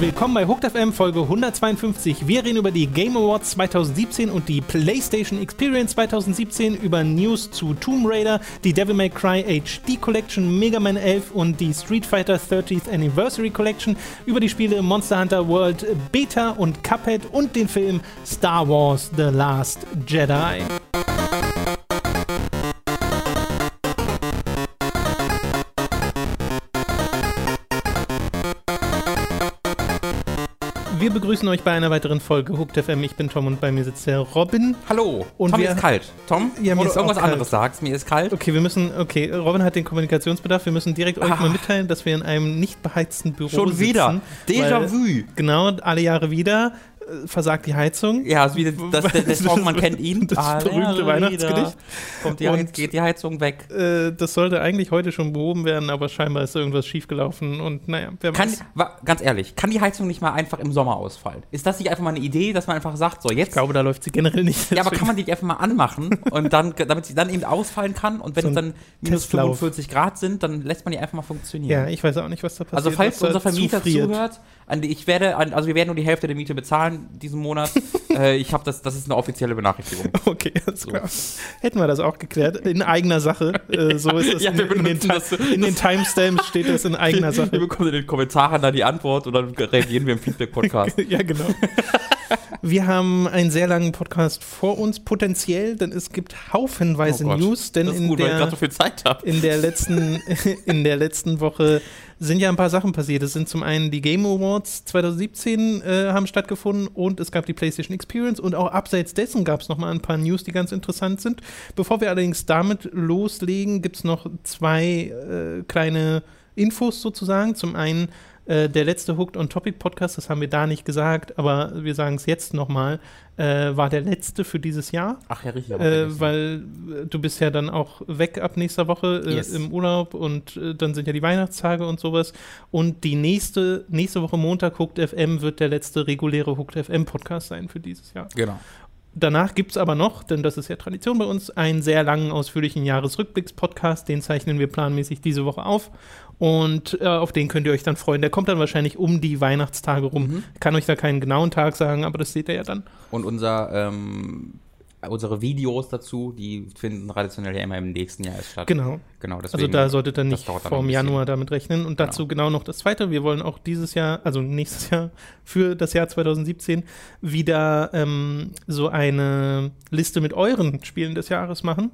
Willkommen bei Hooked FM Folge 152. Wir reden über die Game Awards 2017 und die PlayStation Experience 2017, über News zu Tomb Raider, die Devil May Cry HD Collection, Mega Man 11 und die Street Fighter 30th Anniversary Collection, über die Spiele Monster Hunter World Beta und Cuphead und den Film Star Wars The Last Jedi. Wir begrüßen euch bei einer weiteren Folge Hooked FM. Ich bin Tom und bei mir sitzt der Robin. Hallo. Und Tom, wir- mir ist kalt. Tom, Ja, mir ist irgendwas kalt. anderes sagst, mir ist kalt. Okay, wir müssen, okay, Robin hat den Kommunikationsbedarf. Wir müssen direkt euch Ah. mal mitteilen, dass wir in einem nicht beheizten Büro Schon sitzen. wieder. Déjà weil- vu. Genau, alle Jahre wieder versagt die Heizung. Ja, ist wie das, der, der Song, man kennt ihn. Das Alle berühmte Weihnachtsgedicht. Kommt die, Und- geht die Heizung weg. Äh, das sollte eigentlich heute schon behoben werden, aber scheinbar ist irgendwas schiefgelaufen und naja, wer Kann, weiß. ganz ehrlich, kann die Heizung nicht mal einfach im Sommer ausfallen? Ist das nicht einfach mal eine Idee, dass man einfach sagt, so Ich jetzt. glaube, da läuft sie generell nicht. ja, aber kann man die nicht einfach mal anmachen und dann, damit sie dann eben ausfallen kann und wenn So es dann minus Testlauf. 45 Grad sind, dann lässt man die einfach mal funktionieren. Ja, ich weiß auch nicht, was da passiert. Also falls unser Vermieter zufriert. zuhört, ich werde, also wir werden nur die Hälfte der Miete bezahlen diesen Monat. äh, ich habe das, das ist eine offizielle Benachrichtigung. Okay, alles klar. Hätten wir das auch geklärt. In eigener Sache. Äh, so ist es. Ja, wir in, den, das- in den Timestamps steht es in eigener Wir Sache. bekommen in den Kommentaren dann die Antwort und dann reagieren wir im Feedback-Podcast. ja, genau. Wir haben einen sehr langen Podcast vor uns, potenziell, denn es gibt haufenweise Oh. News, denn das ist in gut, weil ich der, so viel Zeit habe. in der letzten in der letzten Woche sind ja ein paar Sachen passiert. Es sind zum einen die Game Awards 2017 äh, haben stattgefunden und es gab die PlayStation Experience und auch abseits dessen gab es noch mal ein paar News, die ganz interessant sind. Bevor wir allerdings damit loslegen, gibt es noch zwei äh, kleine Infos sozusagen. Zum einen äh, der letzte Hooked on Topic Podcast, das haben wir da nicht gesagt, aber wir sagen es jetzt nochmal, äh, war der letzte für dieses Jahr. Ach ja, richtig. Äh, weil äh, du bist ja dann auch weg ab nächster Woche äh, Yes. im Urlaub und äh, dann sind ja die Weihnachtstage und sowas. Und die nächste, nächste Woche Montag, Hooked FM, wird der letzte reguläre Hooked FM Podcast sein für dieses Jahr. genau. Danach gibt es aber noch, denn das ist ja Tradition bei uns, einen sehr langen, ausführlichen Jahresrückblicks-Podcast. Den zeichnen wir planmäßig diese Woche auf. Und äh, auf den könnt ihr euch dann freuen. Der kommt dann wahrscheinlich um die Weihnachtstage rum. Mhm. Kann euch da keinen genauen Tag sagen, aber das seht ihr ja dann. Und unser, ähm, unsere Videos dazu, die finden traditionell ja immer im nächsten Jahr erst statt. Genau. Genau, Also deswegen. da solltet ihr nicht dauert dann vor ein dem bisschen. Januar damit rechnen. Und dazu genau. noch das Zweite. Wir wollen auch dieses Jahr, also nächstes Jahr für das Jahr 2017, wieder ähm, so eine Liste mit euren Spielen des Jahres machen.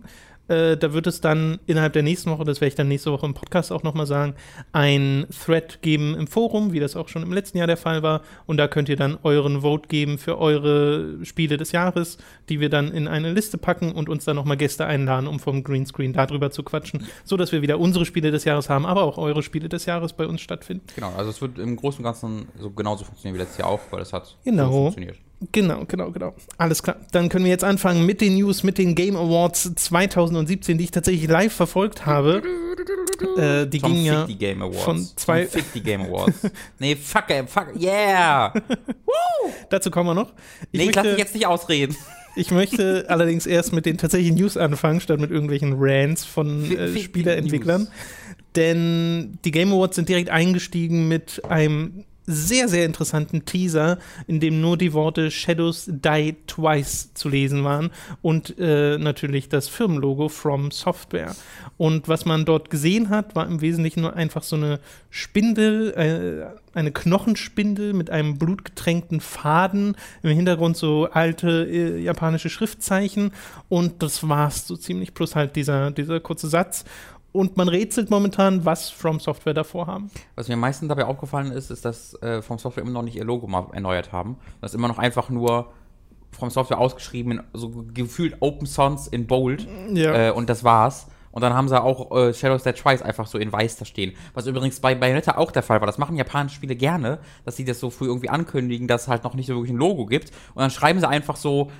Äh, da wird es dann innerhalb der nächsten Woche, das werde ich dann nächste Woche im Podcast auch nochmal sagen, ein Thread geben im Forum, wie das auch schon im letzten Jahr der Fall war. Und da könnt ihr dann euren Vote geben für eure Spiele des Jahres, die wir dann in eine Liste packen und uns dann nochmal Gäste einladen, um vom Greenscreen darüber zu quatschen, so dass wir wieder unsere Spiele des Jahres haben, aber auch eure Spiele des Jahres bei uns stattfinden. Genau, also es wird im Großen und Ganzen so genauso funktionieren wie letztes Jahr auch, weil es hat Genau. so funktioniert. Genau, genau, genau. Alles klar. Dann können wir jetzt anfangen mit den News, mit den Game Awards 2017, die ich tatsächlich live verfolgt habe. Äh, die Tom gingen ja. die Game Awards. von zwei- Tom die Game Awards. nee, fuck, fuck, yeah! Dazu kommen wir noch. Ich nee, ich lass möchte, dich jetzt nicht ausreden. ich möchte allerdings erst mit den tatsächlichen News anfangen, statt mit irgendwelchen Rants von äh, Spielerentwicklern. News. Denn die Game Awards sind direkt eingestiegen mit einem sehr, sehr interessanten Teaser, in dem nur die Worte Shadows Die Twice zu lesen waren und äh, natürlich das Firmenlogo From Software. Und was man dort gesehen hat, war im Wesentlichen nur einfach so eine Spindel, äh, eine Knochenspindel mit einem blutgetränkten Faden, im Hintergrund so alte äh, japanische Schriftzeichen und das war's so ziemlich, plus halt dieser, dieser kurze Satz. Und man rätselt momentan, was From Software davor haben. Was mir am meisten dabei aufgefallen ist, ist, dass äh, From Software immer noch nicht ihr Logo mal erneuert haben. Das ist immer noch einfach nur From Software ausgeschrieben, so gefühlt Open Sons in Bold. Ja. Äh, und das war's. Und dann haben sie auch äh, Shadows Dead Twice einfach so in weiß da stehen. Was übrigens bei Bayonetta auch der Fall war. Das machen japanische Spiele gerne, dass sie das so früh irgendwie ankündigen, dass es halt noch nicht so wirklich ein Logo gibt. Und dann schreiben sie einfach so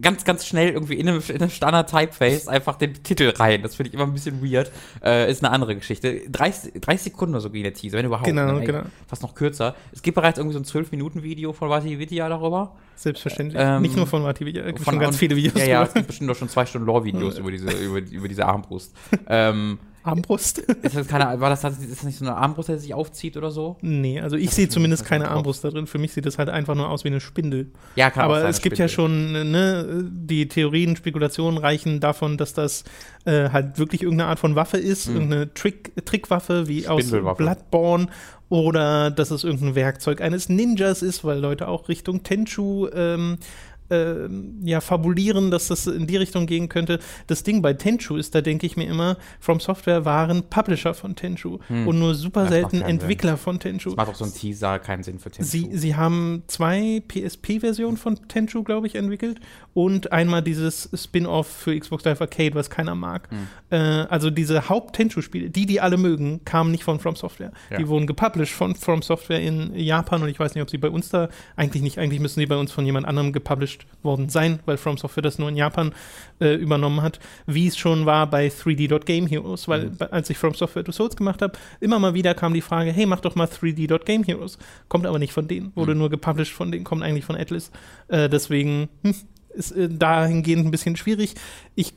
ganz, ganz schnell irgendwie in einem, in einem Standard-Typeface einfach den Titel rein. Das finde ich immer ein bisschen weird. Äh, ist eine andere Geschichte. 30, 30 Sekunden oder so ging der Teaser, wenn überhaupt. Genau, Ey, genau. Fast noch kürzer. Es gibt bereits irgendwie so ein 12-Minuten-Video von Vati Vidya darüber. Selbstverständlich. Ähm, Nicht nur von Vati, es gibt Von- schon ganz viele Videos. Ja, ja, es gibt bestimmt doch schon zwei Stunden Lore-Videos über diese, über, über diese Armbrust. ähm, Armbrust? Ist das keine, war das, ist das nicht so eine Armbrust, die sich aufzieht oder so? nee, also ich sehe zumindest keine. Armbrust da drin. Für mich sieht das halt einfach nur aus wie eine Spindel. Ja, kann auch Aber sein, es gibt ja Spindel. schon, ne, die Theorien, Spekulationen reichen davon, dass das äh, halt wirklich irgendeine Art von Waffe ist, Mhm. irgendeine Trick, Trickwaffe wie aus. Bloodborne oder dass es irgendein Werkzeug eines Ninjas ist, weil Leute auch Richtung Tenchu ähm, ähm, ja, fabulieren, dass das in die Richtung gehen könnte. Das Ding bei Tenchu ist, da denke ich mir immer, From Software waren Publisher von Tenchu Hm. und nur super Das selten keinen Sinn. Entwickler von Tenchu. Das macht auch so ein Teaser keinen Sinn für Tenchu. Sie, sie haben zwei PSP-Versionen von Tenchu, glaube ich, entwickelt und einmal dieses Spin-off für Xbox Live Arcade, was keiner mag. Hm. Äh, also diese Haupt-Tenchu-Spiele, die, die alle mögen, kamen nicht von From Software. Ja. Die wurden gepublished von From Software in Japan und ich weiß nicht, ob sie bei uns da, eigentlich nicht, eigentlich müssen sie bei uns von jemand anderem gepublished worden sein, weil From Software das nur in Japan äh, übernommen hat, wie es schon war bei 3D.Game Heroes, weil Mhm. als ich From Software to Souls gemacht habe, immer mal wieder kam die Frage, hey, mach doch mal 3D.Game Heroes. Kommt aber nicht von denen, wurde Mhm. nur gepublished von denen, kommt eigentlich von Atlas. Äh, deswegen hm, ist äh, dahingehend ein bisschen schwierig. Ich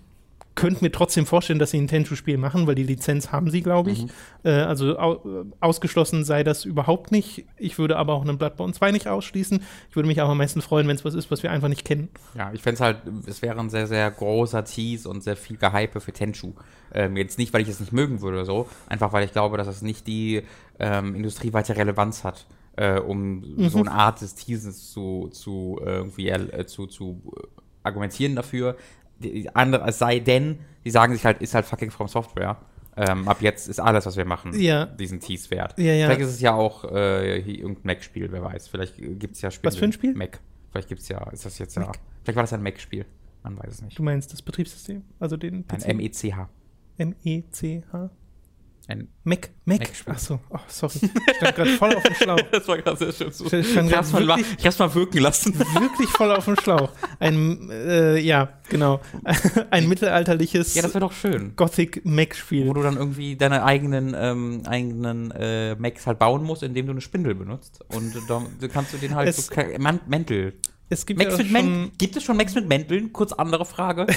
könnte mir trotzdem vorstellen, dass sie ein Tenchu-Spiel machen, weil die Lizenz haben sie, glaube ich. Mhm. Äh, also au ausgeschlossen sei das überhaupt nicht. Ich würde aber auch einen Bloodborne 2 nicht ausschließen. Ich würde mich aber am meisten freuen, wenn es was ist, was wir einfach nicht kennen. Ja, ich fände es halt, es wäre ein sehr, sehr großer Tease und sehr viel Gehype für Tenchu. Ähm, jetzt nicht, weil ich es nicht mögen würde oder so, einfach weil ich glaube, dass es nicht die ähm, industrieweite Relevanz hat, äh, um Mhm. so eine Art des Teasens zu, zu äh, irgendwie äh, zu, zu äh, argumentieren dafür. Die andere, es sei denn, die sagen sich halt, ist halt fucking From Software. Ähm, ab jetzt ist alles, was wir machen, Ja. diesen Tease wert. Ja, ja. Vielleicht ist es ja auch äh, irgendein Mac-Spiel, wer weiß. Vielleicht gibt es ja Spiele. Was für ein Spiel? Mac. Vielleicht gibt es ja, ist das jetzt ja. Mac. Vielleicht war das ja ein Mac-Spiel. Man weiß es nicht. Du meinst das Betriebssystem? Also den Ein PC? M-E-C-H. M-E-C-H? Ein Mac? Mac? Mac-Spiel. Achso, oh, sorry. Ich stand gerade voll auf dem Schlauch. das war gerade sehr schön so. Ich mal, wirklich- ich hab's mal wirken lassen. Wirklich voll auf dem Schlauch. Ein, äh, ja, genau. Ein mittelalterliches Ja, das wäre doch schön. Wo Gothic-Mac-Spiel. du dann irgendwie deine eigenen, ähm, eigenen äh, Macs halt bauen musst, indem du eine Spindel benutzt. Und dann kannst du den halt Es- so Mäntel. Es gibt Macs ja mit schon, Mänteln. Gibt es schon Macs mit Mänteln? Kurz andere Frage.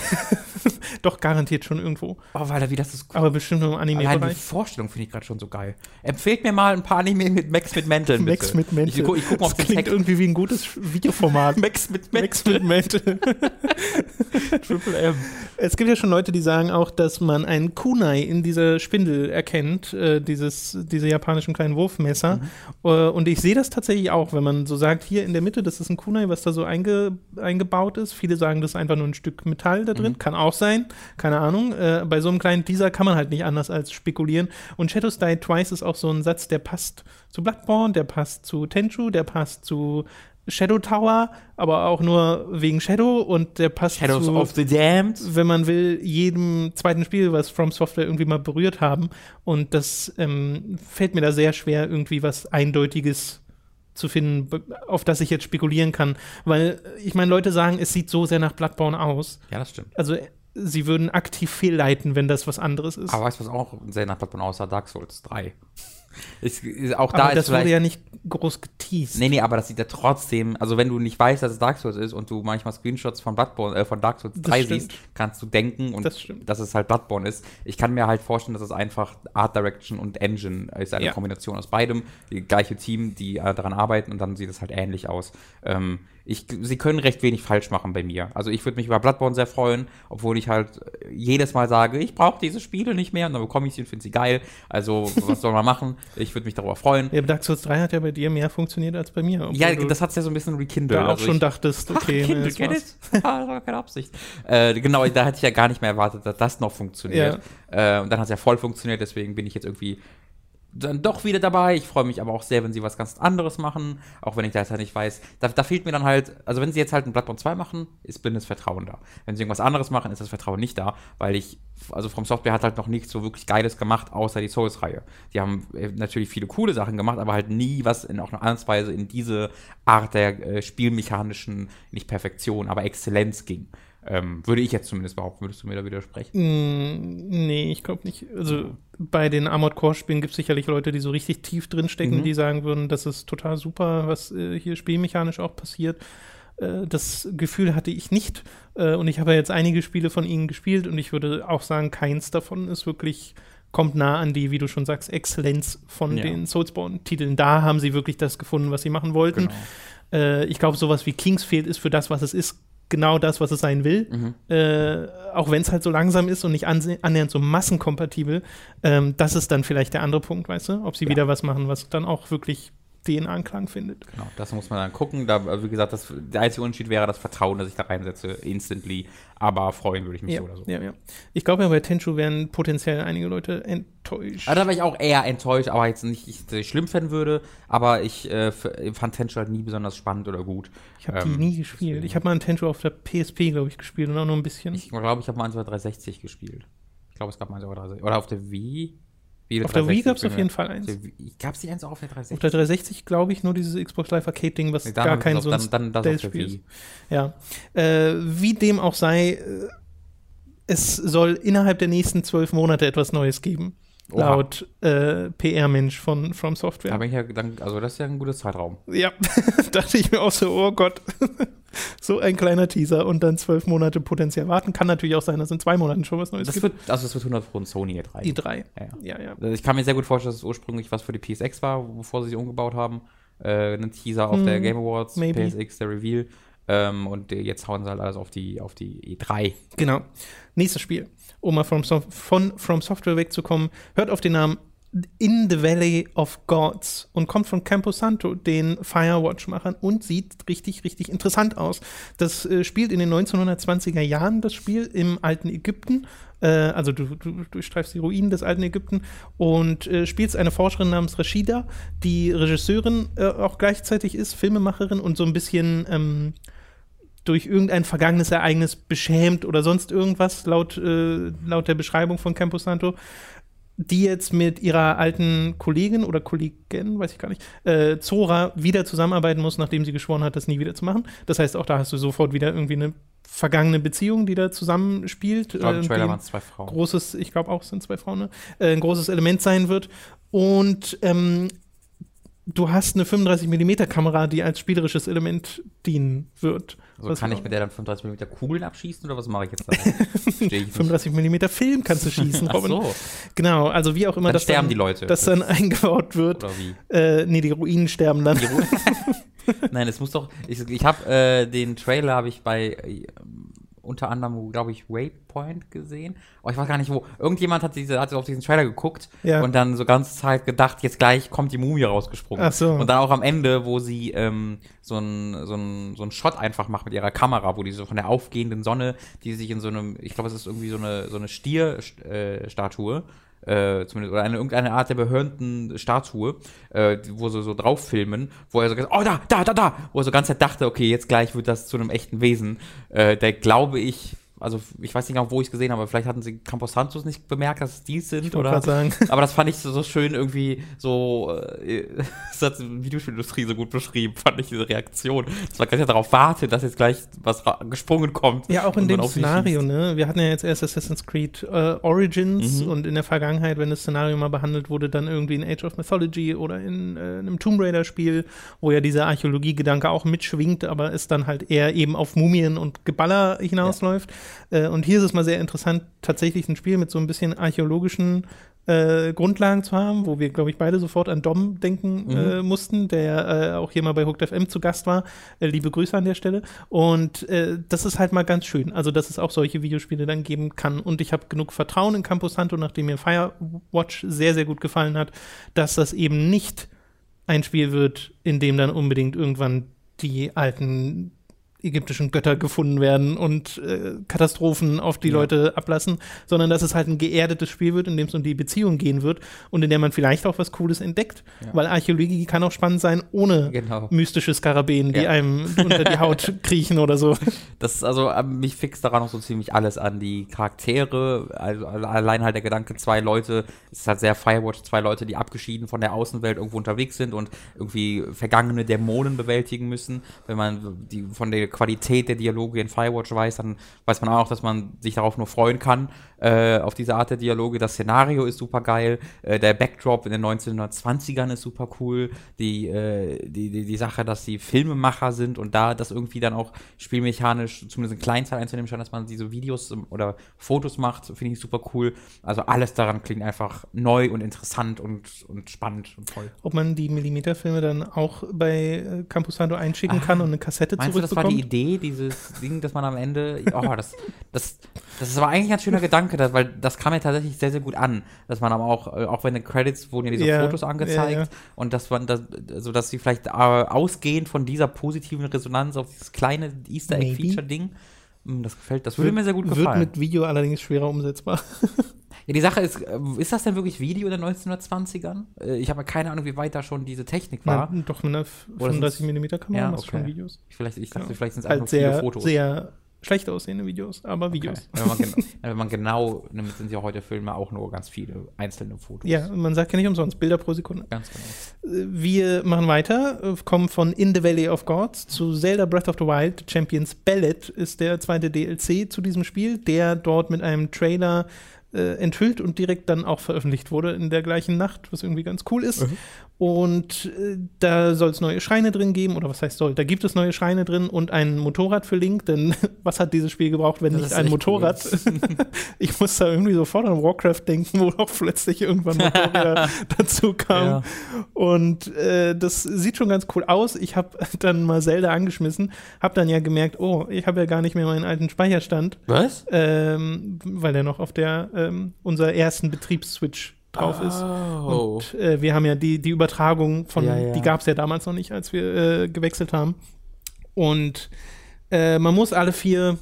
doch garantiert schon irgendwo. Oh, Walter, wie das ist Aber bestimmt nur im Allein die. Vorstellung finde ich gerade schon so geil. Empfehlt mir mal ein paar Anime mit Max mit Mänteln. bitte. Max mit Mäntel. Ich, gu- ich guck mal auf das klingt Tag. irgendwie wie ein gutes Videoformat. Max mit Max mit Mäntel. Triple M. Es gibt ja schon Leute, die sagen auch, dass man einen Kunai in dieser Spindel erkennt, äh, dieses, diese japanischen kleinen Wurfmesser. Mhm. Äh, und ich sehe das tatsächlich auch, wenn man so sagt, hier in der Mitte, das ist ein Kunai, was da so einge, eingebaut ist. Viele sagen, das ist einfach nur ein Stück Metall da Mhm. drin. Kann auch sein, keine Ahnung. Äh, bei so einem kleinen Teaser kann man halt nicht anders als spekulieren. Und Shadows Die Twice ist auch so ein Satz, der passt zu Bloodborne, der passt zu Tenchu, der passt zu Shadow Tower, aber auch nur wegen Shadow und der passt Shadows zu of the Damned. wenn man will, jedem zweiten Spiel, was From Software irgendwie mal berührt haben. Und das ähm, fällt mir da sehr schwer, irgendwie was Eindeutiges zu finden, auf das ich jetzt spekulieren kann. Weil, äh, ich meine, Leute sagen, es sieht so sehr nach Bloodborne aus. Ja, das stimmt. Also, äh, sie würden aktiv fehlleiten, wenn das was anderes ist. Aber weißt du, was auch sehr nach Bloodborne aussah? Dark Souls 3. Ist, ist auch da Aber ist das wurde ja nicht groß geteased. Nee, nee, aber das sieht ja trotzdem, also wenn du nicht weißt, dass es Dark Souls ist und du manchmal Screenshots von Bloodborne, äh, von Dark Souls Das 3 stimmt. siehst, kannst du denken und Das dass es halt Bloodborne ist. Ich kann mir halt vorstellen, dass es einfach Art Direction und Engine ist eine Ja. Kombination aus beidem. Die gleiche Team, die äh, daran arbeiten und dann sieht es halt ähnlich aus. Ähm, ich, sie können recht wenig falsch machen bei mir. Also ich würde mich über Bloodborne sehr freuen, obwohl ich halt äh, jedes Mal sage, ich brauche diese Spiele nicht mehr und dann bekomme ich sie und finde sie geil. Also was soll man machen? Ich würde mich darüber freuen. Ja, Dark Souls 3 hat ja bei dir mehr funktioniert als bei mir. Ja, du das hat ja so ein bisschen rekindelt. da auch Also schon dachtest, okay, Ach, Kindle, das get it? Ah, das war keine Absicht. Äh, genau, da hätte ich ja gar nicht mehr erwartet, dass das noch funktioniert. Äh, und dann hat es ja voll funktioniert, deswegen bin ich jetzt irgendwie dann doch wieder dabei. Ich freue mich aber auch sehr, wenn sie was ganz anderes machen, auch wenn ich da jetzt halt nicht weiß. Da, da fehlt mir dann halt, also wenn sie jetzt halt ein Bloodborne 2 machen, ist bin das Vertrauen da. Wenn sie irgendwas anderes machen, ist das Vertrauen nicht da, weil ich, also From Software hat halt noch nichts so wirklich Geiles gemacht, außer die Souls-Reihe. Die haben äh, natürlich viele coole Sachen gemacht, aber halt nie was in auch einer Ansatzweise in diese Art der äh, spielmechanischen, nicht Perfektion, aber Exzellenz ging. Ähm, würde ich jetzt zumindest behaupten, würdest du mir da widersprechen? Mm, Nee, ich glaube nicht. Also bei den Armored Core Spielen gibt es sicherlich Leute, die so richtig tief drinstecken, Mhm. die sagen würden, das ist total super, was äh, hier spielmechanisch auch passiert. Äh, das Gefühl hatte ich nicht. Äh, und ich habe ja jetzt einige Spiele von ihnen gespielt und ich würde auch sagen, keins davon ist wirklich kommt nah an die, wie du schon sagst, Exzellenz von Ja. den Soulspawn-Titeln. Da haben sie wirklich das gefunden, was sie machen wollten. Genau. Äh, ich glaube, sowas wie Kingsfield ist für das, was es ist, genau das, was es sein will. Mhm. Äh, auch wenn es halt so langsam ist und nicht annähernd so massenkompatibel. Ähm, das ist dann vielleicht der andere Punkt, weißt du? Ob sie Ja. wieder was machen, was dann auch wirklich den Anklang findet. Genau, das muss man dann gucken. Da, also wie gesagt, das, der einzige Unterschied wäre das Vertrauen, dass ich da reinsetze, instantly. Aber freuen würde ich mich Ja, so oder so. ja, ja. Ich glaube ja, bei Tenchu wären potenziell einige Leute enttäuscht. Aber da war ich auch eher enttäuscht, aber jetzt nicht, ich, dass ich schlimm finden würde. Aber ich äh, fand Tenchu halt nie besonders spannend oder gut. Ich habe Ähm, die nie gespielt. deswegen- Ich habe mal einen Tenchu auf der PSP, glaube ich, gespielt und auch nur ein bisschen. Ich glaube, ich habe mal eins auf der 360 gespielt. Ich glaube, es gab mal eins auf der 360. Oder auf der Wii. Wii auf der Wii gab es auf jeden Fall eins. Gab es die eins auch auf der 360? Auf der 360 glaube ich nur dieses Xbox Live Arcade Ding, was Nee, gar kein das so auf- ein dann, dann auf Stealth-Spiel ist. Ja. Äh, wie dem auch sei, äh, es soll innerhalb der nächsten zwölf Monate etwas Neues geben. Laut äh, PR-Mensch von From Da Software. bin ich ja, dann, also das ist ja ein guter Zeitraum. Ja, dachte ich mir auch so, oh Gott. so ein kleiner Teaser und dann zwölf Monate Potenzial warten. Kann natürlich auch sein, dass in zwei Monaten schon was Neues Das gibt. wird, also das wird 100 Pro ein Sony E3. Die drei. Ja, ja. Ja. Also Ich kann mir sehr gut vorstellen, dass es ursprünglich was für die PSX war, bevor sie sie umgebaut haben. Äh, ein Teaser auf Hm, der Game Awards, maybe. PSX, der Reveal. Ähm, und äh, jetzt hauen sie halt alles auf die, auf die E3. Genau. Nächstes Spiel. Um mal from, von From Software wegzukommen, hört auf den Namen In the Valley of Gods und kommt von Camposanto, den Firewatch-Machern, und sieht richtig, richtig interessant aus. Das äh, spielt in den 1920er Jahren, das Spiel im alten Ägypten. Äh, also du, du durchstreifst die Ruinen des alten Ägypten und äh, spielst eine Forscherin namens Rashida, die Regisseurin äh, auch gleichzeitig ist, Filmemacherin und so ein bisschen ähm, durch irgendein vergangenes Ereignis beschämt oder sonst irgendwas, laut, äh, laut der Beschreibung von Camposanto, die jetzt mit ihrer alten Kollegin oder Kollegin, weiß ich gar nicht, äh, Zora wieder zusammenarbeiten muss, nachdem sie geschworen hat, das nie wieder zu machen. Das heißt, auch da hast du sofort wieder irgendwie eine vergangene Beziehung, die da zusammenspielt. Ich glaube, im äh, Trailer waren zwei Frauen. großes, ich glaube auch, es sind zwei Frauen, ne? äh, ein großes Element sein wird. Und ähm, du hast eine 35mm Kamera, die als spielerisches Element dienen wird. Also Was kann ich mit der dann 35 mm Kugeln abschießen oder was mache ich jetzt da? Verstehe ich nicht. 35 mm Film kannst du schießen, Ach Robin. so, Genau, also wie auch immer dann das sterben dann, die Leute. das dann eingebaut wird. oder wie? Äh, nee, die Ruinen sterben dann. Nein, es muss doch. Ich, ich habe äh, den Trailer habe ich bei äh, unter anderem, glaube ich, Waypoint gesehen. Oh, ich weiß gar nicht wo. Irgendjemand hat, diese, hat auf diesen Trailer geguckt Ja. und dann so ganze Zeit gedacht, jetzt gleich kommt die Mumie rausgesprungen. Ach so. Und dann auch am Ende, wo sie ähm, so einen so ein, so ein Shot einfach macht mit ihrer Kamera, wo die so von der aufgehenden Sonne, die sich in so einem, ich glaube, es ist irgendwie so eine, so eine Stierstatue. Äh, zumindest, oder eine, irgendeine Art der behörnten Statue, äh, wo sie so drauf filmen, wo er so gesagt, oh da, da, da, da, wo er so ganz dachte, okay, jetzt gleich wird das zu einem echten Wesen. Äh, der glaube ich, also ich weiß nicht genau, wo ich es gesehen habe, aber vielleicht hatten sie Campos Santos nicht bemerkt, dass es die sind, wollte oder? sagen. Aber das fand ich so, so schön irgendwie so, äh, das hat die Videospielindustrie so gut beschrieben, fand ich diese Reaktion. Dass man ganz darauf wartet, dass jetzt gleich was gesprungen kommt. Ja, auch in dem Szenario, ne? Wir hatten ja jetzt erst Assassin's Creed äh, Origins Mhm. und in der Vergangenheit, wenn das Szenario mal behandelt wurde, dann irgendwie in Age of Mythology oder in äh, einem Tomb Raider-Spiel, wo ja dieser Archäologie-Gedanke auch mitschwingt, aber es dann halt eher eben auf Mumien und Geballer hinausläuft. Äh, und hier ist es mal sehr interessant, tatsächlich ein Spiel mit so ein bisschen archäologischen äh, Grundlagen zu haben, wo wir, glaube ich, beide sofort an Dom denken Mhm. äh, mussten, der äh, auch hier mal bei Hooked FM zu Gast war. Äh, liebe Grüße an der Stelle. Und äh, das ist halt mal ganz schön. Also, dass es auch solche Videospiele dann geben kann. Und ich habe genug Vertrauen in Campus Santo, nachdem mir Firewatch sehr, sehr gut gefallen hat, dass das eben nicht ein Spiel wird, in dem dann unbedingt irgendwann die alten ägyptischen Götter gefunden werden und äh, Katastrophen auf die Ja. Leute ablassen, sondern dass es halt ein geerdetes Spiel wird, in dem es um die Beziehung gehen wird und in der man vielleicht auch was Cooles entdeckt, Ja. weil Archäologie kann auch spannend sein ohne Genau. mystische Skarabäen, die Ja. einem unter die Haut kriechen oder so. Das ist also, ähm, mich fixt daran auch so ziemlich alles an. Die Charaktere, also alle- allein halt der Gedanke, zwei Leute, es ist halt sehr Firewatch, zwei Leute, die abgeschieden von der Außenwelt irgendwo unterwegs sind und irgendwie vergangene Dämonen bewältigen müssen. Wenn man die von der Qualität der Dialoge in Firewatch weiß, dann weiß man auch, dass man sich darauf nur freuen kann, äh, auf diese Art der Dialoge. Das Szenario ist super geil, äh, der Backdrop in den 1920ern ist super cool, die, äh, die, die, die Sache, dass sie Filmemacher sind und da das irgendwie dann auch spielmechanisch zumindest einen kleinen Teil einzunehmen scheint, dass man diese Videos oder Fotos macht, finde ich super cool. Also alles daran klingt einfach neu und interessant und, und spannend und toll. Ob man die Millimeterfilme dann auch bei äh, Campusano einschicken kann und eine Kassette Meinst du, das war zurückbekommt? die Idee, dieses Ding, dass man am Ende. Oh, das, das, das war eigentlich ein schöner Gedanke, das, weil das kam mir tatsächlich sehr, sehr gut an. Dass man aber auch, äh, auch wenn die Credits wurden ja diese Ja, Fotos angezeigt ja, ja. und dass man das, so dass sie vielleicht äh, ausgehend von dieser positiven Resonanz auf dieses kleine Easter. Egg-Feature-Ding. hm, Das gefällt, das würde mir sehr gut Wird gefallen. mit Video allerdings schwerer umsetzbar. Ja, die Sache ist, äh, ist das denn wirklich Video den 1920ern? Äh, Ich habe ja keine Ahnung, wie weit da schon diese Technik war. Na, doch mit einer Oder 35 sind's- mm Kamera Ja, du schon okay. Videos. Vielleicht, ich dachte, Ja. vielleicht sind es einfach Halt nur viele sehr, Fotos. sehr schlecht aussehende Videos, aber Videos. Okay. Wenn, man genau, wenn man genau nimmt, sind ja heute Filme auch nur ganz viele einzelne Fotos. Ja, man sagt ja nicht umsonst, Bilder pro Sekunde. Ganz genau. Äh, Wir machen weiter, kommen von In the Valley of Gods zu Zelda Breath of the Wild. Champions Ballad ist der zweite DLC zu diesem Spiel, der dort mit einem Trailer äh, enthüllt und direkt dann auch veröffentlicht wurde in der gleichen Nacht, was irgendwie ganz cool ist. Und äh, da soll es neue Schreine drin geben, oder was heißt soll? Da gibt es neue Schreine drin und ein Motorrad für Link, denn was hat dieses Spiel gebraucht, wenn Das nicht ein Motorrad? ich muss da irgendwie sofort an Warcraft denken, wo auch plötzlich irgendwann Motorräder dazu kamen. Ja. Und äh, das sieht schon ganz cool aus. Ich habe dann mal Zelda angeschmissen, habe dann ja gemerkt, oh, ich habe ja gar nicht mehr meinen alten Speicherstand, Was? ähm, weil der noch auf der ähm, unserer ersten Betriebsswitch drauf ist. Oh. Und äh, wir haben ja die, die Übertragung von, Ja, ja. die gab es ja damals noch nicht, als wir äh, gewechselt haben. Und äh, man muss alle vier,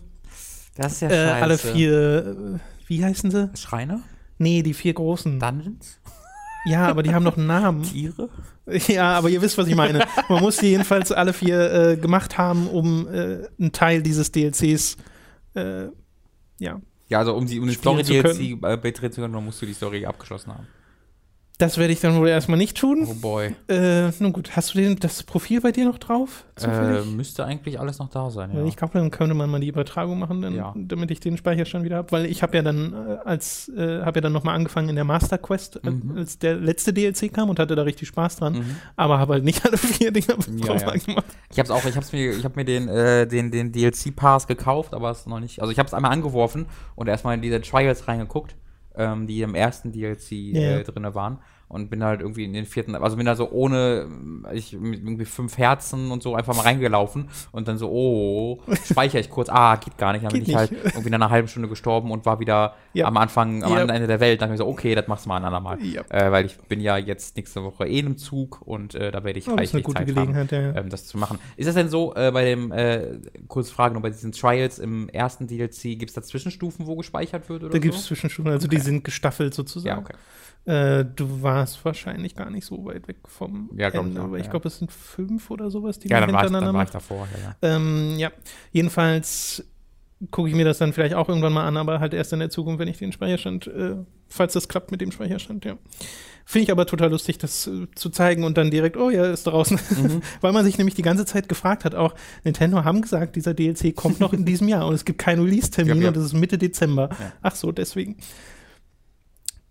das ist ja äh, scheiße. alle vier, wie heißen sie? Schreine? Nee, die vier großen. Dungeons? Ja, aber die haben noch einen Namen. Tiere? Ja, aber ihr wisst, was ich meine. Man muss die jedenfalls alle vier äh, gemacht haben, um äh, einen Teil dieses DLCs ja. Ja, also um die, um die zu Story-DLC äh, betreten zu können, dann musst du die Story abgeschlossen haben. Das werde ich dann wohl erstmal nicht tun. Oh boy. Äh, nun gut, hast du den, das Profil bei dir noch drauf? Äh, müsste eigentlich alles noch da sein, ja. Ich glaube, dann könnte man mal die Übertragung machen, dann, Ja. damit ich den Speicherstand wieder habe. Weil ich habe ja dann äh, als äh, habe ja dann nochmal angefangen in der Master Quest, äh, Mhm. als der letzte DLC kam und hatte da richtig Spaß dran. Mhm. Aber habe halt nicht alle vier Dinger Ja, ja. gemacht. Ich hab's auch, ich hab's mir, ich hab mir den, äh, den, den DLC-Pass gekauft, aber es ist noch nicht. Also ich hab's einmal angeworfen und erstmal in diese Trials reingeguckt, ähm, die im ersten DLC Ja, ja. äh, drinne waren. Und bin halt irgendwie in den vierten, also bin da so ohne, ich mit irgendwie fünf Herzen und so einfach mal reingelaufen und dann so, oh, speichere ich kurz, ah, geht gar nicht. Dann bin Geht ich halt nicht. irgendwie nach einer halben Stunde gestorben und war wieder Ja. am Anfang, am Ja. Ende der Welt. Dann hab ich so, okay, das machst du mal ein andermal. Ja. Äh, weil ich bin ja jetzt nächste Woche eh im Zug und äh, da werde ich Oh, das ist eine reichlich gute Zeit Gelegenheit, ja, ja. haben, ähm, das zu machen. Ist das denn so, äh, bei dem, äh, kurz Fragen, nur bei diesen Trials im ersten DLC, gibt es da Zwischenstufen, wo gespeichert wird oder Da gibt es so? Zwischenstufen, also die sind gestaffelt sozusagen. Ja, okay. Äh, du warst wahrscheinlich gar nicht so weit weg vom Ja, glaub ich Ende, auch, aber ich ja. glaube, es sind fünf oder sowas, die Ja, dann war, ich, hintereinander dann war ich davor, ja, ja. Ähm, ja, jedenfalls gucke ich mir das dann vielleicht auch irgendwann mal an, aber halt erst in der Zukunft, wenn ich den Speicherstand, äh, falls das klappt mit dem Speicherstand, ja. Finde ich aber total lustig, das äh, zu zeigen und dann direkt, oh ja, ist draußen. Mhm. Weil man sich nämlich die ganze Zeit gefragt hat, auch Nintendo haben gesagt, dieser DLC kommt noch in diesem Jahr und es gibt keinen Release-Termin Ja, ja. und es ist Mitte Dezember. Ja. Ach so, deswegen.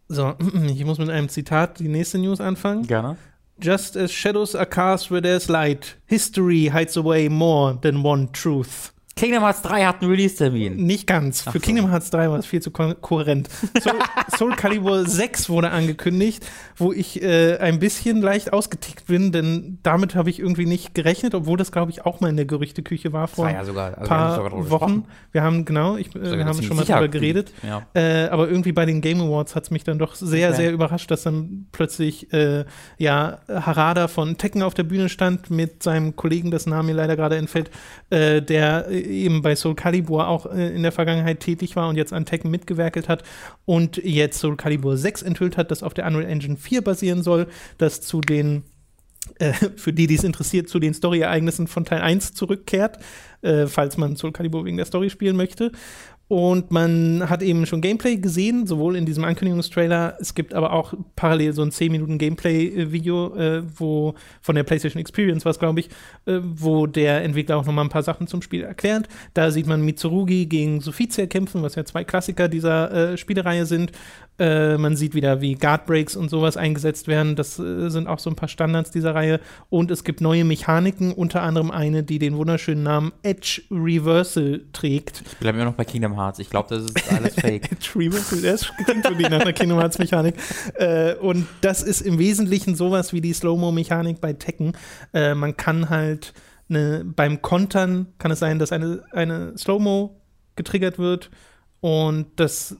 So, ich muss mit einem Zitat die nächste News anfangen. Gerne. Just as shadows are cast where there's light, history hides away more than one truth. Kingdom Hearts 3 hat einen Release-Termin. Nicht ganz. Ach Für so. Kingdom Hearts 3 war es viel zu ko kohärent. Soul, Soul Calibur 6 wurde angekündigt, wo ich äh, ein bisschen leicht ausgetickt bin, denn damit habe ich irgendwie nicht gerechnet, obwohl das, glaube ich, auch mal in der Gerüchteküche war vor war ja sogar, also ein paar Wochen. Wir haben, genau, ich, äh, wir haben schon mal drüber geredet. Ja. Äh, aber irgendwie bei den Game Awards hat es mich dann doch sehr, Okay. sehr überrascht, dass dann plötzlich äh, ja Harada von Tekken auf der Bühne stand mit seinem Kollegen, dessen Name mir leider gerade entfällt, äh, der eben bei Soul Calibur auch äh, in der Vergangenheit tätig war und jetzt an Tekken mitgewerkelt hat und jetzt Soul Calibur 6 enthüllt hat, das auf der Unreal Engine 4 basieren soll, das zu den äh, für die, die es interessiert, zu den Story-Ereignissen von Teil 1 zurückkehrt, äh, falls man Soul Calibur wegen der Story spielen möchte. Und man hat eben schon Gameplay gesehen, sowohl in diesem Ankündigungstrailer, es gibt aber auch parallel so ein 10 Minuten Gameplay-Video, äh, wo von der PlayStation Experience was, glaube ich, äh, wo der Entwickler auch nochmal ein paar Sachen zum Spiel erklärt. Da sieht man Mitsurugi gegen Sophia kämpfen, was ja zwei Klassiker dieser äh, Spielereihe sind. Äh, man sieht wieder, wie Guard Breaks und sowas eingesetzt werden. Das äh, sind auch so ein paar Standards dieser Reihe. Und es gibt neue Mechaniken, unter anderem eine, die den wunderschönen Namen Edge Reversal trägt. Ich bleibe immer noch bei Kingdom Hearts. Ich glaube, das ist alles fake. Edge Reversal, das klingt wirklich nach einer Kingdom Hearts Mechanik. Äh, und das ist im Wesentlichen sowas wie die Slow-Mo-Mechanik bei Tekken. Äh, man kann halt eine, beim Kontern kann es sein, dass eine, eine Slow-Mo getriggert wird und das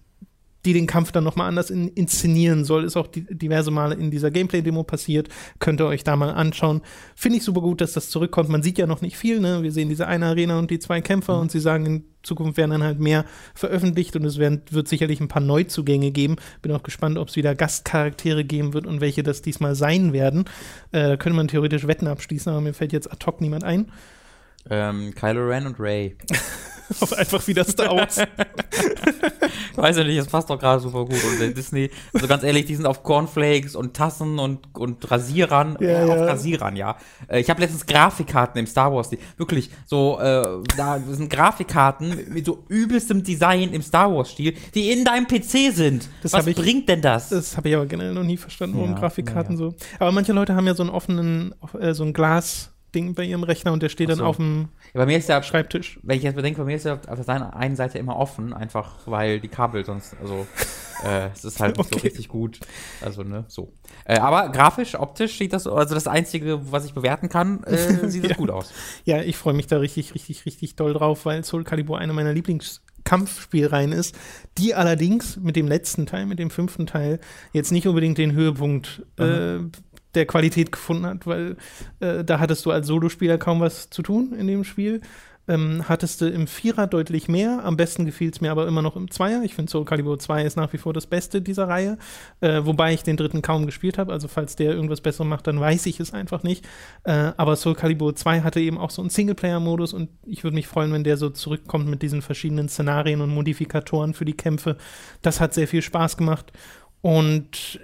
die den Kampf dann nochmal anders in, inszenieren soll. Ist auch die, diverse Male in dieser Gameplay-Demo passiert. Könnt ihr euch da mal anschauen. Finde ich super gut, dass das zurückkommt. Man sieht ja noch nicht viel, ne? Wir sehen diese eine Arena und die zwei Kämpfer mhm. und sie sagen, in Zukunft werden dann halt mehr veröffentlicht und es werden, wird sicherlich ein paar Neuzugänge geben. Bin auch gespannt, ob es wieder Gastcharaktere geben wird und welche das diesmal sein werden. Äh, da könnte man theoretisch Wetten abschließen, aber mir fällt jetzt ad hoc niemand ein. Ähm, Kylo Ren und Ray. einfach wieder Star Wars. Weiß ich nicht, das passt doch gerade super gut. Und Disney, also ganz ehrlich, die sind auf Cornflakes und Tassen und, und Rasierern, ja, äh, ja. auf Rasierern, ja. Äh, ich habe letztens Grafikkarten im Star Wars, die, wirklich, so, äh, da sind Grafikkarten mit so übelstem Design im Star Wars-Stil, die in deinem PC sind. Das Was ich- bringt denn das? Das habe ich aber generell noch nie verstanden, warum Ja, Grafikkarten so. Aber manche Leute haben ja so einen offenen, äh, so ein Glas-Ding bei ihrem Rechner und der steht Ach dann so. auf dem Ja, bei mir ist der, Schreibtisch. wenn ich jetzt bedenke, bei mir ist der auf der einen Seite immer offen, einfach weil die Kabel sonst, also äh, es ist halt nicht so Okay. richtig gut. Also, ne, so. Äh, aber grafisch, optisch sieht das, also das Einzige, was ich bewerten kann, äh, sieht das Ja. gut aus. Ja, ich freue mich da richtig, richtig, richtig doll drauf, weil Soul Calibur eine meiner Lieblingskampfspielreihen ist, die allerdings mit dem letzten Teil, mit dem fünften Teil, jetzt nicht unbedingt den Höhepunkt äh, der Qualität gefunden hat, weil äh, da hattest du als Solospieler kaum was zu tun in dem Spiel. Ähm, hattest du im Vierer deutlich mehr. Am besten gefiel es mir aber immer noch im Zweier. Ich finde Soul Calibur 2 ist nach wie vor das Beste dieser Reihe. Äh, wobei ich den dritten kaum gespielt habe. Also falls der irgendwas Besseres macht, dann weiß ich es einfach nicht. Äh, aber Soul Calibur 2 hatte eben auch so einen Singleplayer-Modus und ich würde mich freuen, wenn der so zurückkommt mit diesen verschiedenen Szenarien und Modifikatoren für die Kämpfe. Das hat sehr viel Spaß gemacht. Und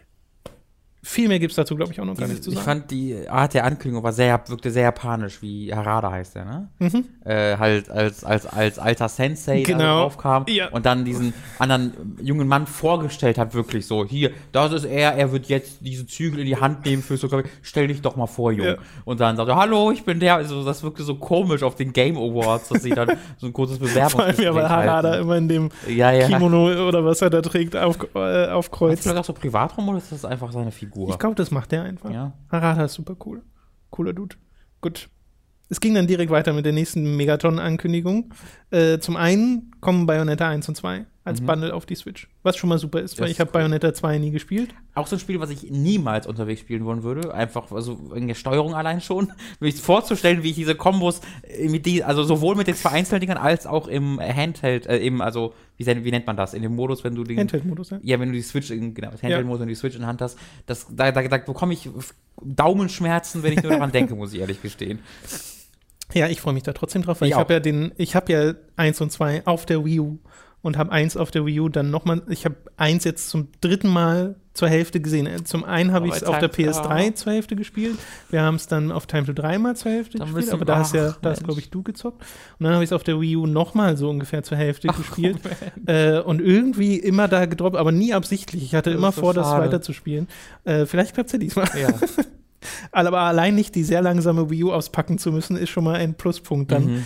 viel mehr gibt es dazu, glaube ich, auch noch gar nicht zu ich sagen. fand die Art der Ankündigung war sehr, wirkte sehr japanisch, wie Harada heißt der, ne? Mhm. Äh, halt als, als, als alter Sensei Genau. da draufkam Ja. und dann diesen anderen jungen Mann vorgestellt hat, wirklich so, hier, das ist er, er wird jetzt diese Zügel in die Hand nehmen für so, stell dich doch mal vor, Junge. Ja. Und dann sagt er, hallo, ich bin der, also das wirkte so komisch auf den Game Awards, dass sie dann so ein kurzes Vor allem weil Bewerbungsgespräch Harada halten. immer in dem Ja. Kimono oder was er da trägt, auf, äh, Ist aufkreuzt. vielleicht auch so privat rum oder ist das einfach seine Figur? Ich glaube, das macht er einfach. Ja. Harada ist super cool. Cooler Dude. Gut. Es ging dann direkt weiter mit der nächsten Megaton-Ankündigung. Äh, zum einen kommen Bayonetta 1 und 2 als Mhm. Bundle auf die Switch. Was schon mal super ist, weil Das ich habe cool. Bayonetta 2 nie gespielt. Auch so ein Spiel, was ich niemals unterwegs spielen wollen würde. Einfach, also in der Steuerung allein schon. Mich vorzustellen, wie ich diese Kombos äh, mit die, also sowohl mit den zwei Einzeldingern als auch im Handheld, äh, eben, also, wie, wie nennt man das? In dem Modus, wenn du den. Handheld-Modus, ja. Ja, wenn du die Switch, in, genau, das Handheld-Modus, wenn du die Switch in der Hand hast, das, da, da, da bekomme ich Daumenschmerzen, wenn ich nur daran denke, muss ich ehrlich gestehen. Ja, ich freue mich da trotzdem drauf, weil Ich ich, habe ja den, ich habe ja 1 und 2 auf der Wii U und habe 1 auf der Wii U dann nochmal, ich habe 1 jetzt zum dritten Mal zur Hälfte gesehen. Äh, Zum einen habe ich es auf der Time to- PS3 zur Hälfte gespielt. Wir haben es dann auf Time to 3 mal zur Hälfte Dann gespielt, aber da hast ja, ach, da hast glaube ich du gezockt. Und dann habe ich es auf der Wii U nochmal so ungefähr zur Hälfte gespielt. Äh, und irgendwie immer da gedroppt, aber nie absichtlich. Ich hatte Das immer so vor, das schade. weiterzuspielen. Äh, vielleicht klappt es ja diesmal. Ja. Aber allein nicht die sehr langsame Wii U auspacken zu müssen, ist schon mal ein Pluspunkt dann. Mhm.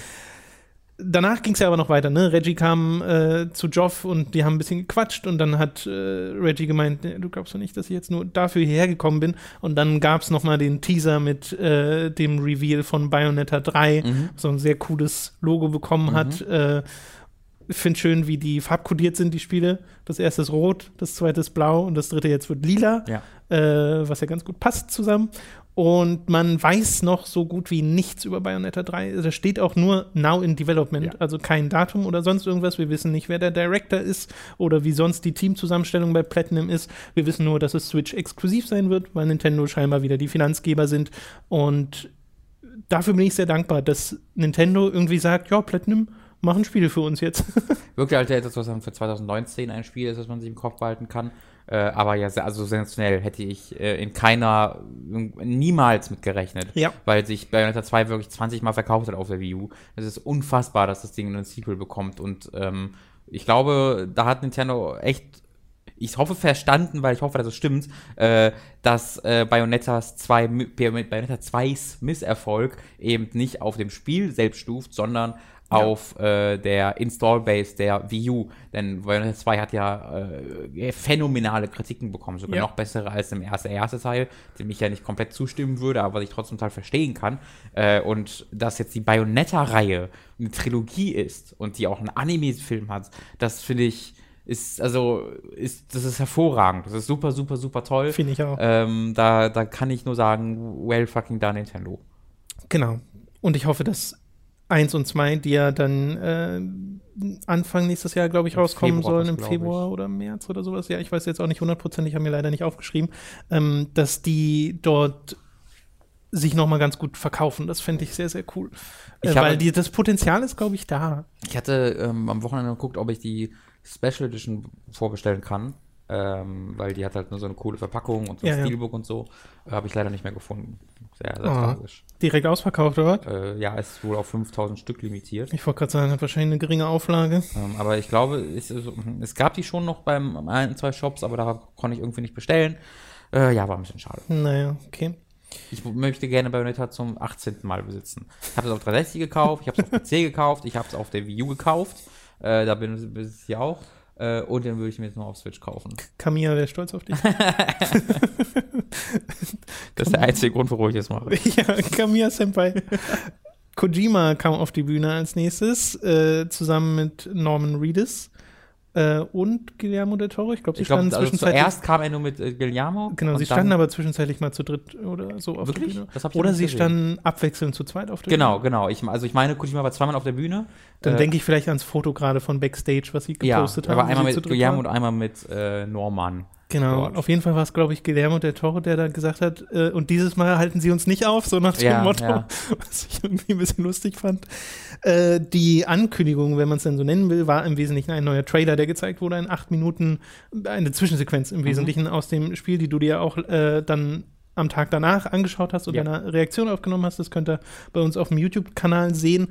Danach ging es ja aber noch weiter, ne? Reggie kam äh, zu Joff und die haben ein bisschen gequatscht und dann hat äh, Reggie gemeint, "Nee, du glaubst doch nicht, dass ich jetzt nur dafür hierher gekommen bin. Und dann gab es nochmal den Teaser mit äh, dem Reveal von Bayonetta 3, Mhm. so ein sehr cooles Logo bekommen hat. Äh, ich finde schön, wie die farbkodiert sind, die Spiele. Das erste ist rot, das zweite ist blau und das dritte jetzt wird lila Ja. äh, was ja ganz gut passt zusammen. Und man weiß noch so gut wie nichts über Bayonetta 3. Da steht auch nur Now in Development, Ja. also kein Datum oder sonst irgendwas. Wir wissen nicht, wer der Director ist oder wie sonst die Teamzusammenstellung bei Platinum ist. Wir wissen nur, dass es Switch exklusiv sein wird, weil Nintendo scheinbar wieder die Finanzgeber sind. Und dafür bin ich sehr dankbar, dass Nintendo irgendwie sagt, ja, Platinum mach ein Spiel für uns jetzt. Wirkt ja halt etwas, was dann für 2019 ein Spiel ist, das man sich im Kopf behalten kann. Äh, aber ja, also sensationell hätte ich äh, in keiner, niemals mit gerechnet. Ja. Weil sich Bayonetta 2 wirklich 20 Mal verkauft hat auf der Wii U. Es ist unfassbar, dass das Ding ein Sequel bekommt. Und ähm, ich glaube, da hat Nintendo echt ich hoffe verstanden, weil ich hoffe, dass es stimmt, äh, dass äh, Bayonettas 2, Bayonetta 2s Misserfolg eben nicht auf dem Spiel selbst stuft, sondern ja. auf äh, der Install-Base der Wii U. Denn Bayonetta 2 hat ja äh, phänomenale Kritiken bekommen, sogar ja. noch bessere als im ersten, ersten Teil, dem ich ja nicht komplett zustimmen würde, aber was ich trotzdem total verstehen kann. Äh, und dass jetzt die Bayonetta-Reihe eine Trilogie ist und die auch einen Anime-Film hat, das finde ich ist, also, ist, das ist hervorragend. Das ist super, super, super toll. Finde ich auch. Ähm, da, da kann ich nur sagen, well fucking done, Nintendo. Genau. Und ich hoffe, dass 1 und 2, die ja dann äh, Anfang nächstes Jahr, glaube ich, rauskommen Februar sollen, im Februar ich. oder März oder sowas. Ja, ich weiß jetzt auch nicht hundertprozentig, haben mir leider nicht aufgeschrieben, ähm, dass die dort sich nochmal ganz gut verkaufen. Das fände ich sehr, sehr cool. Äh, weil die, das Potenzial ist, glaube ich, da. Ich hatte ähm, am Wochenende geguckt, ob ich die Special Edition vorbestellen kann. Ähm, weil die hat halt nur so eine coole Verpackung und so ein ja, Steelbook ja. und so. Äh, Habe ich leider nicht mehr gefunden. Sehr, sehr oh. tragisch. Direkt ausverkauft, oder was? Äh, ja, ist wohl auf 5000 Stück limitiert. Ich wollte gerade sagen, hat wahrscheinlich eine geringe Auflage. Ähm, aber ich glaube, es, es, gab die schon noch beim ein, zwei Shops, aber da konnte ich irgendwie nicht bestellen. Äh, ja, war ein bisschen schade. Naja, okay. Ich möchte gerne Bayonetta zum 18. Mal besitzen. Ich habe es auf 360 gekauft, ich habe es auf PC gekauft, ich habe es auf der Wii U gekauft. Äh, da bin ich hier auch. Äh, und den würde ich mir jetzt noch auf Switch kaufen. Camilla wäre stolz auf dich. das ist der einzige Grund, warum ich das mache. ja, Camilla Senpai. Kojima kam auf die Bühne als nächstes, äh, zusammen mit Norman Reedus äh, und Guillermo del Toro. Ich glaube, sie ich glaub, standen also zwischenzeitlich. Zuerst kam er nur mit äh, Guillermo. Genau, sie standen aber zwischenzeitlich mal zu dritt oder so auf wirklich? der Bühne. oder sie gesehen. standen abwechselnd zu zweit auf der genau, Bühne. Genau, genau. Also ich meine, Kojima war zweimal auf der Bühne. Dann äh, denke ich vielleicht ans Foto gerade von Backstage, was sie gepostet ja, haben. Aber einmal mit Guillermo und einmal mit äh, Norman. Genau, dort. auf jeden Fall war es, glaube ich, Guillermo der Toro, der da gesagt hat, äh, und dieses Mal halten sie uns nicht auf, so nach dem ja, Motto, ja. was ich irgendwie ein bisschen lustig fand. Äh, die Ankündigung, wenn man es denn so nennen will, war im Wesentlichen ein neuer Trailer, der gezeigt wurde, in acht Minuten, eine Zwischensequenz im mhm. Wesentlichen aus dem Spiel, die du dir auch äh, dann am Tag danach angeschaut hast und ja. deine Reaktion aufgenommen hast. Das könnt ihr bei uns auf dem YouTube-Kanal sehen.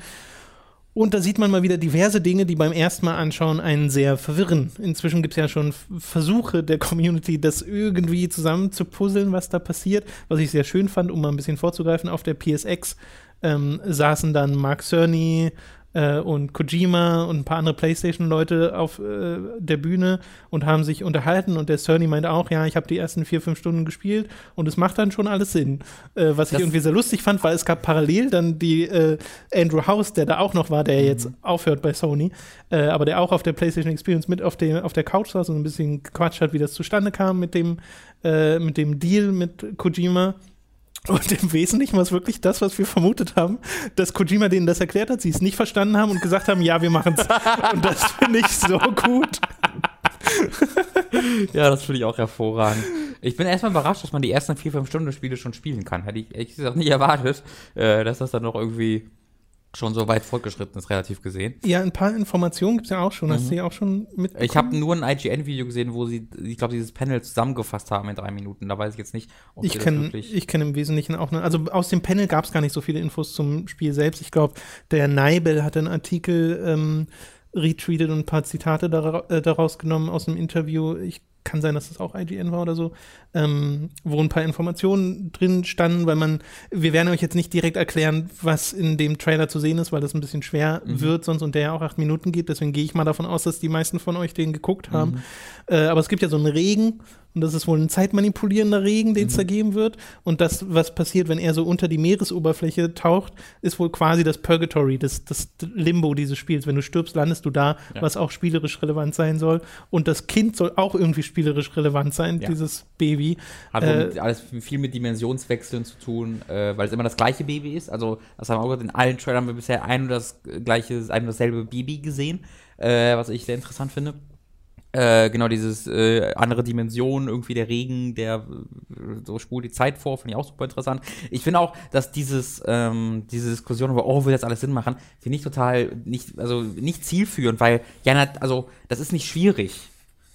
Und da sieht man mal wieder diverse Dinge, die beim ersten Mal anschauen einen sehr verwirren. Inzwischen gibt es ja schon Versuche der Community, das irgendwie zusammen zu puzzeln, was da passiert, was ich sehr schön fand, um mal ein bisschen vorzugreifen. Auf der PSX ähm, saßen dann Mark Cerny, äh, und Kojima und ein paar andere PlayStation-Leute auf äh, der Bühne und haben sich unterhalten und der Cerny meinte auch, ja, ich habe die ersten vier, fünf Stunden gespielt und es macht dann schon alles Sinn. Äh, was das ich irgendwie sehr lustig fand, weil es gab parallel dann die äh, Andrew House, der da auch noch war, der mhm. jetzt aufhört bei Sony, äh, aber der auch auf der PlayStation Experience mit auf, dem, auf der Couch saß und ein bisschen gequatscht hat, wie das zustande kam mit dem, äh, mit dem Deal mit Kojima. Und im Wesentlichen war es wirklich das, was wir vermutet haben, dass Kojima denen das erklärt hat, sie es nicht verstanden haben und gesagt haben, ja, wir machen es. Und das finde ich so gut. ja, das finde ich auch hervorragend. Ich bin erstmal überrascht, dass man die ersten vier, fünf Stunden Spiele schon spielen kann. Hätte ich ehrlich gesagt nicht erwartet, äh, dass das dann noch irgendwie schon so weit fortgeschritten ist, relativ gesehen. Ja, ein paar Informationen gibt es ja auch schon. Mhm. Hast du ja auch schon mitbekommen? Ich habe nur ein IGN-Video gesehen, wo sie, ich glaube, dieses Panel zusammengefasst haben in drei Minuten. Da weiß ich jetzt nicht, ob ich kenne Ich kenne im Wesentlichen auch, ne, also aus dem Panel gab es gar nicht so viele Infos zum Spiel selbst. Ich glaube, der Neibel hat einen Artikel ähm, retweetet und ein paar Zitate äh, daraus genommen aus dem Interview. Ich kann sein, dass das auch IGN war oder so, ähm, wo ein paar Informationen drin standen, weil man, wir werden euch jetzt nicht direkt erklären, was in dem Trailer zu sehen ist, weil das ein bisschen schwer mhm. wird sonst und der ja auch acht Minuten geht, deswegen gehe ich mal davon aus, dass die meisten von euch den geguckt haben. Mhm. Äh, aber es gibt ja so einen Regen und das ist wohl ein zeitmanipulierender Regen, den es mhm. da geben wird. Und das, was passiert, wenn er so unter die Meeresoberfläche taucht, ist wohl quasi das Purgatory, das, das Limbo dieses Spiels. Wenn du stirbst, landest du da, ja. was auch spielerisch relevant sein soll. Und das Kind soll auch irgendwie spielerisch relevant sein, ja. dieses Baby. Hat äh, alles viel mit Dimensionswechseln zu tun, äh, weil es immer das gleiche Baby ist. Also, das haben wir auch in allen Trailern haben wir bisher ein und das gleiche, ein und dasselbe Baby gesehen, äh, was ich sehr interessant finde. Äh, genau, dieses äh, andere Dimension, irgendwie der Regen, der äh, so spult die Zeit vor, finde ich auch super interessant. Ich finde auch, dass dieses, ähm, diese Diskussion über, oh, will das alles Sinn machen, finde ich total nicht, also nicht zielführend, weil, ja, also, das ist nicht schwierig.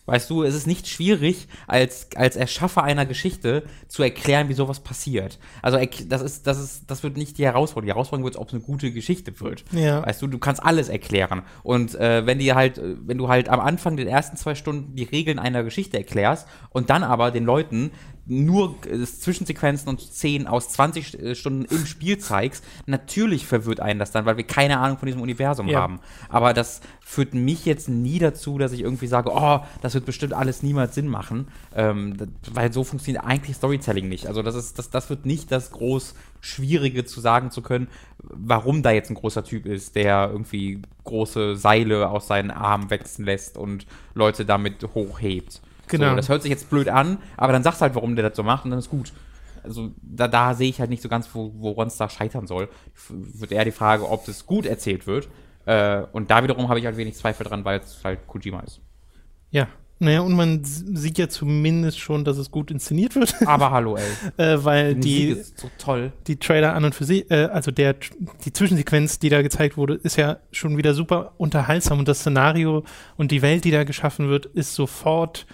Weißt du, es ist nicht schwierig, als, als Erschaffer einer Geschichte zu erklären, wie sowas passiert. Also, das ist, das ist, das wird nicht die Herausforderung. Die Herausforderung wird, ob es eine gute Geschichte wird. Ja. Weißt du, du kannst alles erklären. Und äh, wenn die halt, wenn du halt am Anfang den ersten zwei Stunden die Regeln einer Geschichte erklärst und dann aber den Leuten nur äh, Zwischensequenzen und Szenen aus 20 äh, Stunden im Spiel zeigst, natürlich verwirrt einen das dann, weil wir keine Ahnung von diesem Universum Ja. haben. Aber das führt mich jetzt nie dazu, dass ich irgendwie sage, oh, das wird bestimmt alles niemals Sinn machen, ähm, das, weil so funktioniert eigentlich Storytelling nicht. Also das ist, das, das wird nicht das groß Schwierige zu sagen zu können, warum da jetzt ein großer Typ ist, der irgendwie große Seile aus seinen Armen wachsen lässt und Leute damit hochhebt. Genau. So, das hört sich jetzt blöd an, aber dann sagst halt, warum der das so macht und dann ist gut. Also da, da sehe ich halt nicht so ganz, wo, woran es da scheitern soll. Wird eher die Frage, ob das gut erzählt wird. Äh, und da wiederum habe ich halt wenig Zweifel dran, weil es halt Kojima ist. Ja. Naja, und man sieht ja zumindest schon, dass es gut inszeniert wird, Aber hallo, ey. äh, weil Die die, so toll. die Trailer an und für sich, äh, also der, die Zwischensequenz, die da gezeigt wurde, ist ja schon wieder super unterhaltsam und das Szenario und die Welt, die da geschaffen wird, ist sofort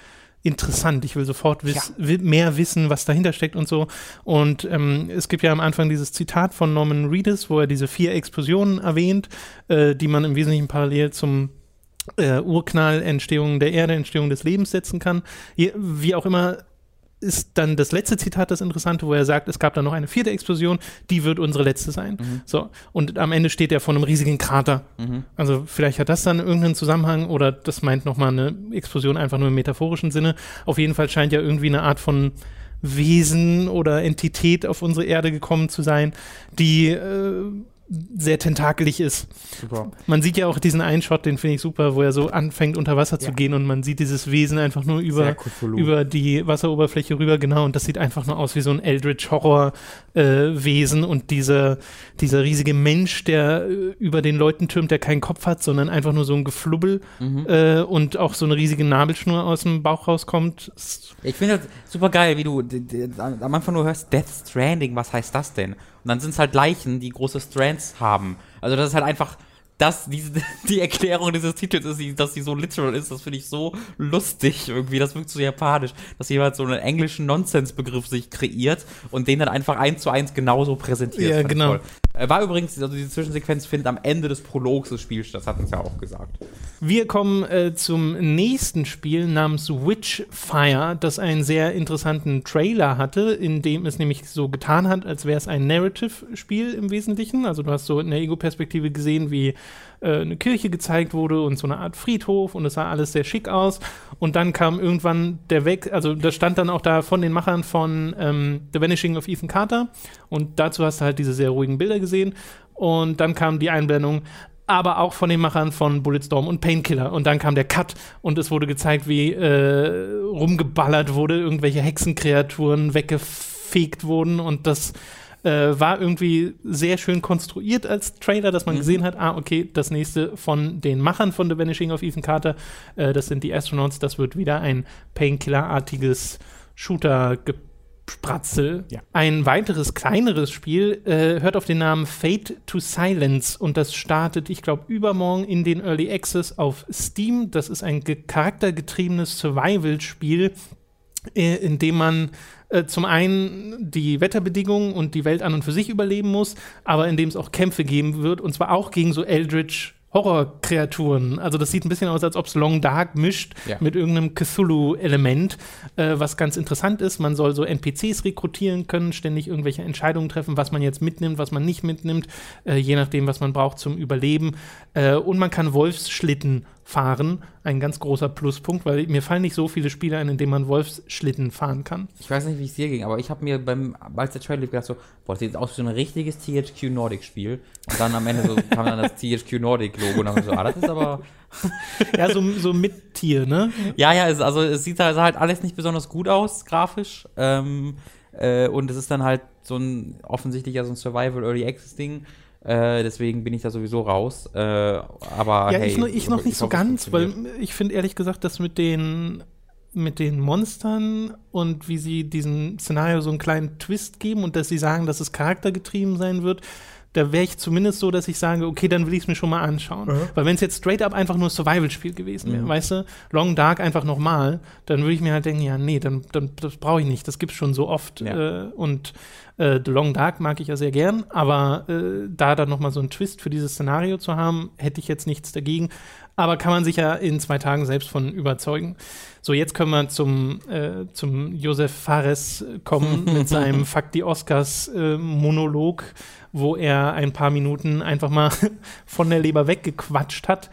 interessant. Ich will sofort wiss, wi- mehr wissen, was dahinter steckt und so. Und ähm, es gibt ja am Anfang dieses Zitat von Norman Reedus, wo er diese vier Explosionen erwähnt, äh, die man im Wesentlichen parallel zum äh, Urknall, Entstehung der Erde, Entstehung des Lebens setzen kann. Je, wie auch immer ist dann das letzte Zitat das Interessante, wo er sagt, es gab dann noch eine vierte Explosion, die wird unsere letzte sein. So. Und am Ende steht er vor einem riesigen Krater. Also vielleicht hat das dann irgendeinen Zusammenhang oder das meint nochmal eine Explosion einfach nur im metaphorischen Sinne. Auf jeden Fall scheint ja irgendwie eine Art von Wesen oder Entität auf unsere Erde gekommen zu sein, die äh, sehr tentakelig ist. Super. Man sieht ja auch diesen einen Shot, den finde ich super, wo er so anfängt unter Wasser zu Ja. gehen und man sieht dieses Wesen einfach nur über, über die Wasseroberfläche rüber, genau, und das sieht einfach nur aus wie so ein Eldritch Horror äh, Wesen und dieser, dieser riesige Mensch, der äh, über den Leuten türmt, der keinen Kopf hat, sondern einfach nur so ein Geflubbel Mhm. äh, und auch so eine riesige Nabelschnur aus dem Bauch rauskommt. Ich finde das super geil, wie du am Anfang nur hörst, Death Stranding, was heißt das denn? Und dann sind es halt Leichen, die große Strands haben. Also das ist halt einfach, das, diese, die Erklärung dieses Titels ist, die- dass sie so literal ist, das finde ich so lustig irgendwie, das wirkt so japanisch, dass jemand so einen englischen Nonsensbegriff sich kreiert und den dann einfach eins zu eins genauso präsentiert. Ja, genau. toll. Äh, War übrigens, also diese Zwischensequenz findet am Ende des Prologs des Spiels statt, hat uns ja auch gesagt. Wir kommen äh, zum nächsten Spiel namens Witchfire, das einen sehr interessanten Trailer hatte, in dem es nämlich so getan hat, als wäre es ein Narrative-Spiel im Wesentlichen. Also du hast so in der Ego-Perspektive gesehen, wie äh, eine Kirche gezeigt wurde und so eine Art Friedhof und es sah alles sehr schick aus. Und dann kam irgendwann der Weg, also das stand dann auch da von den Machern von ähm, The Vanishing of Ethan Carter und dazu hast du halt diese sehr ruhigen Bilder gesehen. Und dann kam die Einblendung, aber auch von den Machern von Bulletstorm und Painkiller. Und dann kam der Cut und es wurde gezeigt, wie äh, rumgeballert wurde, irgendwelche Hexenkreaturen weggefegt wurden und das äh, war irgendwie sehr schön konstruiert als Trailer, dass man Mhm. gesehen hat, ah, okay, das nächste von den Machern von The Vanishing of Ethan Carter, äh, das sind die Astronauts, das wird wieder ein Painkiller-artiges Shooter-Gespratzel. Ja. Ein weiteres, kleineres Spiel äh, hört auf den Namen Fate to Silence und das startet, ich glaube, übermorgen in den Early Access auf Steam. Das ist ein ge- charaktergetriebenes Survival-Spiel, äh, in dem man äh, zum einen die Wetterbedingungen und die Welt an und für sich überleben muss, aber in dem es auch Kämpfe geben wird und zwar auch gegen so Eldritch Horrorkreaturen. Also das sieht ein bisschen aus, als ob es Long Dark mischt Ja. mit irgendeinem Cthulhu-Element, äh, was ganz interessant ist. Man soll so NPCs rekrutieren können, ständig irgendwelche Entscheidungen treffen, was man jetzt mitnimmt, was man nicht mitnimmt, äh, je nachdem, was man braucht zum Überleben. Äh, und man kann Wolfsschlitten fahren, ein ganz großer Pluspunkt, weil mir fallen nicht so viele Spiele ein, in denen man Wolfsschlitten fahren kann. Ich weiß nicht, wie es dir ging, aber ich habe mir beim, als der Trailer lief, gedacht so, boah, das sieht aus wie so ein richtiges THQ Nordic Spiel. Und dann am Ende so kam dann das THQ Nordic Logo und dann so, ah, das ist aber, Ja, so, so mit Tier, ne? ja, ja, es, also es sieht halt, halt alles nicht besonders gut aus, grafisch. Ähm, äh, und es ist dann halt so ein, offensichtlich ja so ein Survival Early Access Ding. Äh, deswegen bin ich da sowieso raus. Äh, aber Ja, hey, ich, noch- ich noch nicht so hoffe, es ganz, weil ich finde ehrlich gesagt, dass mit den mit den Monstern und wie sie diesem Szenario so einen kleinen Twist geben und dass sie sagen, dass es charaktergetrieben sein wird, da wäre ich zumindest so, dass ich sage, okay, dann will ich es mir schon mal anschauen. Weil wenn es jetzt straight up einfach nur Survival-Spiel gewesen wäre, Mhm. weißt du, Long Dark einfach nochmal, dann würde ich mir halt denken, ja, nee, dann, dann das brauche ich nicht. Das gibt's schon so oft. Ja. Äh, und äh, The Long Dark mag ich ja sehr gern, aber äh, da dann nochmal so einen Twist für dieses Szenario zu haben, hätte ich jetzt nichts dagegen. Aber kann man sich ja in zwei Tagen selbst von überzeugen. So, jetzt können wir zum, äh, zum Josef Fares kommen mit seinem Fuck die Oscars äh, Monolog, wo er ein paar Minuten einfach mal von der Leber weggequatscht hat,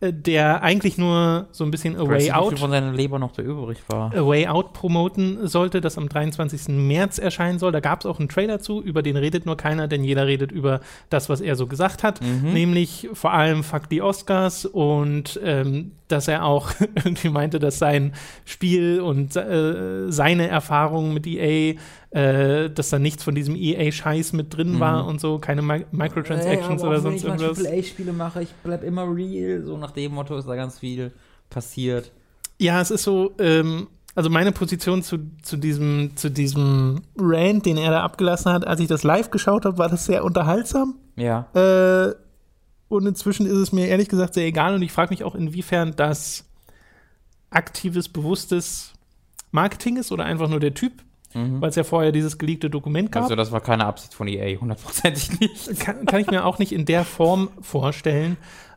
äh, der eigentlich nur so ein bisschen A Way nicht, Out von seiner Leber noch da übrig war. A Way Out promoten sollte, das am 23. März erscheinen soll. Da gab es auch einen Trailer zu, über den redet nur keiner, denn jeder redet über das, was er so gesagt hat, Mhm. nämlich vor allem Fuck die Oscars und ähm, dass er auch irgendwie meinte, dass sein Spiel und äh, seine Erfahrungen mit EA, äh, dass da nichts von diesem EA-Scheiß mit drin war und so, keine Mi Microtransactions oder sonst irgendwas. AAA-Spiele mache, ich bleib immer real. So nach dem Motto ist da ganz viel passiert. Ja, es ist so, ähm, also meine Position zu, zu, diesem, zu diesem Rant, den er da abgelassen hat, als ich das live geschaut habe, war das sehr unterhaltsam. Ja. Äh, und inzwischen ist es mir ehrlich gesagt sehr egal und ich frage mich auch, inwiefern das aktives, bewusstes Marketing ist oder einfach nur der Typ, weil es ja vorher dieses geleakte Dokument gab. Also das war keine Absicht von EA, hundertprozentig nicht. kann, kann ich mir auch nicht in der Form vorstellen.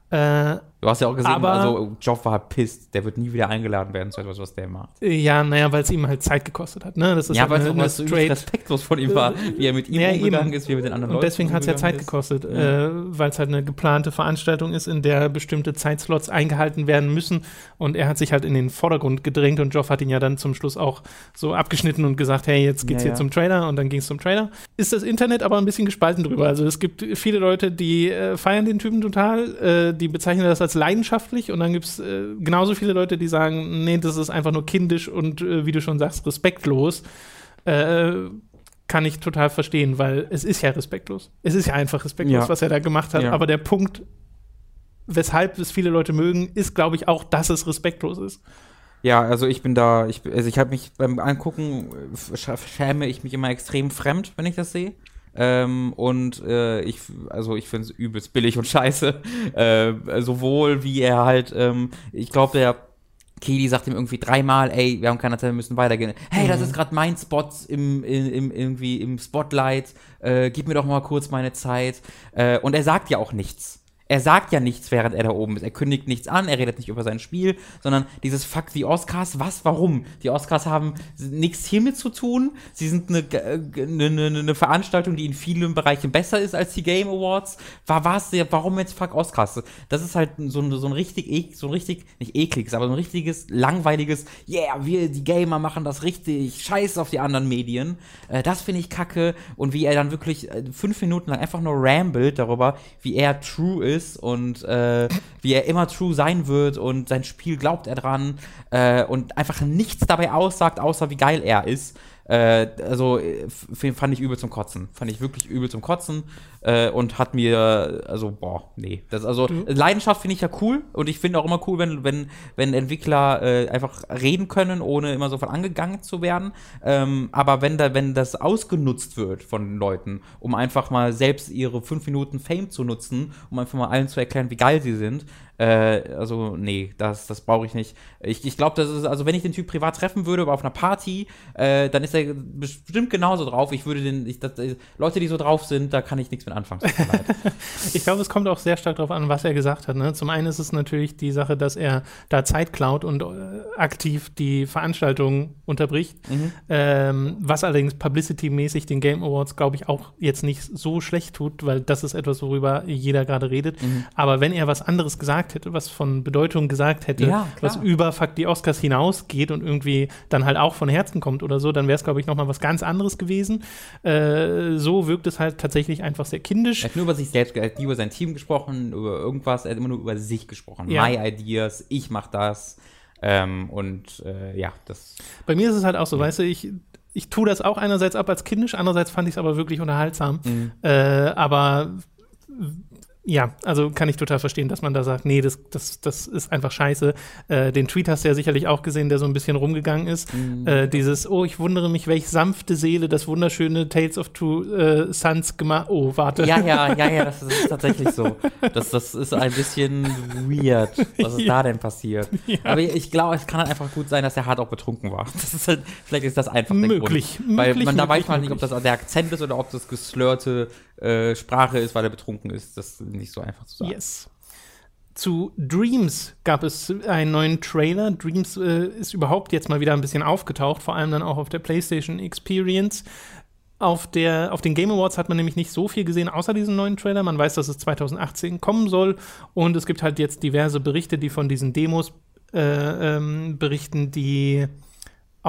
Äh, Du hast ja auch gesehen, Aber- also Joff war pisst, der wird nie wieder eingeladen werden zu etwas, was der macht. ja, naja, weil es ihm halt Zeit gekostet hat. Ne? Das ist ja, halt weil es auch so respektlos von ihm war, wie er mit ihm Ja, umgegangen eben. ist, wie er mit den anderen Und Leuten deswegen hat es ja Zeit ist. gekostet, äh, weil es halt eine geplante Veranstaltung ist, in der bestimmte Zeitslots eingehalten werden müssen. Und er hat sich halt in den Vordergrund gedrängt und Joff hat ihn ja dann zum Schluss auch so abgeschnitten und gesagt, hey, jetzt geht's Ja, hier ja. zum Trailer und dann ging es zum Trailer. Ist das Internet aber ein bisschen gespalten drüber. Also es gibt viele Leute, die äh, feiern den Typen total, äh, die bezeichnen das als leidenschaftlich und dann gibt es äh, genauso viele Leute, die sagen, nee, das ist einfach nur kindisch und äh, wie du schon sagst, respektlos. Äh, kann ich total verstehen, weil es ist ja respektlos. Es ist ja einfach respektlos, Ja. was er da gemacht hat. Ja. Aber der Punkt, weshalb es viele Leute mögen, ist, glaube ich, auch, dass es respektlos ist. Ja, also ich bin da, ich, also ich habe mich beim Angucken, äh, sch- schäme ich mich immer extrem fremd, wenn ich das sehe. Ähm, und äh, ich, also ich finde es übelst billig und scheiße. Äh, sowohl wie er halt, ähm, ich glaube, der Kili sagt ihm irgendwie dreimal, ey, wir haben keine Zeit, wir müssen weitergehen. Hey, das ist gerade mein Spot im, im, im, irgendwie im Spotlight. Äh, gib mir doch mal kurz meine Zeit. Äh, und er sagt ja auch nichts. Er sagt ja nichts, während er da oben ist. Er kündigt nichts an, er redet nicht über sein Spiel, sondern dieses Fuck die Oscars, was, warum? Die Oscars haben nichts hiermit zu tun. Sie sind eine, eine, eine, Veranstaltung, die in vielen Bereichen besser ist als die Game Awards. War was? Warum jetzt Fuck Oscars? Das ist halt so ein, so ein richtig, ek- so ein richtig, nicht ekliges, aber so ein richtiges, langweiliges, yeah, wir, die Gamer machen das richtig, scheiß auf die anderen Medien. Äh, das finde ich kacke. Und wie er dann wirklich äh, fünf Minuten lang einfach nur rambelt darüber, wie er true ist und äh, wie er immer true sein wird und sein Spiel glaubt er dran äh, und einfach nichts dabei aussagt, außer wie geil er ist. Äh, also äh, fand ich übel zum Kotzen. Fand ich wirklich übel zum Kotzen äh, und hat mir, also, boah, nee. Das, also, Leidenschaft finde ich ja cool und ich finde auch immer cool, wenn, wenn, wenn Entwickler äh, einfach reden können, ohne immer sofort angegangen zu werden. Ähm, aber wenn, da, wenn das ausgenutzt wird von Leuten, um einfach mal selbst ihre fünf Minuten Fame zu nutzen, um einfach mal allen zu erklären, wie geil sie sind, äh, also, nee, das, das brauche ich nicht. Ich, ich glaube, das ist, also wenn ich den Typ privat treffen würde, aber auf einer Party, äh, dann ist er bestimmt genauso drauf. Ich würde den, ich, das, äh, Leute, die so drauf sind, da kann ich nichts mit anfangen. Ich glaube, es kommt auch sehr stark darauf an, was er gesagt hat. Ne? Zum einen ist es natürlich die Sache, dass er da Zeit klaut und äh, aktiv die Veranstaltung unterbricht, ähm, was allerdings publicity-mäßig den Game Awards, glaube ich, auch jetzt nicht so schlecht tut, weil das ist etwas, worüber jeder gerade redet. Aber wenn er was anderes gesagt hätte, was von Bedeutung gesagt hätte, Ja, was über Fuck die Oscars hinausgeht und irgendwie dann halt auch von Herzen kommt oder so, dann wäre es, glaube ich, nochmal was ganz anderes gewesen. Äh, so wirkt es halt tatsächlich einfach sehr kindisch. Er hat nur über sich selbst, er hat nie über sein Team gesprochen, über irgendwas, er hat immer nur über sich gesprochen. Ja. My Ideas, ich mach das. Ähm, und äh, ja, das. Bei mir ist es halt auch so, weißt du, ich, ich tue das auch einerseits ab als kindisch, andererseits fand ich es aber wirklich unterhaltsam. Mhm. Äh, aber ja, also kann ich total verstehen, dass man da sagt, nee, das, das, das ist einfach scheiße. Äh, den Tweet hast du ja sicherlich auch gesehen, der so ein bisschen rumgegangen ist. Mhm. Äh, dieses, oh, ich wundere mich, welch sanfte Seele das wunderschöne Tales of Two äh, Sons gemacht. Oh, warte. Ja, ja, ja, ja, das ist tatsächlich so. Das, das ist ein bisschen weird. Was ist da denn passiert? Aber ich glaube, es kann halt einfach gut sein, dass er hart auch betrunken war. Das ist halt, vielleicht ist das einfach der Möglich, Grund. Weil möglich, man da weiß man nicht, ob das der Akzent ist oder ob das geslurrte äh, Sprache ist, weil er betrunken ist. Das ist nicht so einfach zu sagen. Yes. Zu Dreams gab es einen neuen Trailer. Dreams äh, ist überhaupt jetzt mal wieder ein bisschen aufgetaucht, vor allem dann auch auf der PlayStation Experience. Auf, der, auf den Game Awards hat man nämlich nicht so viel gesehen, außer diesem neuen Trailer. Man weiß, dass es 2018 kommen soll. Und es gibt halt jetzt diverse Berichte, die von diesen Demos äh, ähm, berichten, die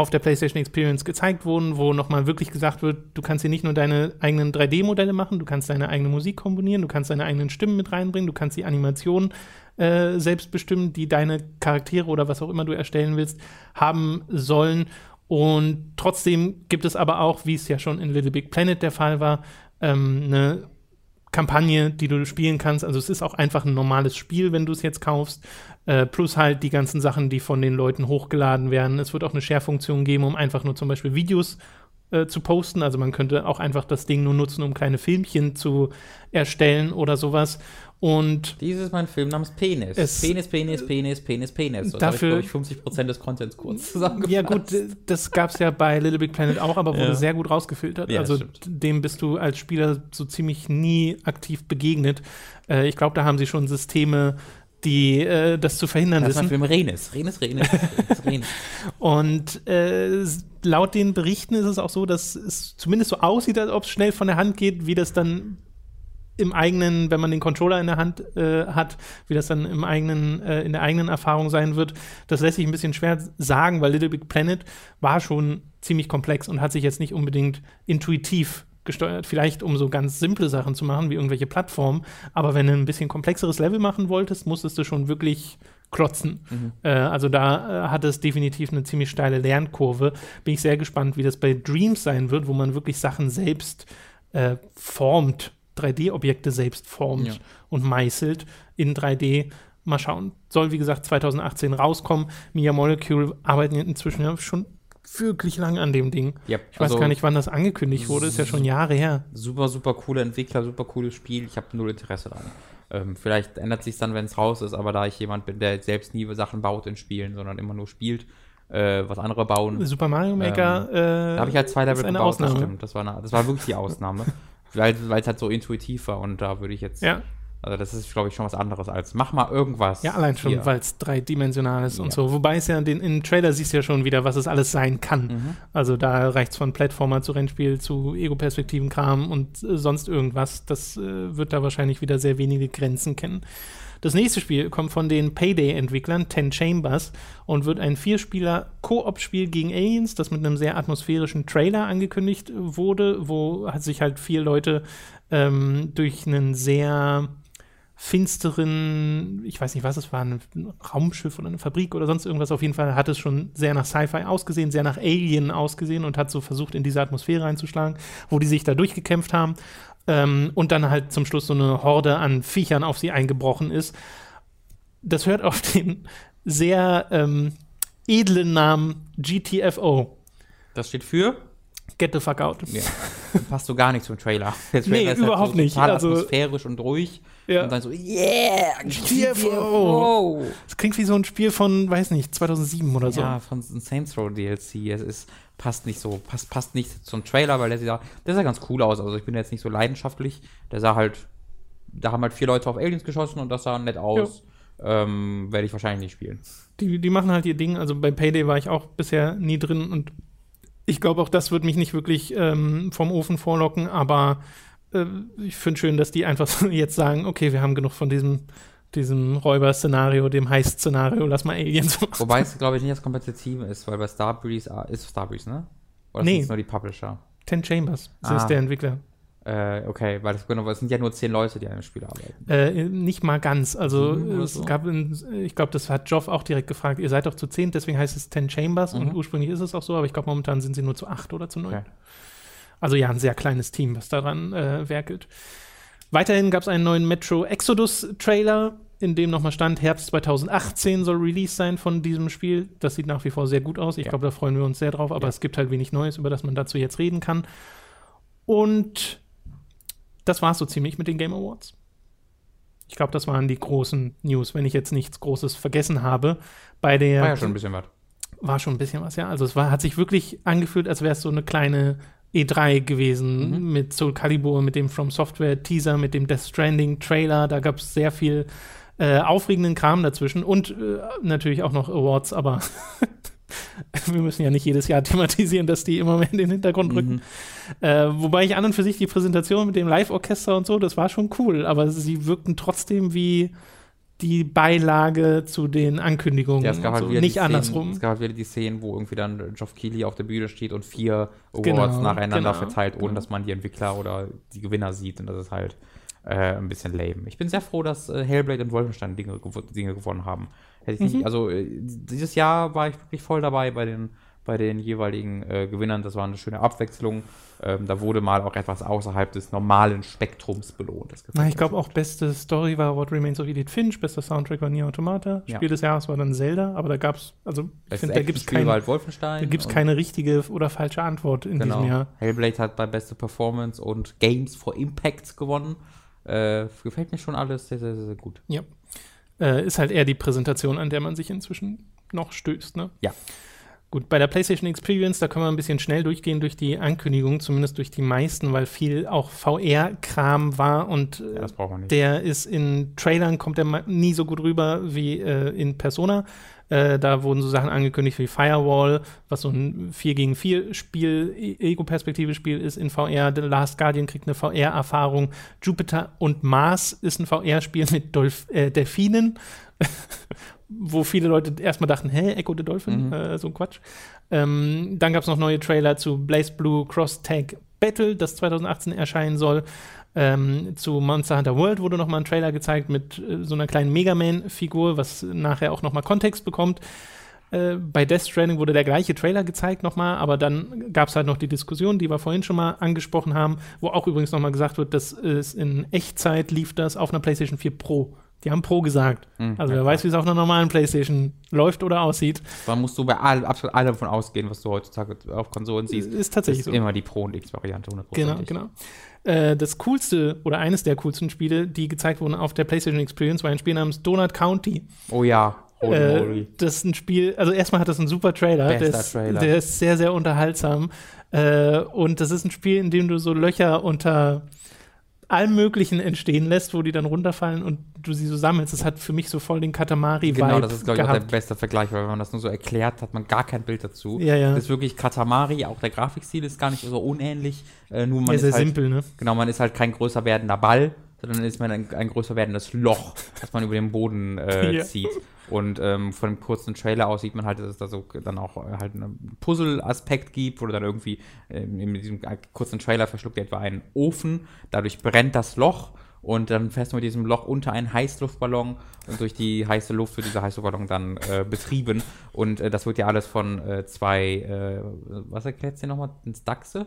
auf der PlayStation Experience gezeigt wurden, wo nochmal wirklich gesagt wird, du kannst hier nicht nur deine eigenen 3D-Modelle machen, du kannst deine eigene Musik kombinieren, du kannst deine eigenen Stimmen mit reinbringen, du kannst die Animationen äh, selbst bestimmen, die deine Charaktere oder was auch immer du erstellen willst, haben sollen. Und trotzdem gibt es aber auch, wie es ja schon in Little Big Planet der Fall war, ähm, eine Kampagne, die du spielen kannst. Also es ist auch einfach ein normales Spiel, wenn du es jetzt kaufst. Äh, plus halt die ganzen Sachen, die von den Leuten hochgeladen werden. Es wird auch eine Share-Funktion geben, um einfach nur zum Beispiel Videos äh, zu posten. Also man könnte auch einfach das Ding nur nutzen, um kleine Filmchen zu erstellen oder sowas. Und Dies ist mein Film namens Penis. Penis, Penis, Penis, Penis, Penis. So, Dafür- habe ich, glaube ich, 50% des Contents kurz zusammengefasst. ja gut, das gab es ja bei Little Big Planet auch, aber wurde Ja. sehr gut rausgefiltert. Ja, also dem bist du als Spieler so ziemlich nie aktiv begegnet. Äh, ich glaube, da haben sie schon Systeme, die äh, das zu verhindern Das ist mein wissen. Film Renes. Renes, Renes, Renes, Renes. Und äh, laut den Berichten ist es auch so, dass es zumindest so aussieht, als ob es schnell von der Hand geht, wie das dann im eigenen, wenn man den Controller in der Hand äh, hat, wie das dann im eigenen, äh, in der eigenen Erfahrung sein wird. Das lässt sich ein bisschen schwer sagen, weil Little Big Planet war schon ziemlich komplex und hat sich jetzt nicht unbedingt intuitiv gesteuert. Vielleicht um so ganz simple Sachen zu machen, wie irgendwelche Plattformen. Aber wenn du ein bisschen komplexeres Level machen wolltest, musstest du schon wirklich klotzen. Äh, also da äh, hat es definitiv eine ziemlich steile Lernkurve. Bin ich sehr gespannt, wie das bei Dreams sein wird, wo man wirklich Sachen selbst äh, formt, 3D-Objekte selbst formt Ja. und meißelt in 3D. Mal schauen. Soll, wie gesagt, 2018 rauskommen. Mia Molecule arbeiten inzwischen ja schon wirklich lange an dem Ding. Ja, Ich weiß also gar nicht, wann das angekündigt wurde. Ist ja schon Jahre her. Super, super coole Entwickler, super cooles Spiel. Ich habe null Interesse daran. Ähm, vielleicht ändert sich dann, wenn es raus ist, aber da ich jemand bin, der selbst nie Sachen baut in Spielen, sondern immer nur spielt, äh, was andere bauen, Super Mario Maker. äh, da habe ich halt zwei Level gebaut, Ausnahme. das stimmt. Das war, eine, das war wirklich die Ausnahme. weil es halt so intuitiv war und da würde ich jetzt, Ja. also das ist, glaube ich, schon was anderes als mach mal irgendwas. Ja, allein schon, weil es dreidimensional ist und Ja. so. Wobei es ja den, im Trailer siehst du ja schon wieder, was es alles sein kann. Mhm. Also da reicht es von Plattformer zu Rennspiel zu Ego-Perspektiven-Kram und äh, sonst irgendwas. Das äh, wird da wahrscheinlich wieder sehr wenige Grenzen kennen. Das nächste Spiel kommt von den Payday-Entwicklern, Ten Chambers, und wird ein Vierspieler-Koop-Spiel gegen Aliens, das mit einem sehr atmosphärischen Trailer angekündigt wurde, wo sich halt vier Leute ähm, durch einen sehr finsteren, ich weiß nicht, was es war, ein Raumschiff oder eine Fabrik oder sonst irgendwas. Auf jeden Fall hat es schon sehr nach Sci-Fi ausgesehen, sehr nach Alien ausgesehen und hat so versucht, in diese Atmosphäre einzuschlagen, wo die sich da durchgekämpft haben. Ähm, und dann halt zum Schluss so eine Horde an Viechern auf sie eingebrochen ist. Das hört auf den sehr ähm, edlen Namen GTFO. Das steht für? Get the fuck out. Ja. Passt so gar nicht zum Trailer. Der Trailer Nee, ist halt überhaupt so nicht. Total Also- atmosphärisch und ruhig. Ja. Und dann so, yeah, GTFO. Das klingt wie so ein Spiel von, weiß nicht, 2007 oder so. Ja, von Saints Row DLC. Es ist, passt nicht so, passt, passt nicht zum Trailer, weil der da- der sah ganz cool aus. Also ich bin jetzt nicht so leidenschaftlich. Der sah halt, da haben halt vier Leute auf Aliens geschossen und das sah nett aus. Ähm, Werde ich wahrscheinlich nicht spielen. die, die machen halt ihr Ding. Also bei Payday war ich auch bisher nie drin und ich glaube auch, das wird mich nicht wirklich ähm, vom Ofen vorlocken, aber äh, ich finde schön, dass die einfach jetzt sagen, okay, wir haben genug von diesem, diesem Räuber-Szenario, dem Heist-Szenario, lass mal Aliens machen. Wobei es, glaube ich, nicht das Kompetitive ist, weil bei Starbreeze ah, ist Starbreeze, ne? Oder Nee. sind es nur die Publisher? Ten Chambers, das Ah. ist der Entwickler. Äh, okay, weil das, genau, es sind ja nur zehn Leute, die an dem Spiel arbeiten. Äh, nicht mal ganz. Also oder es so? gab, ein, ich glaube, das hat Joff auch direkt gefragt. Ihr seid doch zu zehn, deswegen heißt es Ten Chambers und Mhm. ursprünglich ist es auch so, aber ich glaube, momentan sind sie nur zu acht oder zu neun. Okay. Also ja, ein sehr kleines Team, was daran äh, werkelt. Weiterhin gab es einen neuen Metro Exodus Trailer, in dem nochmal stand, Herbst 2018 soll Release sein von diesem Spiel. Das sieht nach wie vor sehr gut aus. Ich Ja. glaube, da freuen wir uns sehr drauf, aber Ja. es gibt halt wenig Neues, über das man dazu jetzt reden kann. Und das war es so ziemlich mit den Game Awards. Ich glaube, das waren die großen News, wenn ich jetzt nichts Großes vergessen habe. Bei der War ja schon ein bisschen was. war schon ein bisschen was, ja. Also es war, hat sich wirklich angefühlt, als wäre es so eine kleine E3 gewesen Mhm. mit Soul Calibur, mit dem From Software Teaser, mit dem Death Stranding Trailer. Da gab es sehr viel äh, aufregenden Kram dazwischen und äh, natürlich auch noch Awards, aber wir müssen ja nicht jedes Jahr thematisieren, dass die immer mehr in den Hintergrund rücken. Mhm. Äh, wobei ich an und für sich die Präsentation mit dem Live-Orchester und so, das war schon cool, aber sie wirkten trotzdem wie die Beilage zu den Ankündigungen. Ja, es gab halt so. wieder nicht die Szenen, andersrum. Es gab halt wieder die Szenen, wo irgendwie dann Geoff Keighley auf der Bühne steht und vier Awards Genau, nacheinander genau, verteilt, ohne genau. dass man die Entwickler oder die Gewinner sieht. Und das ist halt äh, ein bisschen lame. Ich bin sehr froh, dass äh, Hellblade und Wolfenstein Dinge, Dinge gewonnen haben. Hätte ich Mhm. nicht, also äh, dieses Jahr war ich wirklich voll dabei bei den, bei den jeweiligen äh, Gewinnern. Das war eine schöne Abwechslung. Ähm, da wurde mal auch etwas außerhalb des normalen Spektrums belohnt. Na, ich glaube auch beste Story war What Remains of Edith Finch, bester Soundtrack war Nier Automata, Ja. Spiel des Jahres war dann Zelda, aber da gab es, also ich finde, da gibt es kein, halt da gibt's keine richtige oder falsche Antwort in Genau. diesem Jahr. Hellblade hat bei beste Performance und Games for Impact gewonnen. Äh, gefällt mir schon alles sehr, sehr, sehr, sehr gut. Ja. Äh, ist halt eher die Präsentation, an der man sich inzwischen noch stößt, ne? Ja. Gut, bei der PlayStation Experience, da können wir ein bisschen schnell durchgehen durch die Ankündigungen, zumindest durch die meisten, weil viel auch VR-Kram war und äh, Ja, der ist in Trailern, kommt ma- nie so gut rüber wie äh, in Persona. Äh, da wurden so Sachen angekündigt wie Firewall, was so ein 4 gegen 4 Spiel, E- Ego-Perspektive-Spiel ist in VR. The Last Guardian kriegt eine VR-Erfahrung. Jupiter und Mars ist ein VR-Spiel mit Dolph äh, Delfinen, wo viele Leute erstmal dachten, hä, Echo the Dolphin? Mhm. Äh, so ein Quatsch. Ähm, dann gab es noch neue Trailer zu Blaze Blue Cross Tag Battle, das 2018 erscheinen soll. Ähm, zu Monster Hunter World wurde nochmal ein Trailer gezeigt mit äh, so einer kleinen Mega Man-Figur, was nachher auch nochmal Kontext bekommt. Äh, bei Death Stranding wurde der gleiche Trailer gezeigt nochmal, aber dann gab es halt noch die Diskussion, die wir vorhin schon mal angesprochen haben, wo auch übrigens nochmal gesagt wird, dass es in Echtzeit lief das auf einer PlayStation 4 Pro. Die haben Pro gesagt. Mhm, Also ja, wer weiß, wie es auf einer normalen PlayStation läuft oder aussieht. Da musst du bei all, absolut allem davon ausgehen, was du heutzutage auf Konsolen siehst. Ist Das tatsächlich ist so. immer die Pro- und X-Variante, 100%. Genau, genau. Äh, das coolste oder eines der coolsten Spiele, die gezeigt wurden auf der PlayStation Experience, war ein Spiel namens Donut County. Oh ja, holy Äh, moly. das ist ein Spiel, also erstmal hat das einen super Trailer. Der Bester ist, Trailer. der ist sehr, sehr unterhaltsam. Äh, und das ist ein Spiel, in dem du so Löcher unter allem Möglichen entstehen lässt, wo die dann runterfallen und du sie so sammelst. Das hat für mich so voll den Katamari-Vibe Genau, das ist, glaube ich, auch der beste Vergleich, weil wenn man das nur so erklärt, hat man gar kein Bild dazu. Ja, ja. Das ist wirklich Katamari, auch der Grafikstil ist gar nicht so unähnlich. Äh, nur man Ja, ist sehr halt, simpel, ne? Genau, man ist halt kein größer werdender Ball, sondern ist man ein, ein größer werdendes Loch, das man über den Boden äh, Ja. zieht. Und ähm, von dem kurzen Trailer aus sieht man halt, dass es da so dann auch äh, halt einen Puzzle-Aspekt gibt, wo du dann irgendwie ähm, in diesem äh, kurzen Trailer verschluckt etwa einen Ofen, dadurch brennt das Loch und dann fährst du mit diesem Loch unter einen Heißluftballon und durch die heiße Luft wird dieser Heißluftballon dann äh, betrieben. Und äh, das wird ja alles von äh, zwei, äh, was erklärt sie nochmal? Ins Dachse?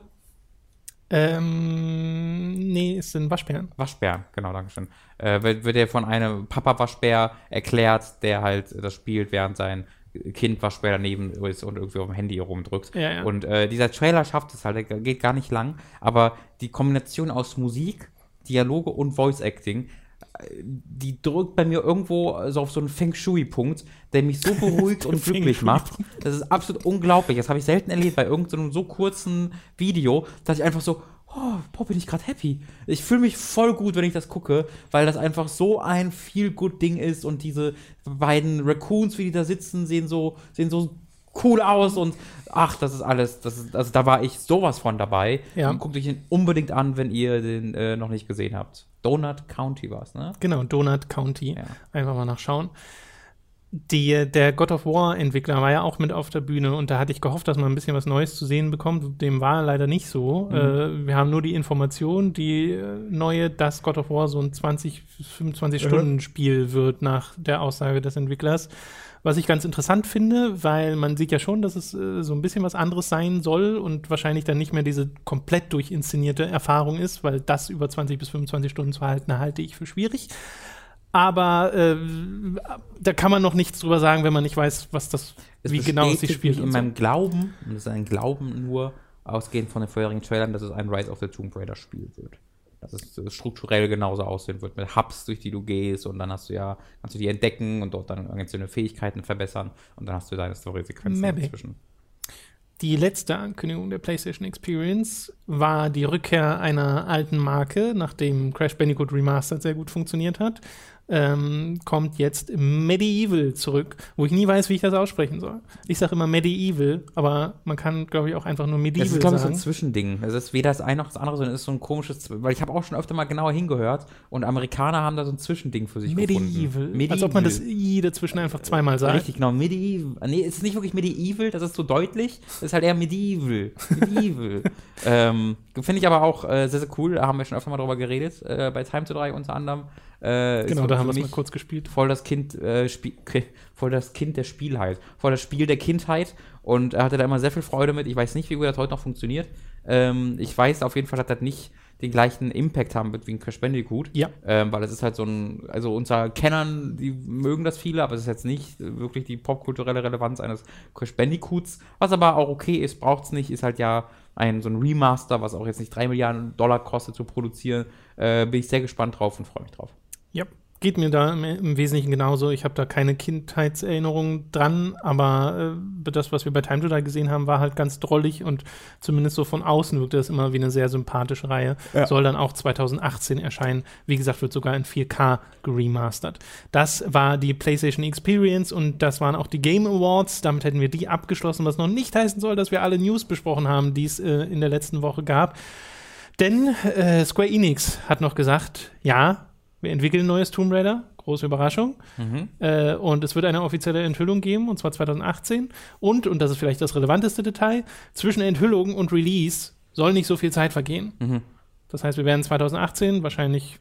Ähm, nee, es sind Waschbären. Waschbär, genau, Dankeschön. Äh, wird, wird er von einem Papa-Waschbär erklärt, der halt das spielt, während sein Kind Waschbär daneben ist und irgendwie auf dem Handy rumdrückt. Ja, ja. Und äh, dieser Trailer schafft es halt, der geht gar nicht lang, aber die Kombination aus Musik, Dialoge und Voice-Acting, äh, die drückt bei mir irgendwo so auf so einen Feng Shui-Punkt, der mich so beruhigt und glücklich macht. Das ist absolut unglaublich. Das habe ich selten erlebt bei irgendeinem so kurzen Video, dass ich einfach so, oh, boah, bin ich gerade happy. Ich fühle mich voll gut, wenn ich das gucke, weil das einfach so ein feel good Ding ist und diese beiden Raccoons, wie die da sitzen, sehen so, sehen so cool aus und ach, das ist alles, das ist, also da war ich sowas von dabei. Ja. Und guckt euch den unbedingt an, wenn ihr den äh, noch nicht gesehen habt. Donut County war es, ne? Genau, Donut County. Ja. Einfach mal nachschauen. Die, der God of War-Entwickler war ja auch mit auf der Bühne und da hatte ich gehofft, dass man ein bisschen was Neues zu sehen bekommt. Dem war leider nicht so. Mhm. Äh, wir haben nur die Information, die äh, neue, dass God of War so ein 20, 25-Stunden-Spiel wird nach der Aussage des Entwicklers. Was ich ganz interessant finde, weil man sieht ja schon, dass es äh, so ein bisschen was anderes sein soll und wahrscheinlich dann nicht mehr diese komplett durchinszenierte Erfahrung ist, weil das über 20 bis 25 Stunden zu halten, halte ich für schwierig. Aber äh, da kann man noch nichts drüber sagen, wenn man nicht weiß, was das, Es wie genau es sich spielt. in so. meinem Glauben, und das ist ein Glauben nur, ausgehend von den vorherigen Trailern, dass es ein Rise of the Tomb Raider Spiel wird. Dass es äh, strukturell genauso aussehen wird, mit Hubs, durch die du gehst und dann hast du ja, kannst du die entdecken und dort dann einzelne Fähigkeiten verbessern und dann hast du deine Story-Sequenzen Maybe. dazwischen. Die letzte Ankündigung der PlayStation Experience war die Rückkehr einer alten Marke, nachdem Crash Bandicoot Remastered sehr gut funktioniert hat. Ähm, kommt jetzt Medieval zurück, wo ich nie weiß, wie ich das aussprechen soll. Ich sage immer Medieval, aber man kann, glaube ich, auch einfach nur Medieval Das ist, glaube ich, so sagen. ein Zwischending. Es ist weder das eine noch das andere, sondern es ist so ein komisches, weil ich habe auch schon öfter mal genauer hingehört und Amerikaner haben da so ein Zwischending für sich Medieval. gefunden. Als ob man das I dazwischen einfach zweimal sagt. Richtig, genau. Medieval. Nee, es ist nicht wirklich Medieval, das ist so deutlich. Es ist halt eher Medieval. Medieval. ähm, Finde ich aber auch äh, sehr, sehr cool. Da haben wir schon öfter mal drüber geredet. Äh, bei Time to 3 unter anderem. Äh, Genau, da haben wir es mal kurz gespielt. Voll das Kind, äh, Spiel, voll das Kind der Spielheit. Voll das Spiel der Kindheit. Und er hatte da immer sehr viel Freude mit. Ich weiß nicht, wie gut das heute noch funktioniert. Ähm, ich weiß auf jeden Fall, dass das nicht den gleichen Impact haben wird wie ein Crash Bandicoot. Ja. Ähm, weil es ist halt so ein, also unter Kennern, die mögen das viele, aber es ist jetzt nicht wirklich die popkulturelle Relevanz eines Crash Bandicoots. Was aber auch okay ist, braucht es nicht, ist halt ja ein so ein Remaster, was auch jetzt nicht 3 Milliarden Dollar kostet zu produzieren. Äh, bin ich sehr gespannt drauf und freue mich drauf. Ja, geht mir da im, Wesentlichen genauso. Ich habe da keine Kindheitserinnerungen dran, aber äh, das, was wir bei Time to Die gesehen haben, war halt ganz drollig und zumindest so von außen wirkte das immer wie eine sehr sympathische Reihe. Ja. Soll dann auch 2018 erscheinen. Wie gesagt, wird sogar in 4K geremastert. Das war die PlayStation Experience und das waren auch die Game Awards. Damit hätten wir die abgeschlossen, was noch nicht heißen soll, dass wir alle News besprochen haben, die es äh, in der letzten Woche gab. Denn äh, Square Enix hat noch gesagt, ja, wir entwickeln ein neues Tomb Raider. Große Überraschung. Äh, und es wird eine offizielle Enthüllung geben, und zwar 2018. Und, und das ist vielleicht das relevanteste Detail, zwischen Enthüllung und Release soll nicht so viel Zeit vergehen. Das heißt, wir werden 2018 wahrscheinlich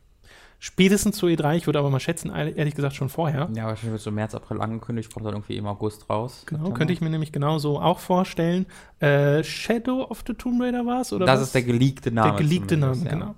spätestens zur E3, ich würde aber mal schätzen, ehrlich gesagt schon vorher. Ja, wahrscheinlich wird so März, April angekündigt, kommt dann irgendwie im August raus. Genau, könnte ich mir nämlich genauso auch vorstellen. Äh, Shadow of the Tomb Raider war es? Oder Das was? ist der geleakte Name. Der geleakte Name, ja. genau.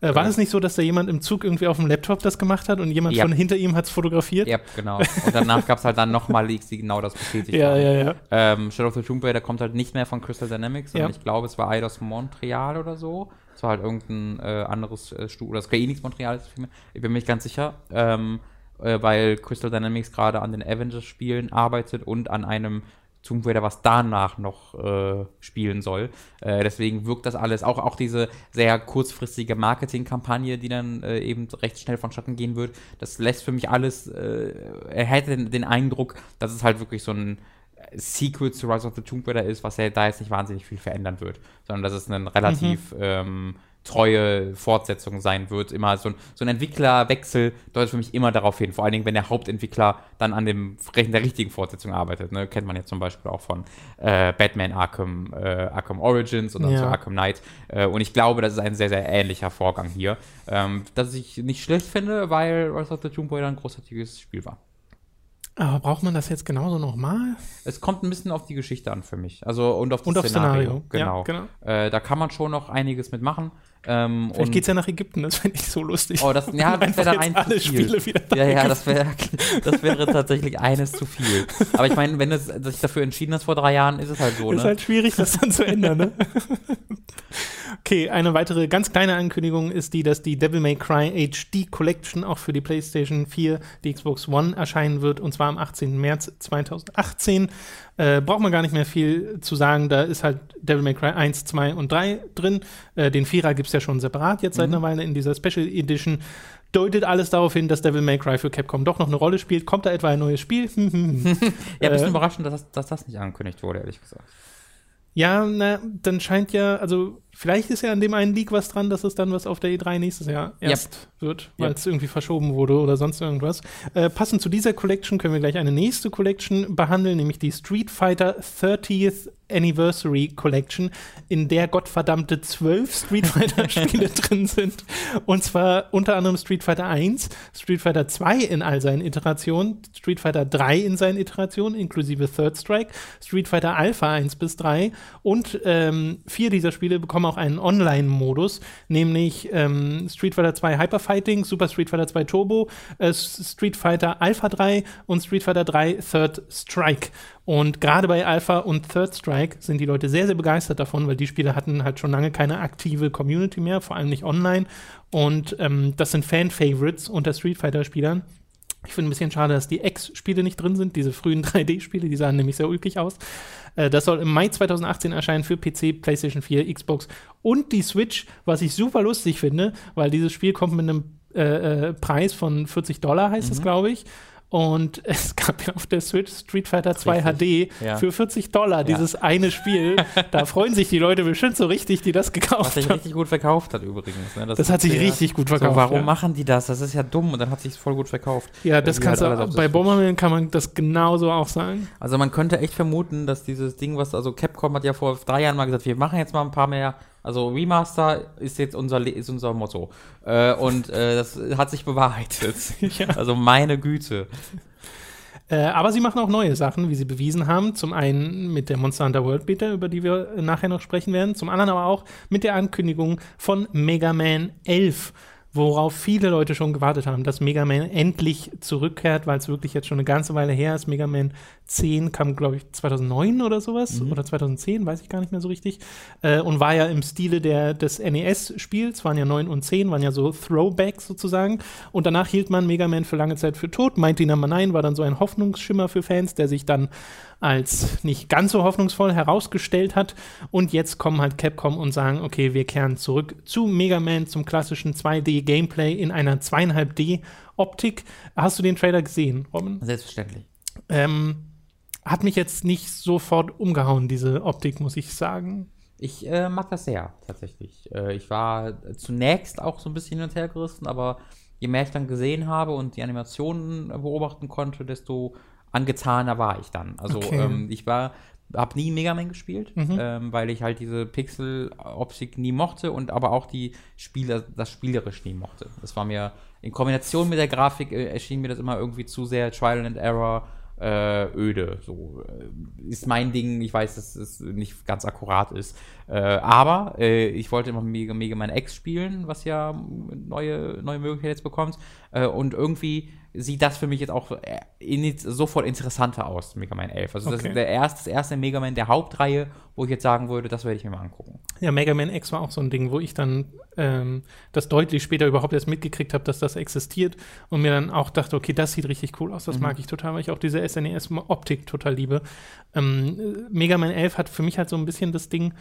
Äh, war es nicht so, dass da jemand im Zug irgendwie auf dem Laptop das gemacht hat und jemand Ja. von hinter ihm hat es fotografiert? Ja, genau. Und danach gab es halt dann nochmal Leaks, die genau das bestätigt ja, haben. ja. ja. Ähm, Shadow of the Tomb Raider kommt halt nicht mehr von Crystal Dynamics, sondern Ja. ich glaube, es war Eidos Montreal oder so. Es war halt irgendein äh, anderes äh, Studio, oder Square Enix Montreal ist vielmehr. Ich bin mir nicht ganz sicher, ähm, äh, weil Crystal Dynamics gerade an den Avengers-Spielen arbeitet und an einem Tomb Raider, was danach noch äh, spielen soll. Äh, deswegen wirkt das alles, auch, auch diese sehr kurzfristige Marketingkampagne, die dann äh, eben recht schnell vonstatten gehen wird, das lässt für mich alles, äh, er hätte den, den Eindruck, dass es halt wirklich so ein Sequel zu Rise of the Tomb Raider ist, was ja da jetzt nicht wahnsinnig viel verändern wird, sondern dass es eine relativ ähm, treue Fortsetzung sein wird. Immer so ein, so ein Entwicklerwechsel deutet für mich immer darauf hin, vor allen Dingen, wenn der Hauptentwickler dann an dem der richtigen Fortsetzung arbeitet. Ne? Kennt man ja zum Beispiel auch von äh, Batman Arkham, äh, Arkham Origins und dann Ja. zu Arkham Knight. Äh, und ich glaube, das ist ein sehr, sehr ähnlicher Vorgang hier. Ähm, das ich nicht schlecht finde, weil Rise of the Tomb Raider ein großartiges Spiel war. Aber braucht man das jetzt genauso nochmal? Es kommt ein bisschen auf die Geschichte an für mich. Also und auf das Und aufs Szenario. Genau. Ja, genau. Äh, da kann man schon noch einiges mitmachen. Ähm, Vielleicht und- geht's ja nach Ägypten, das fände ich so lustig. Oh, das, ja, das wäre dann jetzt ein alle zu viel. Spiele wieder ja, ja, das wäre das wäre tatsächlich eines zu viel. Aber ich meine, wenn es sich dafür entschieden hast vor drei Jahren, ist es halt so, Ist ne? halt schwierig, das dann zu ändern, ne? Okay, eine weitere ganz kleine Ankündigung ist die, dass die Devil May Cry HD Collection auch für die PlayStation 4, die Xbox One erscheinen wird, und zwar am 18. März 2018. Äh, braucht man gar nicht mehr viel zu sagen, da ist halt Devil May Cry 1, 2 und 3 drin. Äh, den Vierer gibt es ja schon separat jetzt seit einer Weile in dieser Special Edition. Deutet alles darauf hin, dass Devil May Cry für Capcom doch noch eine Rolle spielt. Kommt da etwa ein neues Spiel? Ja, ein bisschen äh, überraschend, dass, das- dass das nicht angekündigt wurde, ehrlich gesagt. Ja, na, dann scheint ja, also vielleicht ist ja an dem einen Leak was dran, dass es dann was auf der E3 nächstes Jahr erst wird, weil Yep. es irgendwie verschoben wurde oder sonst irgendwas. Äh, passend zu dieser Collection können wir gleich eine nächste Collection behandeln, nämlich die Street Fighter 30th Anniversary Collection, in der gottverdammte zwölf Street Fighter Spiele drin sind. Und zwar unter anderem Street Fighter 1, Street Fighter 2 in all seinen Iterationen, Street Fighter 3 in seinen Iterationen, inklusive Third Strike, Street Fighter Alpha 1 bis 3 und ähm, vier dieser Spiele bekommen auch einen Online-Modus, nämlich ähm, Street Fighter 2 Hyper Fighting, Super Street Fighter 2 Turbo, äh, Street Fighter Alpha 3 und Street Fighter 3 Third Strike. Und gerade bei Alpha und Third Strike sind die Leute sehr, sehr begeistert davon, weil die Spiele hatten halt schon lange keine aktive Community mehr, vor allem nicht online. Und ähm, das sind Fan-Favorites unter Street Fighter-Spielern. Ich finde ein bisschen schade, dass die X-Spiele nicht drin sind, diese frühen 3D-Spiele, die sahen nämlich sehr ulkig aus. Äh, das soll im Mai 2018 erscheinen für PC, PlayStation 4, Xbox und die Switch, was ich super lustig finde, weil dieses Spiel kommt mit einem äh, äh, Preis von 40 Dollar, heißt es, glaube ich. Und es gab ja auf der Switch Street Fighter 2 Richtig. HD Ja. für 40 Dollar, dieses eine Spiel. da freuen sich die Leute bestimmt so richtig, die das Was gekauft sich haben. richtig gut verkauft hat übrigens. Ne? Das hat sich sehr- richtig gut verkauft. So, warum ja. machen die das? Das ist ja dumm und dann hat sich voll gut verkauft. Ja, das kannst halt du, bei. Bomberman kann man das genauso auch sagen. Also man könnte echt vermuten, dass dieses Ding, was, also Capcom hat ja vor drei Jahren mal gesagt, wir machen jetzt mal ein paar mehr, also Remaster ist jetzt unser, ist unser Motto. Äh, und äh, das hat sich bewahrheitet. Ja. Also meine Güte. Äh, aber sie machen auch neue Sachen, wie sie bewiesen haben. Zum einen mit der Monster Hunter World Beta, über die wir äh, nachher noch sprechen werden. Zum anderen aber auch mit der Ankündigung von Mega Man 11, worauf viele Leute schon gewartet haben, dass Mega Man endlich zurückkehrt, weil es wirklich jetzt schon eine ganze Weile her ist. Mega Man 10 kam, glaube ich, 2009 oder sowas oder 2010, weiß ich gar nicht mehr so richtig. Äh, und war ja im Stile der, des NES-Spiels, waren ja 9 und 10, waren ja so Throwbacks sozusagen. Und danach hielt man Mega Man für lange Zeit für tot. Mighty Number 9 war dann so ein Hoffnungsschimmer für Fans, der sich dann als nicht ganz so hoffnungsvoll herausgestellt hat. Und jetzt kommen halt Capcom und sagen, okay, wir kehren zurück zu Mega Man, zum klassischen 2D-Gameplay in einer 2,5D-Optik. Hast du den Trailer gesehen, Robin? Selbstverständlich. Ähm, hat mich jetzt nicht sofort umgehauen, diese Optik, muss ich sagen. Ich äh, mag das sehr, tatsächlich. Äh, ich war zunächst auch so ein bisschen hin und her gerissen, aber je mehr ich dann gesehen habe und die Animationen beobachten konnte, desto angetaner war ich dann. Also Okay. ähm, ich war, habe nie Mega Man gespielt, Mhm. ähm, weil ich halt diese Pixel-Optik nie mochte und aber auch die Spieler, das spielerisch nie mochte. Das war mir in Kombination mit der Grafik äh, erschien mir das immer irgendwie zu sehr Trial and Error äh, öde. So äh, ist mein Ding. Ich weiß, dass es nicht ganz akkurat ist. Äh, aber äh, ich wollte immer Mega, Mega Man X spielen, was ja neue, neue Möglichkeiten jetzt bekommt. Äh, und irgendwie sieht das für mich jetzt auch äh, in, sofort interessanter aus, Mega Man 11. Also das Okay. ist der erste, das erste Mega Man der Hauptreihe, wo ich jetzt sagen würde, das werde ich mir mal angucken. Ja, Mega Man X war auch so ein Ding, wo ich dann ähm, das deutlich später überhaupt erst mitgekriegt habe, dass das existiert und mir dann auch dachte, okay, das sieht richtig cool aus, das mag ich total, weil ich auch diese SNES-Optik total liebe. Ähm, äh, Mega Man 11 hat für mich halt so ein bisschen das Ding,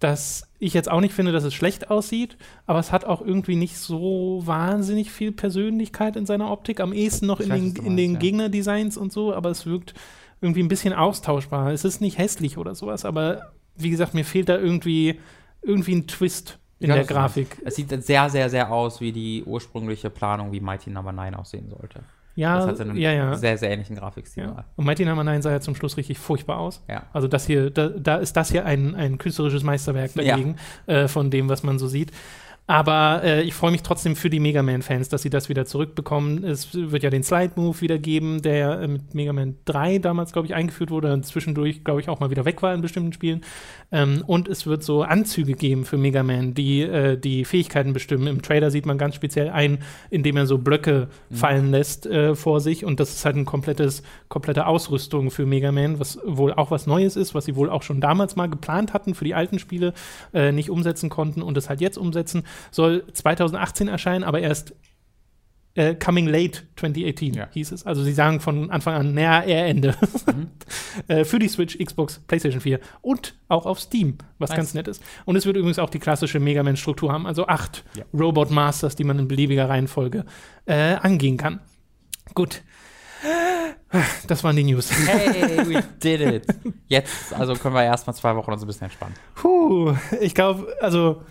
dass ich jetzt auch nicht finde, dass es schlecht aussieht, aber es hat auch irgendwie nicht so wahnsinnig viel Persönlichkeit in seiner Optik. Am ehesten noch Ich in weiß, den, du in den meinst, ja. Gegnerdesigns und so, aber es wirkt irgendwie ein bisschen austauschbar. Es ist nicht hässlich oder sowas, aber wie gesagt, mir fehlt da irgendwie, irgendwie ein Twist in Ja, der Grafik. Es sieht sehr, sehr, sehr aus wie die ursprüngliche Planung, wie Mighty Number 9 aussehen sollte. Ja, das hat einen ja, ja. sehr, sehr ähnlichen Grafikstil. ja. Und Mighty Number 9 sah ja zum Schluss richtig furchtbar aus. Ja. Also das hier, da, da ist das hier ein, ein künstlerisches Meisterwerk dagegen, äh, von dem, was man so sieht. Aber äh, ich freue mich trotzdem für die Mega Man-Fans, dass sie das wieder zurückbekommen. Es wird ja den Slide-Move wieder geben, der äh, mit Mega Man 3 damals, glaube ich, eingeführt wurde und zwischendurch, glaube ich, auch mal wieder weg war in bestimmten Spielen. Ähm, und es wird so Anzüge geben für Mega Man, die äh, die Fähigkeiten bestimmen. Im Trailer sieht man ganz speziell ein, indem er so Blöcke fallen lässt äh, vor sich. Und das ist halt ein komplettes, komplette Ausrüstung für Mega Man, was wohl auch was Neues ist, was sie wohl auch schon damals mal geplant hatten für die alten Spiele, äh, nicht umsetzen konnten und es halt jetzt umsetzen. Soll 2018 erscheinen, aber erst äh, Coming Late 2018 Ja. hieß es. Also sie sagen von Anfang an, naja, eher Ende. äh, für die Switch, Xbox, PlayStation 4 und auch auf Steam, was Nice. ganz nett ist. Und es wird übrigens auch die klassische Mega Man-Struktur haben, also acht Ja. Robot Masters, die man in beliebiger Reihenfolge äh, angehen kann. Gut. Das waren die News. Hey, we did it. Jetzt, also können wir erstmal zwei Wochen uns ein bisschen entspannen. Puh, ich glaube, also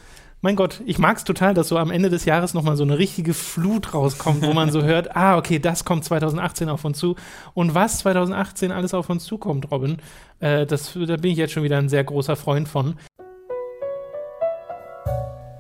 mein Gott, ich mag es total, dass so am Ende des Jahres nochmal so eine richtige Flut rauskommt, wo man so hört, ah, okay, das kommt 2018 auf uns zu. Und was 2018 alles auf uns zukommt, Robin, äh, das, da bin ich jetzt schon wieder ein sehr großer Freund von.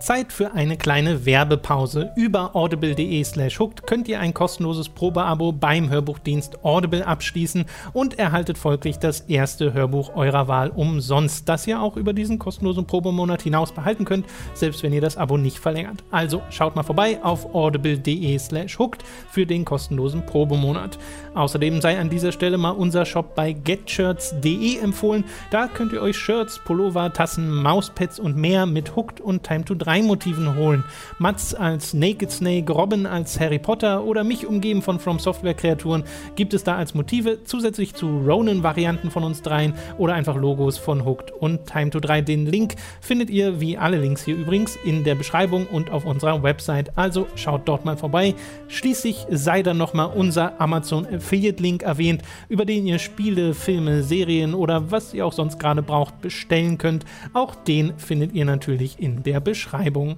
Zeit für eine kleine Werbepause. Über audible.de slash hooked könnt ihr ein kostenloses Probeabo beim Hörbuchdienst Audible abschließen und erhaltet folglich das erste Hörbuch eurer Wahl umsonst, das ihr auch über diesen kostenlosen Probemonat hinaus behalten könnt, selbst wenn ihr das Abo nicht verlängert. Also schaut mal vorbei auf audible.de slash hooked für den kostenlosen Probemonat. Außerdem sei an dieser Stelle mal unser Shop bei getshirts.de empfohlen. Da könnt ihr euch Shirts, Pullover, Tassen, Mauspads und mehr mit Hooked und Time to 3 Motiven holen. Mats als Naked Snake, Robin als Harry Potter oder mich umgeben von From Software Kreaturen gibt es da als Motive zusätzlich zu Ronin-Varianten von uns dreien oder einfach Logos von Hooked und Time to 3. Den Link findet ihr, wie alle Links hier übrigens, in der Beschreibung und auf unserer Website. Also schaut dort mal vorbei. Schließlich sei dann nochmal unser Amazon Affiliate Link erwähnt, über den ihr Spiele, Filme, Serien oder was ihr auch sonst gerade braucht bestellen könnt. Auch den findet ihr natürlich in der Beschreibung. Beschreibung.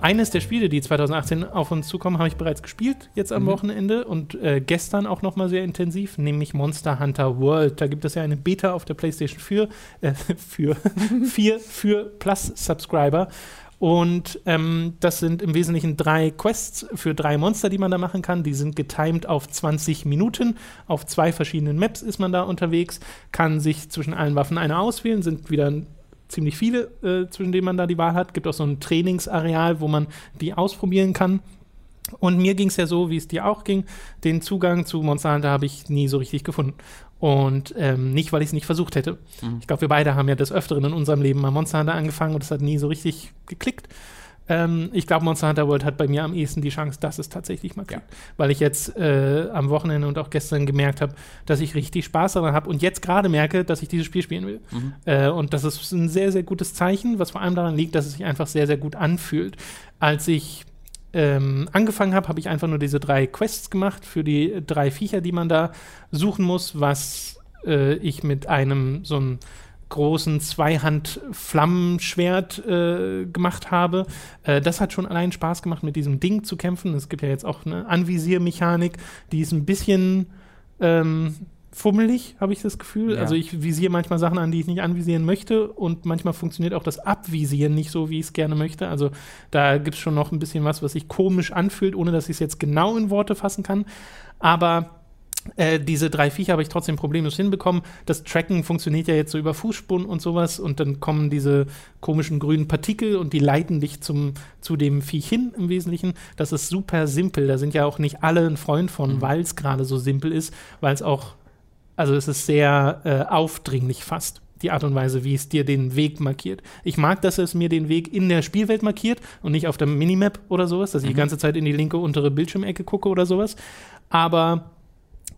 Eines der Spiele, die 2018 auf uns zukommen, habe ich bereits gespielt, jetzt am mhm. Wochenende und äh, gestern auch noch mal sehr intensiv, nämlich Monster Hunter World. Da gibt es ja eine Beta auf der PlayStation 4 äh, für 4 für Plus-Subscriber. Und ähm, das sind im Wesentlichen drei Quests für drei Monster, die man da machen kann. Die sind getimed auf 20 Minuten. Auf zwei verschiedenen Maps ist man da unterwegs, kann sich zwischen allen Waffen eine auswählen, sind wieder ziemlich viele, äh, zwischen denen man da die Wahl hat. Gibt auch so ein Trainingsareal, wo man die ausprobieren kann. Und mir ging es ja so, wie es dir auch ging. Den Zugang zu Monster Hunter habe ich nie so richtig gefunden. Und ähm, nicht, weil ich es nicht versucht hätte. Mhm. Ich glaube, wir beide haben ja des Öfteren in unserem Leben mal Monster Hunter angefangen und es hat nie so richtig geklickt. Ähm, ich glaube, Monster Hunter World hat bei mir am ehesten die Chance, dass es tatsächlich mal klappt. Ja. Weil ich jetzt äh, am Wochenende und auch gestern gemerkt habe, dass ich richtig Spaß daran habe und jetzt gerade merke, dass ich dieses Spiel spielen will. Mhm. Äh, und das ist ein sehr, sehr gutes Zeichen, was vor allem daran liegt, dass es sich einfach sehr, sehr gut anfühlt. Als ich ähm, angefangen habe, habe ich einfach nur diese drei Quests gemacht für die drei Viecher, die man da suchen muss, was äh, ich mit einem so einem großen Zweihand-Flammenschwert äh, gemacht habe. Äh, das hat schon allein Spaß gemacht, mit diesem Ding zu kämpfen. Es gibt ja jetzt auch eine Anvisiermechanik, die ist ein bisschen ähm, fummelig, habe ich das Gefühl. Ja. Also ich visiere manchmal Sachen an, die ich nicht anvisieren möchte und manchmal funktioniert auch das Abvisieren nicht so, wie ich es gerne möchte. Also da gibt es schon noch ein bisschen was, was sich komisch anfühlt, ohne dass ich es jetzt genau in Worte fassen kann. Aber äh, diese drei Viecher habe ich trotzdem problemlos hinbekommen. Das Tracken funktioniert ja jetzt so über Fußspuren und sowas und dann kommen diese komischen grünen Partikel und die leiten dich zum, zu dem Viech hin im Wesentlichen. Das ist super simpel. Da sind ja auch nicht alle ein Freund von, mhm. weil es gerade so simpel ist, weil es auch also es ist sehr äh, aufdringlich fast die Art und Weise, wie es dir den Weg markiert. Ich mag, dass es mir den Weg in der Spielwelt markiert und nicht auf der Minimap oder sowas, dass ich die mhm. ganze Zeit in die linke untere Bildschirmecke gucke oder sowas. Aber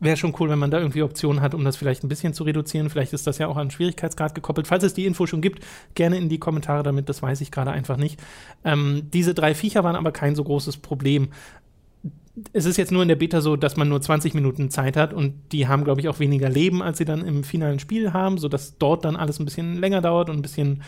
wäre schon cool, wenn man da irgendwie Optionen hat, um das vielleicht ein bisschen zu reduzieren. Vielleicht ist das ja auch an Schwierigkeitsgrad gekoppelt. Falls es die Info schon gibt, gerne in die Kommentare damit, das weiß ich gerade einfach nicht. Ähm, diese drei Viecher waren aber kein so großes Problem es ist jetzt nur in der Beta so, dass man nur 20 Minuten Zeit hat und die haben, glaube ich, auch weniger Leben, als sie dann im finalen Spiel haben, sodass dort dann alles ein bisschen länger dauert und ein bisschen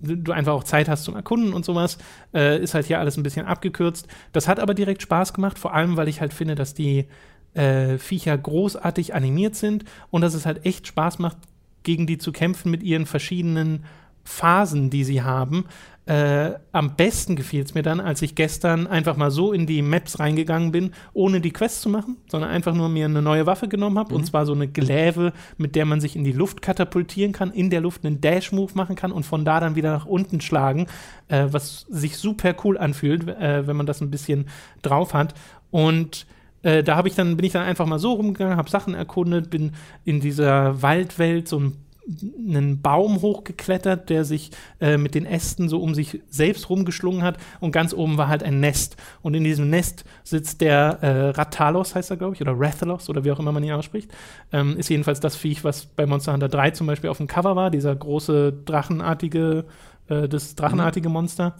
du einfach auch Zeit hast zum Erkunden und sowas. Äh, ist halt hier alles ein bisschen abgekürzt. Das hat aber direkt Spaß gemacht, vor allem, weil ich halt finde, dass die äh, Viecher großartig animiert sind und dass es halt echt Spaß macht, gegen die zu kämpfen mit ihren verschiedenen Phasen, die sie haben. Äh, am besten gefiel es mir dann, als ich gestern einfach mal so in die Maps reingegangen bin, ohne die Quest zu machen, sondern einfach nur mir eine neue Waffe genommen habe. Mhm. Und zwar so eine Gläve, mit der man sich in die Luft katapultieren kann, in der Luft einen Dash-Move machen kann und von da dann wieder nach unten schlagen, äh, was sich super cool anfühlt, äh, wenn man das ein bisschen drauf hat. Und äh, da habe ich dann bin ich dann einfach mal so rumgegangen, habe Sachen erkundet, bin in dieser Waldwelt so ein einen Baum hochgeklettert, der sich äh, mit den Ästen so um sich selbst rumgeschlungen hat und ganz oben war halt ein Nest. Und in diesem Nest sitzt der äh, Ratalos, heißt er, glaube ich, oder Rathalos oder wie auch immer man ihn ausspricht. Ähm, ist jedenfalls das Viech, was bei Monster Hunter 3 zum Beispiel auf dem Cover war, dieser große drachenartige, äh, das drachenartige Monster.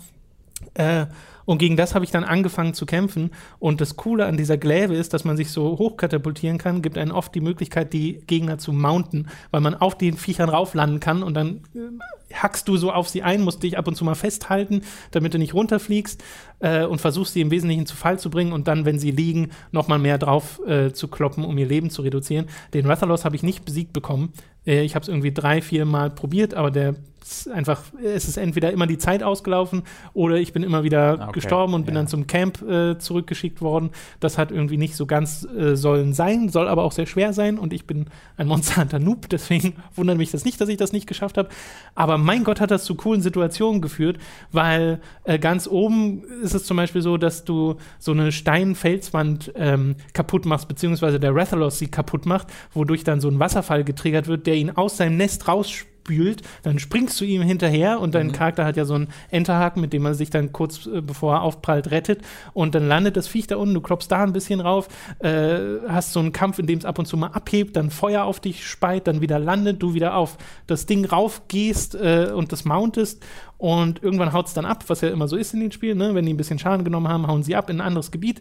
Äh, und gegen das habe ich dann angefangen zu kämpfen. Und das Coole an dieser Gläve ist, dass man sich so hochkatapultieren kann, gibt einen oft die Möglichkeit, die Gegner zu mounten, weil man auf den Viechern rauflanden kann und dann äh, hackst du so auf sie ein, musst dich ab und zu mal festhalten, damit du nicht runterfliegst äh, und versuchst sie im Wesentlichen zu Fall zu bringen und dann, wenn sie liegen, nochmal mehr drauf äh, zu kloppen, um ihr Leben zu reduzieren. Den Rathalos habe ich nicht besiegt bekommen. Äh, ich habe es irgendwie drei, vier Mal probiert, aber der ist einfach, es ist entweder immer die Zeit ausgelaufen oder ich bin immer wieder Okay, gestorben und bin ja. dann zum Camp äh, zurückgeschickt worden. Das hat irgendwie nicht so ganz äh, sollen sein, soll aber auch sehr schwer sein und ich bin ein Monster Hunter Noob, deswegen wundert mich das nicht, dass ich das nicht geschafft habe. Aber mein Gott hat das zu coolen Situationen geführt, weil äh, ganz oben ist es zum Beispiel so, dass du so eine Steinfelswand ähm, kaputt machst, beziehungsweise der Rathalos sie kaputt macht, wodurch dann so ein Wasserfall getriggert wird, der ihn aus seinem Nest rausspült. Dann springst du ihm hinterher und dein Charakter hat ja so einen Enterhaken, mit dem man sich dann kurz äh, bevor er aufprallt rettet. Und dann landet das Viech da unten, du klopfst da ein bisschen rauf, äh, hast so einen Kampf, in dem es ab und zu mal abhebt, dann Feuer auf dich speit, dann wieder landet, du wieder auf das Ding raufgehst äh, und das mountest. Und irgendwann haut es dann ab, was ja immer so ist in den Spielen. Ne? Wenn die ein bisschen Schaden genommen haben, hauen sie ab in ein anderes Gebiet.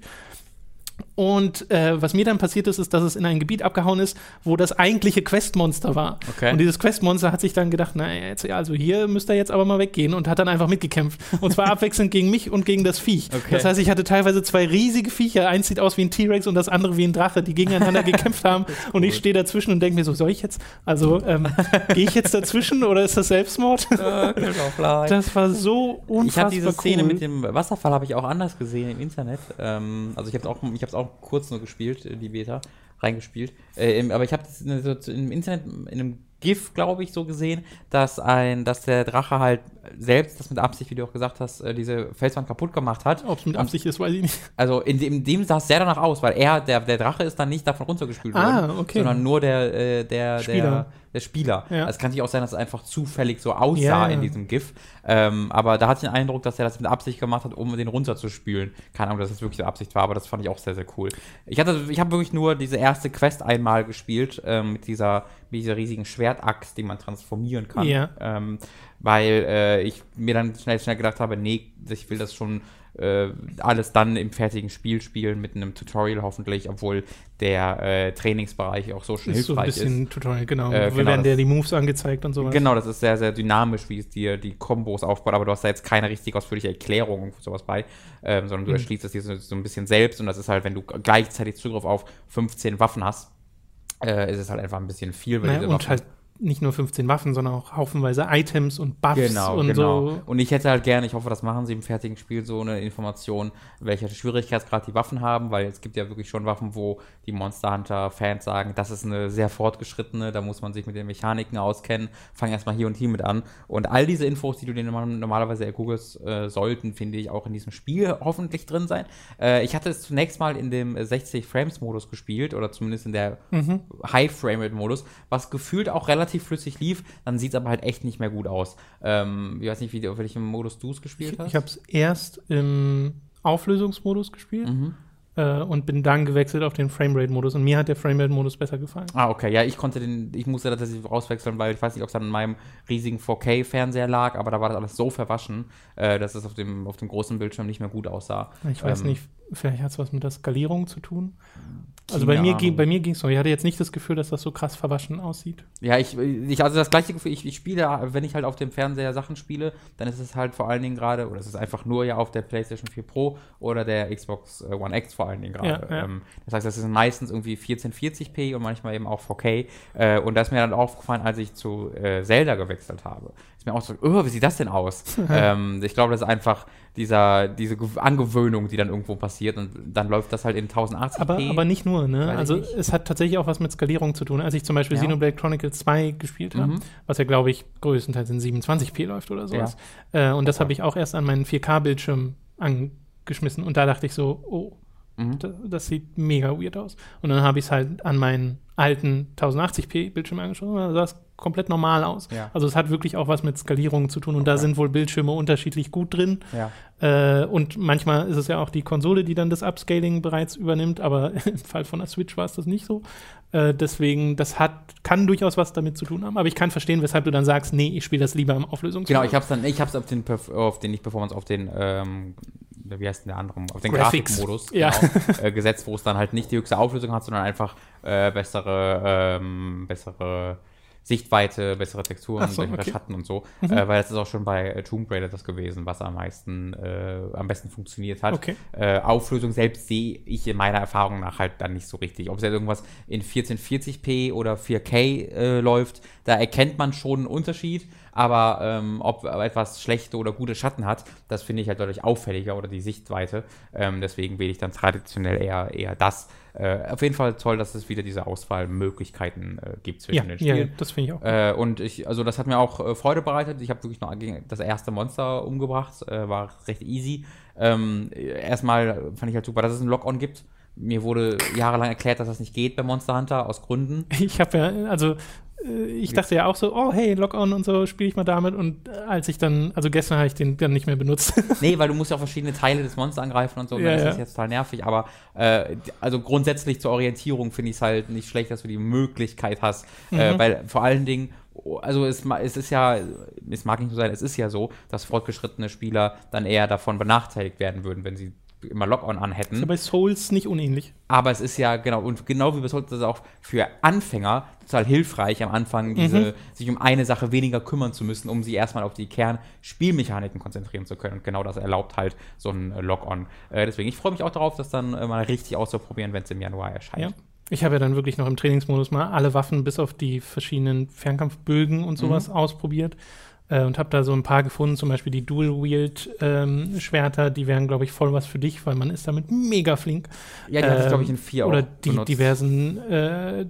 Und äh, was mir dann passiert ist, ist, dass es in ein Gebiet abgehauen ist, wo das eigentliche Questmonster war. Okay. Und dieses Questmonster hat sich dann gedacht, na jetzt, ja, also hier müsst ihr jetzt aber mal weggehen und hat dann einfach mitgekämpft. Und zwar abwechselnd gegen mich und gegen das Viech. Okay. Das heißt, ich hatte teilweise zwei riesige Viecher. Eins sieht aus wie ein T-Rex und das andere wie ein Drache, die gegeneinander gekämpft haben. Und ich stehe dazwischen und denke mir so, soll ich jetzt, also ähm, gehe ich jetzt dazwischen oder ist das Selbstmord? Das war so unfassbar Ich habe diese Szene cool. mit dem Wasserfall habe ich auch anders gesehen im Internet. Ähm, also ich habe auch, ich habe es auch kurz nur gespielt, äh, die Beta reingespielt. Äh, aber ich habe das in- so im Internet in einem GIF, glaube ich, so gesehen, dass ein, dass der Drache halt selbst, das mit Absicht, wie du auch gesagt hast, äh, diese Felswand kaputt gemacht hat. Ob es mit Absicht ist, weiß ich nicht. Also in dem, in dem sah es sehr danach aus, weil er, der, der Drache ist dann nicht davon runtergespült Ah, worden, okay. sondern nur der, äh, der, Spieler. der, der Spieler. Ja. Also es kann sich auch sein, dass es einfach zufällig so aussah Ja, ja. in diesem GIF. Ähm, aber da hatte ich den Eindruck, dass er das mit Absicht gemacht hat, um den runterzuspülen. Keine Ahnung, dass das wirklich Absicht war, aber das fand ich auch sehr, sehr cool. Ich hatte, ich habe wirklich nur diese erste Quest einmal gespielt, ähm, mit dieser, mit dieser riesigen Schwertaxt, die man transformieren kann. Ja. Ähm, weil äh, ich mir dann schnell, schnell gedacht habe, nee, ich will das schon äh, alles dann im fertigen Spiel spielen, mit einem Tutorial hoffentlich, obwohl der äh, Trainingsbereich auch so schon ist so ein hilfreich ist. bisschen Tutorial, genau. Äh, genau, werden dir das- die Moves angezeigt und sowas. Genau, das ist sehr, sehr dynamisch, wie es dir die Kombos aufbaut, aber du hast da jetzt keine richtig ausführliche Erklärung und sowas bei, ähm, sondern du Mhm. erschließt es dir so, so ein bisschen selbst und das ist halt, wenn du gleichzeitig Zugriff auf 15 Waffen hast, äh, ist es halt einfach ein bisschen viel, weil Naja, und halt nicht nur 15 Waffen, sondern auch haufenweise Items und Buffs Genau, und genau. so. Und ich hätte halt gerne, ich hoffe, das machen sie im fertigen Spiel, so eine Information, welcher Schwierigkeitsgrad die Waffen haben, weil es gibt ja wirklich schon Waffen, wo die Monster Hunter-Fans sagen, das ist eine sehr fortgeschrittene, da muss man sich mit den Mechaniken auskennen, fang erstmal hier und hier mit an. Und all diese Infos, die du dir normal- normalerweise ergoogelst, äh, sollten, finde ich, auch in diesem Spiel hoffentlich drin sein. Äh, ich hatte es zunächst mal in dem 60-Frames-Modus gespielt, oder zumindest in der Mhm. High-Frame-Rate-Modus, was gefühlt auch relativ flüssig lief, dann sieht es aber halt echt nicht mehr gut aus. Ähm, ich weiß nicht, wie, auf welchem Modus du es gespielt hast. Ich habe es erst im Auflösungsmodus gespielt Mhm. äh, und bin dann gewechselt auf den Framerate-Modus. Und mir hat der Framerate-Modus besser gefallen. Ah, okay. Ja, ich konnte den, ich musste das tatsächlich rauswechseln, weil ich weiß nicht, ob es an meinem riesigen 4K-Fernseher lag, aber da war das alles so verwaschen, äh, dass es auf dem, auf dem großen Bildschirm nicht mehr gut aussah. Ich weiß Ähm, nicht, vielleicht hat es was mit der Skalierung zu tun. Also Keine bei mir, ging- bei mir ging es so. Ich hatte jetzt nicht das Gefühl, dass das so krass verwaschen aussieht. Ja, ich, ich also das gleiche Gefühl, ich, ich spiele, wenn ich halt auf dem Fernseher Sachen spiele, dann ist es halt vor allen Dingen gerade, oder es ist einfach nur ja auf der PlayStation 4 Pro oder der Xbox äh, One X vor allen Dingen gerade. Ja, ja. Ähm, das heißt, das ist meistens irgendwie 1440p und manchmal eben auch 4K. Äh, und da ist mir dann aufgefallen, als ich zu äh, Zelda gewechselt habe. Ist mir auch so, oh, wie sieht das denn aus? ähm, ich glaube, das ist einfach dieser, diese Gew- Angewöhnung, die dann irgendwo passiert und dann läuft das halt in 1080p. Aber, aber nicht nur, ne? Weiß Also es hat tatsächlich auch was mit Skalierung zu tun. Als ich zum Beispiel Ja. Xenoblade Chronicles 2 gespielt habe, Mhm. was ja, glaube ich, größtenteils in 27p läuft oder sowas. Äh, und das habe ich auch erst an meinen 4K-Bildschirm angeschmissen. Und da dachte ich so, oh, Mhm. das, das sieht mega weird aus. Und dann habe ich es halt an meinen alten 1080p Bildschirm angeschaut und da sah es komplett normal aus. Ja. Also es hat wirklich auch was mit Skalierung zu tun und da Okay. sind wohl Bildschirme unterschiedlich gut drin. Ja. Äh, und manchmal ist es ja auch die Konsole, die dann das Upscaling bereits übernimmt, aber im Fall von der Switch war es das nicht so. Äh, deswegen, das hat, kann durchaus was damit zu tun haben. Aber ich kann verstehen, weshalb du dann sagst, nee, ich spiele das lieber im Auflösungsmodus. Genau, ich hab's dann, ich hab's auf den, Perf auf den, nicht Performance, auf den, ähm, wie heißt denn der andere, auf den. Grafikmodus Ja. genau, äh, gesetzt, wo es dann halt nicht die höchste Auflösung hat, sondern einfach äh, bessere, ähm, bessere Sichtweite, bessere Texturen, so, bessere okay. Schatten und so. Äh, weil das ist auch schon bei äh, Tomb Raider das gewesen, was am meisten, äh, am besten funktioniert hat. Okay. Äh, Auflösung selbst sehe ich in meiner Erfahrung nach halt dann nicht so richtig. Ob es jetzt irgendwas in 1440p oder 4K äh, läuft, da erkennt man schon einen Unterschied. Aber ähm, ob etwas schlechte oder gute Schatten hat, das finde ich halt deutlich auffälliger oder die Sichtweite. Ähm, deswegen wähle ich dann traditionell eher, eher das. Äh, auf jeden Fall toll, dass es wieder diese Auswahlmöglichkeiten äh, gibt zwischen ja, den ja, Spielen. das finde ich auch. Äh, und ich, also das hat mir auch äh, Freude bereitet. Ich habe wirklich noch das erste Monster umgebracht, äh, war recht easy. Ähm, erstmal fand ich halt super, dass es ein Lock-on gibt. Mir wurde jahrelang erklärt, dass das nicht geht bei Monster Hunter aus Gründen. Ich habe ja, also ich dachte ja auch so, oh hey, Lock-on und so, spiele ich mal damit. Und äh, als ich dann, also gestern habe ich den dann nicht mehr benutzt. Nee, weil du musst ja auch verschiedene Teile des Monsters angreifen und so. und Ja, dann ist ja. das jetzt total nervig. Aber äh, also grundsätzlich zur Orientierung finde ich es halt nicht schlecht, dass du die Möglichkeit hast. Äh, Mhm. weil vor allen Dingen, oh, also es, es ist ja, es mag nicht so sein, es ist ja so, dass fortgeschrittene Spieler dann eher davon benachteiligt werden würden, wenn sie immer Lock-on anhätten. ist ja bei Souls nicht unähnlich. Aber es ist ja genau, und genau wie wir sollten das auch für Anfänger total hilfreich am Anfang, diese, sich um eine Sache weniger kümmern zu müssen, um sie erstmal auf die Kernspielmechaniken konzentrieren zu können. Und genau das erlaubt halt so ein äh, Lock-on. Äh, deswegen, ich freue mich auch darauf, das dann äh, mal richtig auszuprobieren, wenn es im Januar erscheint. Ja. Ich habe ja dann wirklich noch im Trainingsmodus mal alle Waffen bis auf die verschiedenen Fernkampfbögen und sowas ausprobiert. Äh, und habe da so ein paar gefunden, zum Beispiel die Dual-Wield-Schwerter, die wären, glaube ich, voll was für dich, weil man ist damit mega flink. Ja, die hatte ich, Ähm, glaube ich, in vier Oder die benutzt. diversen, äh,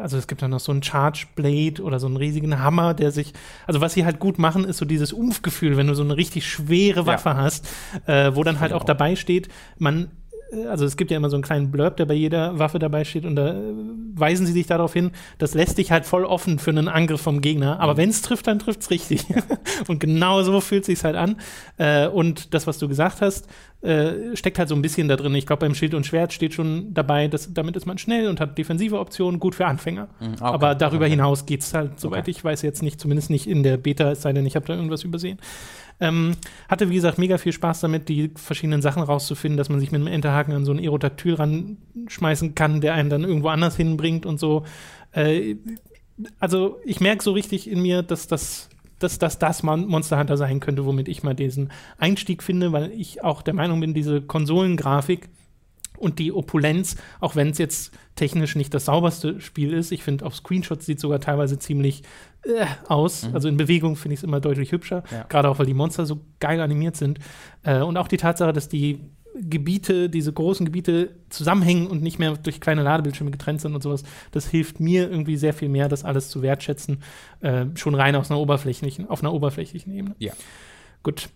also es gibt dann noch so einen Charge Blade oder so einen riesigen Hammer, der sich, also was sie halt gut machen, ist so dieses Umfgefühl, wenn du so eine richtig schwere Waffe hast, äh, wo dann halt auch auch. dabei steht, man also es gibt ja immer so einen kleinen Blurb, der bei jeder Waffe dabei steht und da äh, weisen sie dich darauf hin, das lässt dich halt voll offen für einen Angriff vom Gegner, Mhm. aber wenn es trifft, dann trifft es richtig. und genau so fühlt sich's halt an. Äh, und das, was du gesagt hast, äh, steckt halt so ein bisschen da drin. Ich glaube, beim Schild und Schwert steht schon dabei, dass, damit ist man schnell und hat defensive Optionen, gut für Anfänger. Mhm, okay. Aber darüber Okay. hinaus geht's halt, soweit Okay. ich weiß, jetzt nicht, zumindest nicht in der Beta, es sei denn, ich habe da irgendwas übersehen. Ähm, hatte, wie gesagt, mega viel Spaß damit, die verschiedenen Sachen rauszufinden, dass man sich mit einem Enterhaken an so ein Aerodactyl ranschmeißen kann, der einen dann irgendwo anders hinbringt und so. Äh, also, ich merke so richtig in mir, dass das dass das das Mon Monster Hunter sein könnte, womit ich mal diesen Einstieg finde, weil ich auch der Meinung bin, diese Konsolengrafik und die Opulenz, auch wenn es jetzt technisch nicht das sauberste Spiel ist, ich finde, auf Screenshots sieht sogar teilweise ziemlich äh, aus. Also in Bewegung finde ich es immer deutlich hübscher, Ja. gerade auch, weil die Monster so geil animiert sind. Äh, und auch die Tatsache, dass die Gebiete, diese großen Gebiete zusammenhängen und nicht mehr durch kleine Ladebildschirme getrennt sind und sowas, das hilft mir irgendwie sehr viel mehr, das alles zu wertschätzen, äh, schon rein aus einer oberflächlichen, auf einer oberflächlichen Ebene. Ja. Gut.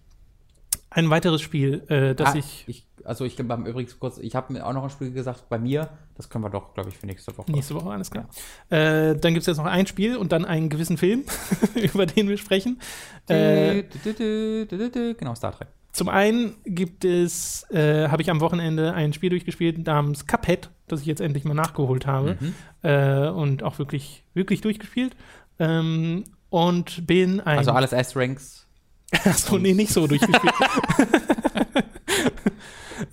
Ein weiteres Spiel, äh, das Ah, ich ich. Also ich habe übrigens kurz, ich habe mir auch noch ein Spiel gesagt bei mir, das können wir doch, glaube ich, für nächste Woche. Nächste Woche, alles klar. Äh, dann gibt es jetzt noch ein Spiel und dann einen gewissen Film, über den wir sprechen. Äh, dü- dü- dü- genau, Star Trek. zum einen gibt es, äh, habe ich am Wochenende ein Spiel durchgespielt namens Cuphead, das ich jetzt endlich mal nachgeholt habe Mhm. äh, und auch wirklich, wirklich durchgespielt. Ähm, und bin ein. Also alles S-Ranks. Achso, nee, nicht so durchgespielt.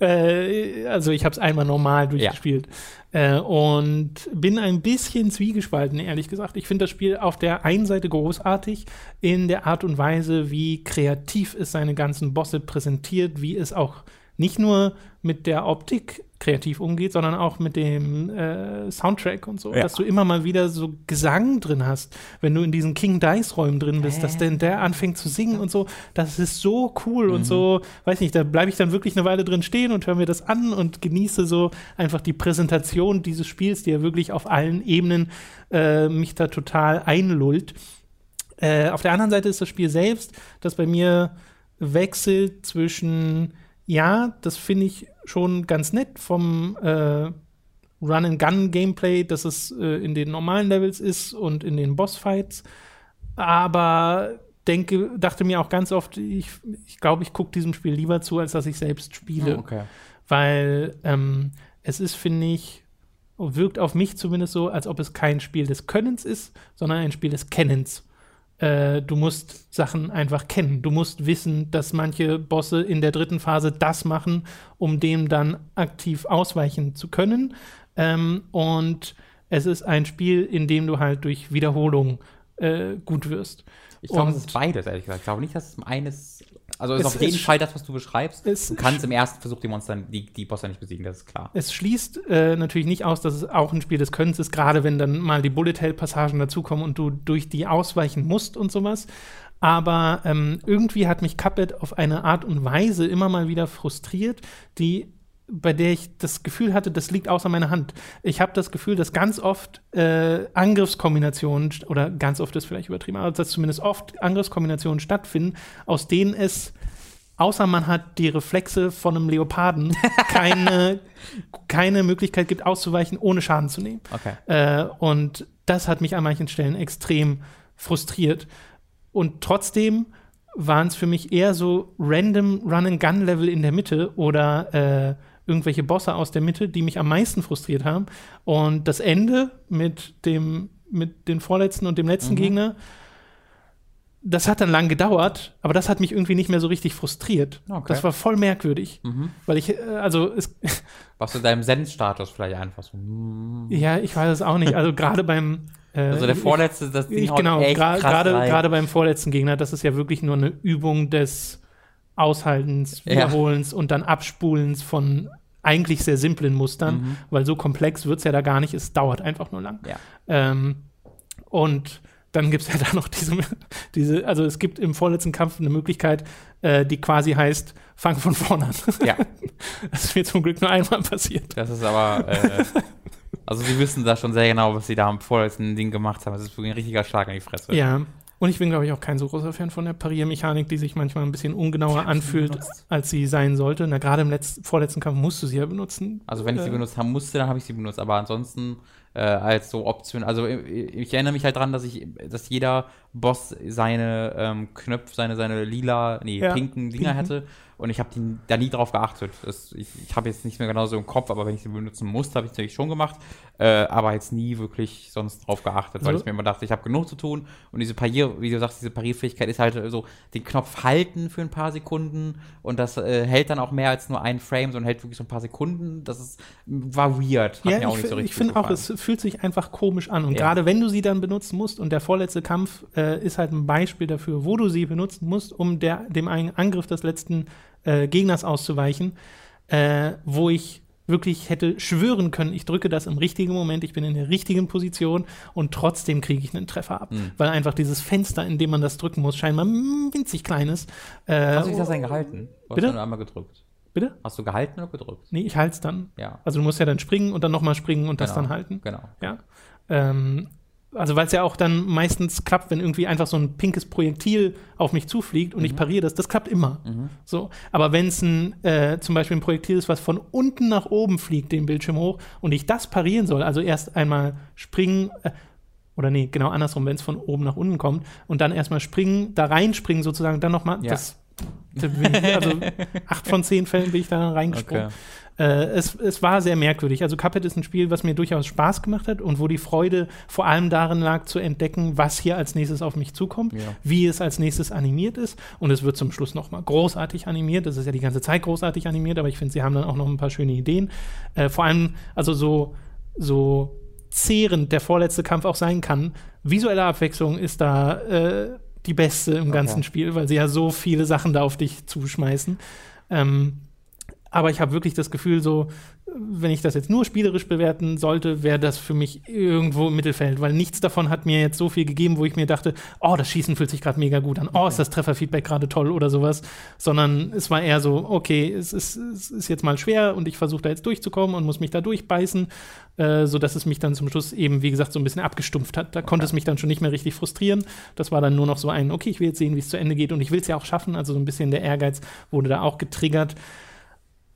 äh, also ich habe es einmal normal durchgespielt. Äh, und bin ein bisschen zwiegespalten, ehrlich gesagt. Ich finde das Spiel auf der einen Seite großartig, in der Art und Weise, wie kreativ es seine ganzen Bosse präsentiert, wie es auch nicht nur mit der Optik kreativ umgeht, sondern auch mit dem äh, Soundtrack und so, Ja. dass du immer mal wieder so Gesang drin hast, wenn du in diesen King Dice Räumen drin bist, dass denn der anfängt zu singen und so, das ist so cool und so, weiß nicht, da bleibe ich dann wirklich eine Weile drin stehen und höre mir das an und genieße so einfach die Präsentation dieses Spiels, die ja wirklich auf allen Ebenen äh, mich da total einlullt. Äh, auf der anderen Seite ist das Spiel selbst, das bei mir wechselt zwischen, ja, das finde ich schon ganz nett vom, äh, Run-and-Gun-Gameplay, das es äh, in den normalen Levels ist und in den Bossfights. Aber denke, dachte mir auch ganz oft, ich glaube, ich, glaub, ich gucke diesem Spiel lieber zu, als dass ich selbst spiele. Oh, okay. Weil ähm, es ist, finde ich, wirkt auf mich zumindest so, als ob es kein Spiel des Könnens ist, sondern ein Spiel des Kennens. Äh, du musst Sachen einfach kennen. Du musst wissen, dass manche Bosse in der dritten Phase das machen, um dem dann aktiv ausweichen zu können. Ähm, und es ist ein Spiel, in dem du halt durch Wiederholung äh, gut wirst. Ich glaube, es ist beides, ehrlich gesagt. Ich glaube nicht, dass es eines. Also ist Es- auf jeden Fall das, was du beschreibst. es- du kannst im ersten Versuch die Monster, die, die Bosse nicht besiegen, das ist klar. Es schließt äh, natürlich nicht aus, dass es auch ein Spiel des Könnens ist, gerade wenn dann mal die Bullet-Hell-Passagen dazukommen und du durch die ausweichen musst und sowas. Aber ähm, irgendwie hat mich Cuphead auf eine Art und Weise immer mal wieder frustriert, die bei der ich das Gefühl hatte, das liegt außer meiner Hand. Ich habe das Gefühl, dass ganz oft äh, Angriffskombinationen, oder ganz oft ist vielleicht übertrieben, aber dass zumindest oft Angriffskombinationen stattfinden, aus denen es außer man hat die Reflexe von einem Leoparden, keine, keine Möglichkeit gibt, auszuweichen, ohne Schaden zu nehmen. Okay. Äh, und das hat mich an manchen Stellen extrem frustriert. Und trotzdem waren es für mich eher so random Run-and-Gun-Level in der Mitte oder äh, irgendwelche Bosse aus der Mitte, die mich am meisten frustriert haben. Und das Ende mit dem mit den vorletzten und dem letzten Gegner, das hat dann lang gedauert, aber das hat mich irgendwie nicht mehr so richtig frustriert. Okay. Das war voll merkwürdig, weil ich, äh, also es, Was in deinem Zen-Status vielleicht einfach so. mm. ja, ich weiß es auch nicht. Also gerade beim äh, Also der vorletzte, das Ding ich, genau, gerade beim vorletzten Gegner, das ist ja wirklich nur eine Übung des Aushaltens, Ja. Wiederholens und dann Abspulens von eigentlich sehr simplen Mustern, Mhm. weil so komplex wird es ja da gar nicht, es dauert einfach nur lang. Ja. Ähm, und dann gibt es ja da noch diese, diese, also es gibt im vorletzten Kampf eine Möglichkeit, äh, die quasi heißt, fang von vorne an. Ja, Das ist mir zum Glück nur einmal passiert. das ist aber. Äh, also, sie wissen da schon sehr genau, was sie da am vorletzten Ding gemacht haben. Das ist wirklich ein richtiger Schlag in die Fresse. Ja. Und ich bin, glaube ich, auch kein so großer Fan von der Pariermechanik, die sich manchmal ein bisschen ungenauer anfühlt, als sie sein sollte. Na, gerade im letzten, vorletzten Kampf musst du sie ja benutzen. Also wenn ich sie Äh, benutzt haben musste, dann habe ich sie benutzt. Aber ansonsten äh, als so Option. Also ich, ich erinnere mich halt dran, dass ich, dass jeder Boss seine ähm, Knöpfe, seine, seine lila, nee, Ja, pinken Dinger pinken. hätte. Und ich habe da nie drauf geachtet. Das, ich ich habe jetzt nicht mehr genau so im Kopf, aber wenn ich sie benutzen musste, habe ich es natürlich schon gemacht. Äh, aber jetzt nie wirklich sonst drauf geachtet, weil So. ich mir immer dachte, ich habe genug zu tun. Und diese Parier, wie du sagst, diese Parierfähigkeit ist halt so, den Knopf halten für ein paar Sekunden und das äh, hält dann auch mehr als nur ein Frame, sondern hält wirklich so ein paar Sekunden. Das ist, war weird. Hat Ja, mir auch ich, nicht so richtig ich finde auch, es fühlt sich einfach komisch an. Und Ja. gerade wenn du sie dann benutzen musst, und der vorletzte Kampf äh, ist halt ein Beispiel dafür, wo du sie benutzen musst, um der, dem einen Angriff des letzten äh, Gegners auszuweichen, äh, wo ich wirklich hätte schwören können, ich drücke das im richtigen Moment, ich bin in der richtigen Position und trotzdem kriege ich einen Treffer ab. Hm. Weil einfach dieses Fenster, in dem man das drücken muss, scheinbar winzig klein ist. Äh, Hast du dich das denn gehalten? Du Bitte? hast nur einmal gedrückt. Bitte? Hast du gehalten oder gedrückt? Nee, ich halte es dann. Ja. Also du musst ja dann springen und dann nochmal springen und das Genau. dann halten. Genau. Ja. Ähm, also weil es ja auch dann meistens klappt, wenn irgendwie einfach so ein pinkes Projektil auf mich zufliegt und Mhm. ich pariere das, das klappt immer. So. Aber wenn es ein, äh, zum Beispiel ein Projektil ist, was von unten nach oben fliegt, den Bildschirm hoch, und ich das parieren soll, also erst einmal springen, äh, oder nee, genau andersrum, wenn es von oben nach unten kommt, und dann erstmal springen, da reinspringen sozusagen, dann nochmal, Ja. das da bin ich, also acht von zehn Fällen bin ich da reingesprungen. Okay. Äh, es, es war sehr merkwürdig. Also Cuphead ist ein Spiel, was mir durchaus Spaß gemacht hat und wo die Freude vor allem darin lag, zu entdecken, was hier als nächstes auf mich zukommt, Ja. wie es als nächstes animiert ist. Und es wird zum Schluss nochmal großartig animiert. Das ist ja die ganze Zeit großartig animiert, aber ich finde, sie haben dann auch noch ein paar schöne Ideen. Äh, vor allem, also so, so zehrend der vorletzte Kampf auch sein kann. Visuelle Abwechslung ist da äh, die beste im ganzen Okay. Spiel, weil sie ja so viele Sachen da auf dich zuschmeißen. Ähm, aber ich habe wirklich das Gefühl, so, wenn ich das jetzt nur spielerisch bewerten sollte, wäre das für mich irgendwo im Mittelfeld, weil nichts davon hat mir jetzt so viel gegeben, wo ich mir dachte, oh, das Schießen fühlt sich gerade mega gut an, oh, ist das Trefferfeedback gerade toll oder sowas, sondern es war eher so, okay, es ist, es ist jetzt mal schwer und ich versuche da jetzt durchzukommen und muss mich da durchbeißen, äh, sodass es mich dann zum Schluss eben, wie gesagt, so ein bisschen abgestumpft hat. Da konnte es mich dann schon nicht mehr richtig frustrieren. Das war dann nur noch so ein, okay, ich will jetzt sehen, wie es zu Ende geht und ich will es ja auch schaffen, also so ein bisschen der Ehrgeiz wurde da auch getriggert.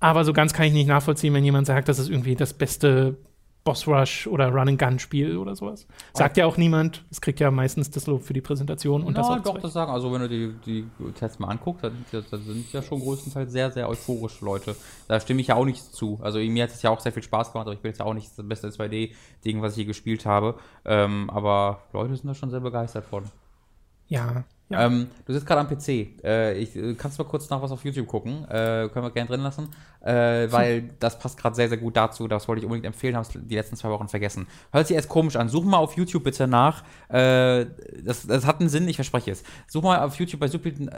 Aber so ganz kann ich nicht nachvollziehen, wenn jemand sagt, das ist irgendwie das beste Boss Rush oder Run-and-Gun-Spiel oder sowas. Sagt ja auch niemand. Es kriegt ja meistens das Lob für die Präsentation und das ja, auch doch, das sagen. Also, wenn du die, die Tests mal anguckst, dann, das, das sind ja schon größtenteils sehr, sehr euphorische Leute. Da stimme ich ja auch nicht zu. Also, mir hat es ja auch sehr viel Spaß gemacht, aber ich bin jetzt ja auch nicht das beste 2D-Ding, was ich je gespielt habe. Ähm, aber Leute sind da schon sehr begeistert von. Ja, ja. Ähm, du sitzt gerade am PC. Äh, ich, äh, kannst du mal kurz nach was auf YouTube gucken? Äh, können wir gerne drin lassen. Äh, weil das passt gerade sehr, sehr gut dazu. Das wollte ich unbedingt empfehlen, habe es die letzten zwei Wochen vergessen. Hört sich erst komisch an. Such mal auf YouTube bitte nach. Äh, das, das hat einen Sinn, ich verspreche es. Such mal auf YouTube bei,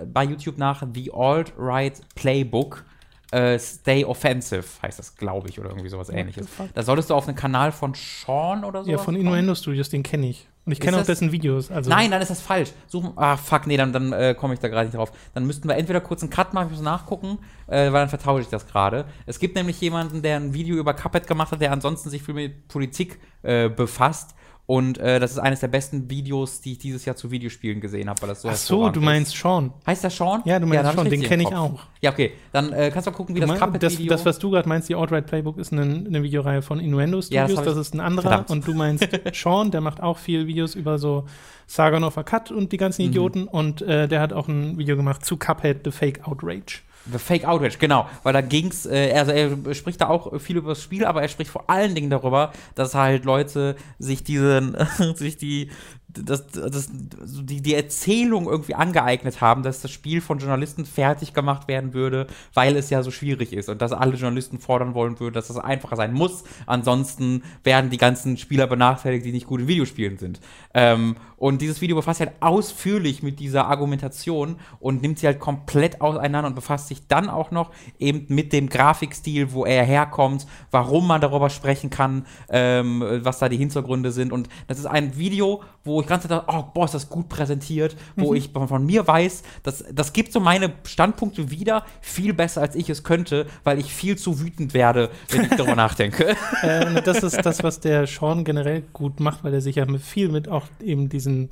bei YouTube nach The Alt-Right Playbook. Äh, Stay Offensive heißt das, glaube ich, oder irgendwie sowas ähnliches. Da solltest du auf einen Kanal von Sean oder so. ja, von Innuendo Studios, den kenne ich. Und ich kenne auch dessen Videos. Also, Nein, dann ist das falsch. Suchen. Ah, fuck, nee, dann, dann äh, komme ich da gerade nicht drauf. Dann müssten wir entweder kurz einen Cut machen, ich muss nachgucken, äh, weil dann vertausche ich das gerade. Es gibt nämlich jemanden, der ein Video über Cuphead gemacht hat, der ansonsten sich viel mit Politik äh, befasst. Und äh, das ist eines der besten Videos, die ich dieses Jahr zu Videospielen gesehen habe, weil das so Ach so, du meinst Sean. Heißt das Sean? Ja, du meinst hab Sean, den richtig kenn im ich auch. Ja, okay. Dann äh, kannst du mal gucken, wie Du das mein- das, Cuphead-Video... das, was du gerade meinst, die Alt-Right Playbook, ist eine, eine Videoreihe von Innuendo Ja, das Studios. hab das, ich- ist ein anderer. Verdammt. Und du meinst Sean, der macht auch viel Videos über so Sargon of Akkad und die ganzen Mhm. Idioten. Und äh, der hat auch ein Video gemacht zu Cuphead, The Fake Outrage. The Fake Outrage, genau. Weil da ging's, äh, also er spricht da auch viel über das Spiel, aber er spricht vor allen Dingen darüber, dass halt Leute sich diesen, sich die, das, das, die, die Erzählung irgendwie angeeignet haben, dass das Spiel von Journalisten fertig gemacht werden würde, weil es ja so schwierig ist und dass alle Journalisten fordern wollen würden, dass das einfacher sein muss. Ansonsten werden die ganzen Spieler benachteiligt, die nicht gut in Videospielen sind. Ähm, und dieses Video befasst sich halt ausführlich mit dieser Argumentation und nimmt sie halt komplett auseinander und befasst sich dann auch noch eben mit dem Grafikstil, wo er herkommt, warum man darüber sprechen kann, ähm, was da die Hintergründe sind. Und das ist ein Video, wo ich ganz dachte, oh, boah, ist das gut präsentiert, wo ich von, von mir weiß, das, das gibt so meine Standpunkte wieder viel besser, als ich es könnte, weil ich viel zu wütend werde, wenn ich darüber nachdenke. äh, das ist das, was der Sean generell gut macht, weil er sich ja mit viel mit auch eben diesen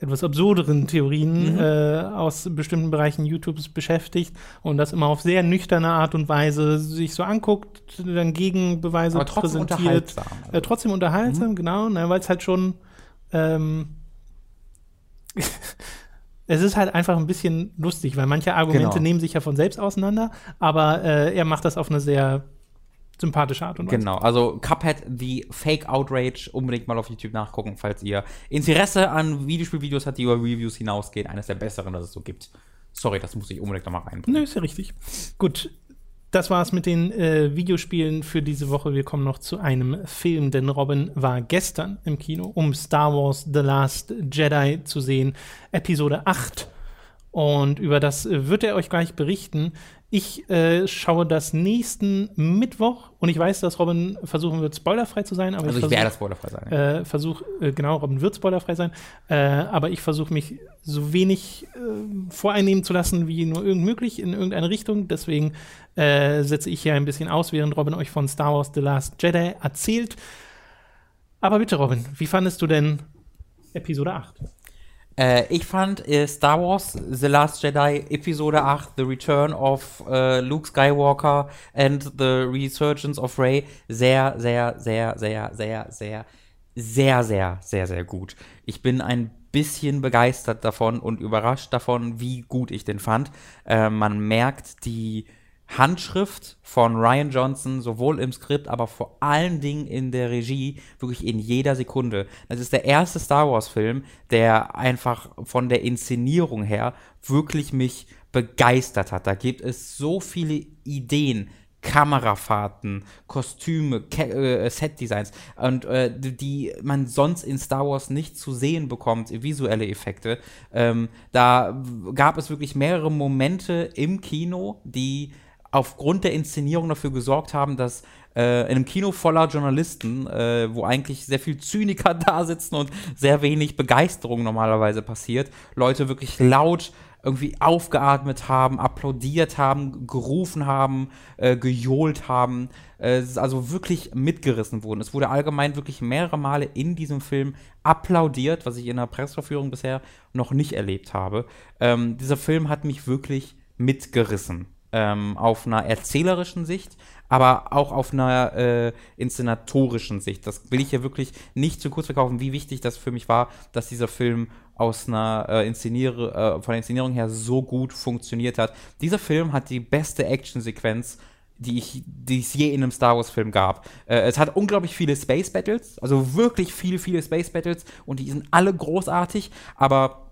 etwas absurderen Theorien Mhm. äh, aus bestimmten Bereichen YouTubes beschäftigt und das immer auf sehr nüchterne Art und Weise sich so anguckt, dann Gegenbeweise Aber trotzdem präsentiert. unterhaltsam. Äh, trotzdem unterhaltsam, Mhm. genau, ne, weil es halt schon ähm, es ist halt einfach ein bisschen lustig, weil manche Argumente Genau. nehmen sich ja von selbst auseinander, aber äh, er macht das auf eine sehr sympathische Art und Weise. Genau, also Cuphead, The Fake Outrage, unbedingt mal auf YouTube nachgucken, falls ihr Interesse an Videospielvideos habt, die über Reviews hinausgehen. Eines der besseren, das es so gibt. Sorry, das muss ich unbedingt nochmal reinbringen. Nö, ist ja richtig. Gut, das war's mit den äh, Videospielen für diese Woche. Wir kommen noch zu einem Film, denn Robin war gestern im Kino, um Star Wars The Last Jedi zu sehen, Episode 8. Und über das äh, wird er euch gleich berichten. Ich äh, schaue das nächsten Mittwoch und ich weiß, dass Robin versuchen wird, spoilerfrei zu sein. Aber Also ich versuch- werde spoilerfrei sein. äh, versuch, äh, genau, Robin wird spoilerfrei sein, äh, aber ich versuche mich so wenig äh, voreinnehmen zu lassen, wie nur irgend möglich in irgendeine Richtung. Deswegen setze ich hier ein bisschen aus, während Robin euch von Star Wars The Last Jedi erzählt. Aber bitte, Robin, wie fandest du denn Episode 8? Äh, ich fand äh, Star Wars The Last Jedi Episode 8 The Return of äh, Luke Skywalker and the Resurgence of Rey sehr, sehr, sehr, sehr, sehr, sehr, sehr, sehr, sehr, sehr gut. Ich bin ein bisschen begeistert davon und überrascht davon, wie gut ich den fand. Äh, man merkt die Handschrift von Ryan Johnson, sowohl im Skript, aber vor allen Dingen in der Regie, wirklich in jeder Sekunde. Das ist der erste Star Wars-Film, der einfach von der Inszenierung her wirklich mich begeistert hat. Da gibt es so viele Ideen, Kamerafahrten, Kostüme, Ke äh, Setdesigns und äh, die- man sonst in Star Wars nicht zu sehen bekommt, visuelle Effekte. Ähm, da gab es wirklich mehrere Momente im Kino, die aufgrund der Inszenierung dafür gesorgt haben, dass äh, in einem Kino voller Journalisten, äh, wo eigentlich sehr viel Zyniker da sitzen und sehr wenig Begeisterung normalerweise passiert, Leute wirklich laut irgendwie aufgeatmet haben, applaudiert haben, gerufen haben, äh, gejohlt haben, äh, es ist also wirklich mitgerissen wurden. Es wurde allgemein wirklich mehrere Male in diesem Film applaudiert, was ich in einer Presseverführung bisher noch nicht erlebt habe. Ähm, dieser Film hat mich wirklich mitgerissen. Ähm, auf einer erzählerischen Sicht, aber auch auf einer äh, inszenatorischen Sicht. Das will ich hier wirklich nicht zu kurz verkaufen, wie wichtig das für mich war, dass dieser Film aus einer äh, Inszeniere, äh, von der Inszenierung her so gut funktioniert hat. Dieser Film hat die beste Actionsequenz die, ich, die es je in einem Star Wars-Film gab. Äh, es hat unglaublich viele Space Battles, also wirklich viele, viele Space Battles und die sind alle großartig, aber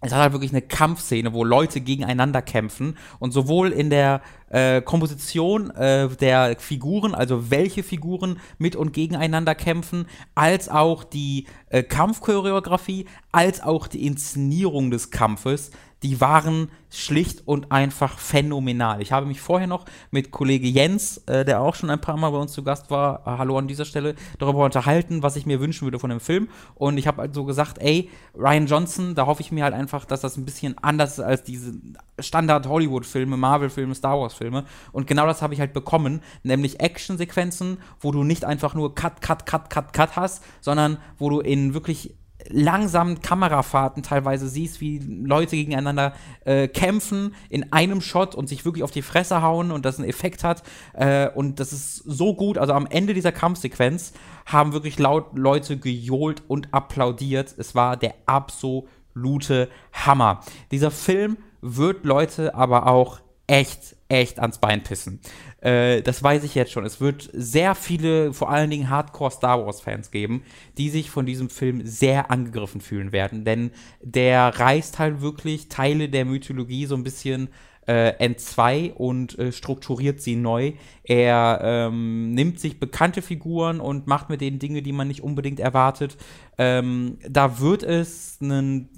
es hat halt wirklich eine Kampfszene, wo Leute gegeneinander kämpfen und sowohl in der äh, Komposition äh, der Figuren, also welche Figuren mit und gegeneinander kämpfen, als auch die äh, Kampfchoreografie, als auch die Inszenierung des Kampfes die waren schlicht und einfach phänomenal. Ich habe mich vorher noch mit Kollege Jens, äh, der auch schon ein paar Mal bei uns zu Gast war, äh, hallo an dieser Stelle, darüber unterhalten, was ich mir wünschen würde von dem Film. Und ich habe halt so gesagt, ey, Ryan Johnson, da hoffe ich mir halt einfach, dass das ein bisschen anders ist als diese Standard-Hollywood-Filme, Marvel-Filme, Star Wars-Filme. Und genau das habe ich halt bekommen, nämlich Action-Sequenzen, wo du nicht einfach nur Cut, Cut, Cut, Cut, Cut hast, sondern wo du in wirklich langsamen Kamerafahrten teilweise siehst, wie Leute gegeneinander äh, kämpfen in einem Shot und sich wirklich auf die Fresse hauen und das einen Effekt hat. Äh, und das ist so gut. Also am Ende dieser Kampfsequenz haben wirklich laut Leute gejohlt und applaudiert. Es war der absolute Hammer. Dieser Film wird Leute aber auch echt, echt ans Bein pissen. Äh, das weiß ich jetzt schon. Es wird sehr viele, vor allen Dingen Hardcore-Star Wars-Fans geben, die sich von diesem Film sehr angegriffen fühlen werden. Denn der reißt halt wirklich Teile der Mythologie so ein bisschen äh, entzwei und äh, strukturiert sie neu. Er ähm, nimmt sich bekannte Figuren und macht mit denen Dinge, die man nicht unbedingt erwartet. Ähm, da wird es einen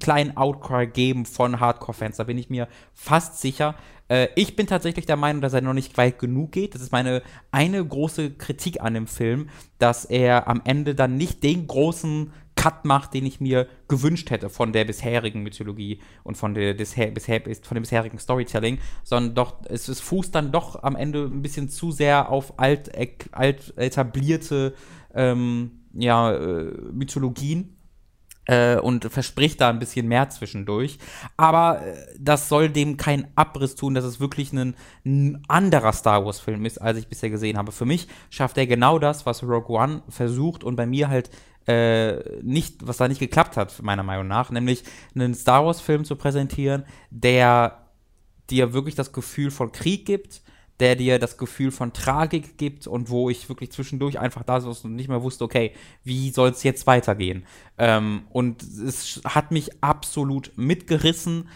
kleinen Outcry geben von Hardcore-Fans, da bin ich mir fast sicher. Äh, ich bin tatsächlich der Meinung, dass er noch nicht weit genug geht. Das ist meine eine große Kritik an dem Film, dass er am Ende dann nicht den großen Cut macht, den ich mir gewünscht hätte von der bisherigen Mythologie und von, der, des, bisher, von dem bisherigen Storytelling, sondern doch, es, es fußt dann doch am Ende ein bisschen zu sehr auf alt, alt etablierte ähm, ja, äh, Mythologien äh, und verspricht da ein bisschen mehr zwischendurch. Aber äh, das soll dem keinen Abriss tun, dass es wirklich ein, ein anderer Star Wars-Film ist, als ich bisher gesehen habe. Für mich schafft er genau das, was Rogue One versucht und bei mir halt äh, nicht, was da nicht geklappt hat, meiner Meinung nach, nämlich einen Star Wars-Film zu präsentieren, der dir wirklich das Gefühl von Krieg gibt, der dir das Gefühl von Tragik gibt und wo ich wirklich zwischendurch einfach da saß und nicht mehr wusste, okay, wie soll es jetzt weitergehen? Ähm, und es hat mich absolut mitgerissen.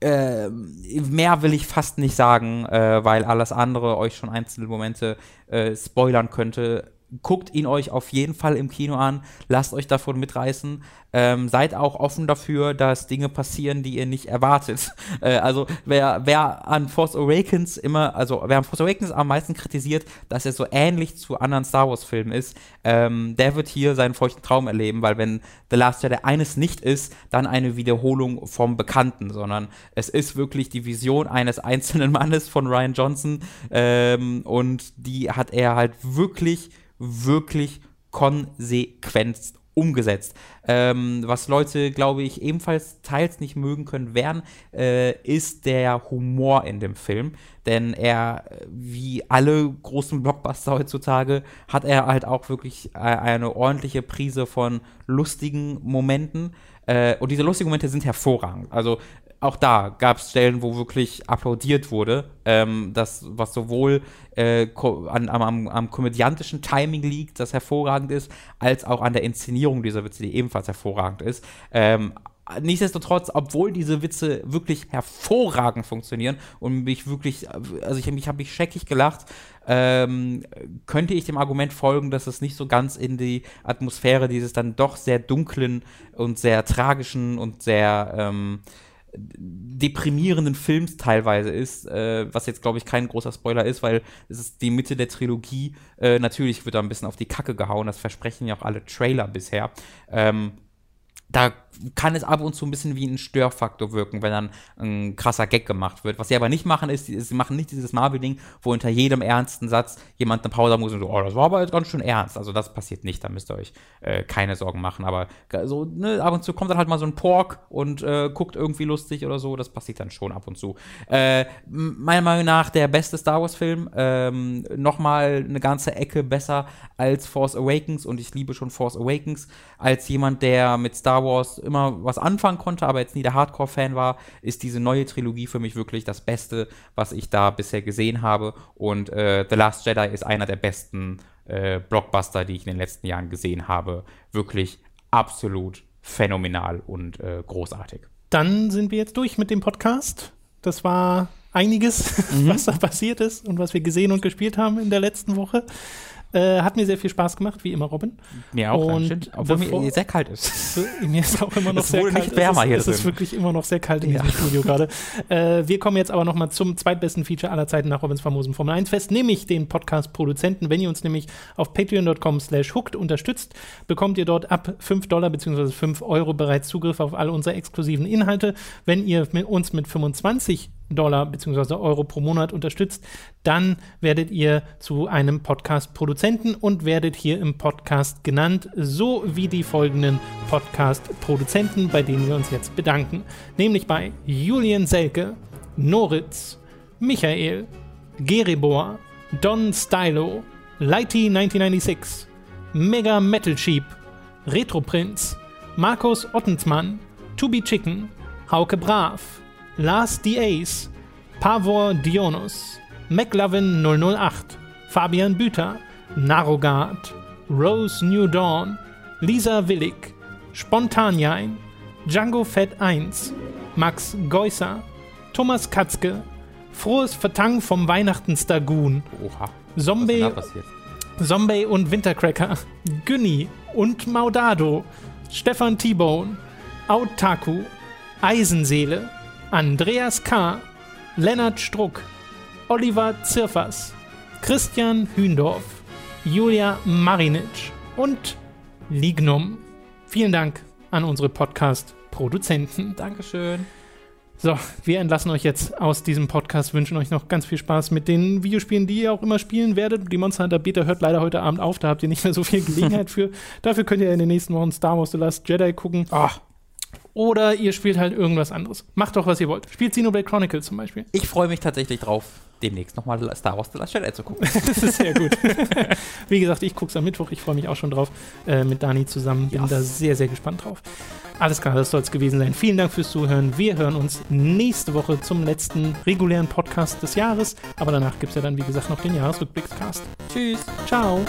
Äh, mehr will ich fast nicht sagen, äh, weil alles andere euch schon einzelne Momente äh, spoilern könnte guckt ihn euch auf jeden Fall im Kino an, lasst euch davon mitreißen, ähm, seid auch offen dafür, dass Dinge passieren, die ihr nicht erwartet. Äh, also wer, wer an Force Awakens immer, also wer an Force Awakens am meisten kritisiert, dass er so ähnlich zu anderen Star Wars Filmen ist, ähm, der wird hier seinen feuchten Traum erleben, weil wenn The Last Jedi eines nicht ist, dann eine Wiederholung vom Bekannten, sondern es ist wirklich die Vision eines einzelnen Mannes von Ryan Johnson ähm, und die hat er halt wirklich wirklich konsequent umgesetzt. Ähm, was Leute, glaube ich, ebenfalls teils nicht mögen können werden, äh, ist der Humor in dem Film. Denn er, wie alle großen Blockbuster heutzutage, hat er halt auch wirklich äh, eine ordentliche Prise von lustigen Momenten. Äh, und diese lustigen Momente sind hervorragend. Also auch da gab es Stellen, wo wirklich applaudiert wurde, ähm, das, was sowohl äh, an, am, am, komödiantischen Timing liegt, das hervorragend ist, als auch an der Inszenierung dieser Witze, die ebenfalls hervorragend ist. Ähm, nichtsdestotrotz, obwohl diese Witze wirklich hervorragend funktionieren und mich wirklich, also ich, ich habe mich scheckig gelacht, ähm, könnte ich dem Argument folgen, dass es nicht so ganz in die Atmosphäre dieses dann doch sehr dunklen und sehr tragischen und sehr ähm, deprimierenden Films teilweise ist, äh, was jetzt glaube ich kein großer Spoiler ist, weil es ist die Mitte der Trilogie. Äh, natürlich wird da ein bisschen auf die Kacke gehauen, das versprechen ja auch alle Trailer bisher. Ähm, da kann es ab und zu ein bisschen wie ein Störfaktor wirken, wenn dann ein krasser Gag gemacht wird. Was sie aber nicht machen, ist, sie machen nicht dieses Marvel-Ding, wo hinter jedem ernsten Satz jemand eine Pause muss und so, oh, das war aber jetzt ganz schön ernst. Also das passiert nicht, da müsst ihr euch äh, keine Sorgen machen. Aber so, ne, ab und zu kommt dann halt mal so ein Pork und äh, guckt irgendwie lustig oder so. Das passiert dann schon ab und zu. Äh, meiner Meinung nach der beste Star Wars-Film. Ähm, Nochmal eine ganze Ecke besser als Force Awakens und ich liebe schon Force Awakens. Als jemand, der mit Star Wars immer was anfangen konnte, aber jetzt nie der Hardcore-Fan war, ist diese neue Trilogie für mich wirklich das Beste, was ich da bisher gesehen habe. Und äh, The Last Jedi ist einer der besten äh, Blockbuster, die ich in den letzten Jahren gesehen habe. Wirklich absolut phänomenal und äh, großartig. Dann sind wir jetzt durch mit dem Podcast. Das war einiges, mhm. was da passiert ist und was wir gesehen und gespielt haben in der letzten Woche. Äh, hat mir sehr viel Spaß gemacht, wie immer, Robin. Mir auch, und obwohl bevor, mir sehr kalt ist. Mir ist auch immer noch es sehr kalt. Nicht wärmer es ist, hier es ist wirklich immer noch sehr kalt in ja. diesem Studio gerade. Äh, wir kommen jetzt aber noch mal zum zweitbesten Feature aller Zeiten nach Robins famosen Formel 1 Fest, nämlich den Podcast-Produzenten. Wenn ihr uns nämlich auf patreon.com slash hooked unterstützt, bekommt ihr dort ab 5 Dollar bzw. 5 Euro bereits Zugriff auf alle unsere exklusiven Inhalte. Wenn ihr mit uns mit 25 Dollar bzw. Euro pro Monat unterstützt, dann werdet ihr zu einem Podcast-Produzenten und werdet hier im Podcast genannt, so wie die folgenden Podcast-Produzenten, bei denen wir uns jetzt bedanken. Nämlich bei Julian Selke, Noritz, Michael, Geribor, Don Stylo, Lighty 1996, Mega Metal Sheep, Retro Prince, Markus Ottensmann, To Be Chicken, Hauke Brav, Lars D. Ace, Pavor Dionus, McLovin 008, Fabian Büter, Narogard, Rose New Dawn, Lisa Willig, Spontanjain, Django Fett 1, Max Geusser, Thomas Katzke, Frohes Vertang vom Weihnachtenstagun, Oha. Zombie, Zombie und Wintercracker, Günni und Maudado, Stefan T-Bone, Autaku, Eisenseele, Andreas K., Lennart Struck, Oliver Zirfers, Christian Hündorf, Julia Marinic und Lignum. Vielen Dank an unsere Podcast-Produzenten. Dankeschön. So, wir entlassen euch jetzt aus diesem Podcast, wünschen euch noch ganz viel Spaß mit den Videospielen, die ihr auch immer spielen werdet. Die Monster Hunter Beta hört leider heute Abend auf, da habt ihr nicht mehr so viel Gelegenheit für. Dafür könnt ihr in den nächsten Wochen Star Wars The Last Jedi gucken. Ach, oder ihr spielt halt irgendwas anderes. Macht doch, was ihr wollt. Spielt Xenoblade Chronicles zum Beispiel. Ich freue mich tatsächlich drauf, demnächst nochmal Star Wars The Last Jedi zu gucken. das ist sehr gut. Wie gesagt, ich gucke es am Mittwoch. Ich freue mich auch schon drauf äh, mit Dani zusammen. Bin yes. da sehr, sehr gespannt drauf. Alles klar, das soll es gewesen sein. Vielen Dank fürs Zuhören. Wir hören uns nächste Woche zum letzten regulären Podcast des Jahres. Aber danach gibt es ja dann, wie gesagt, noch den Jahresrückblickscast. Tschüss. Ciao.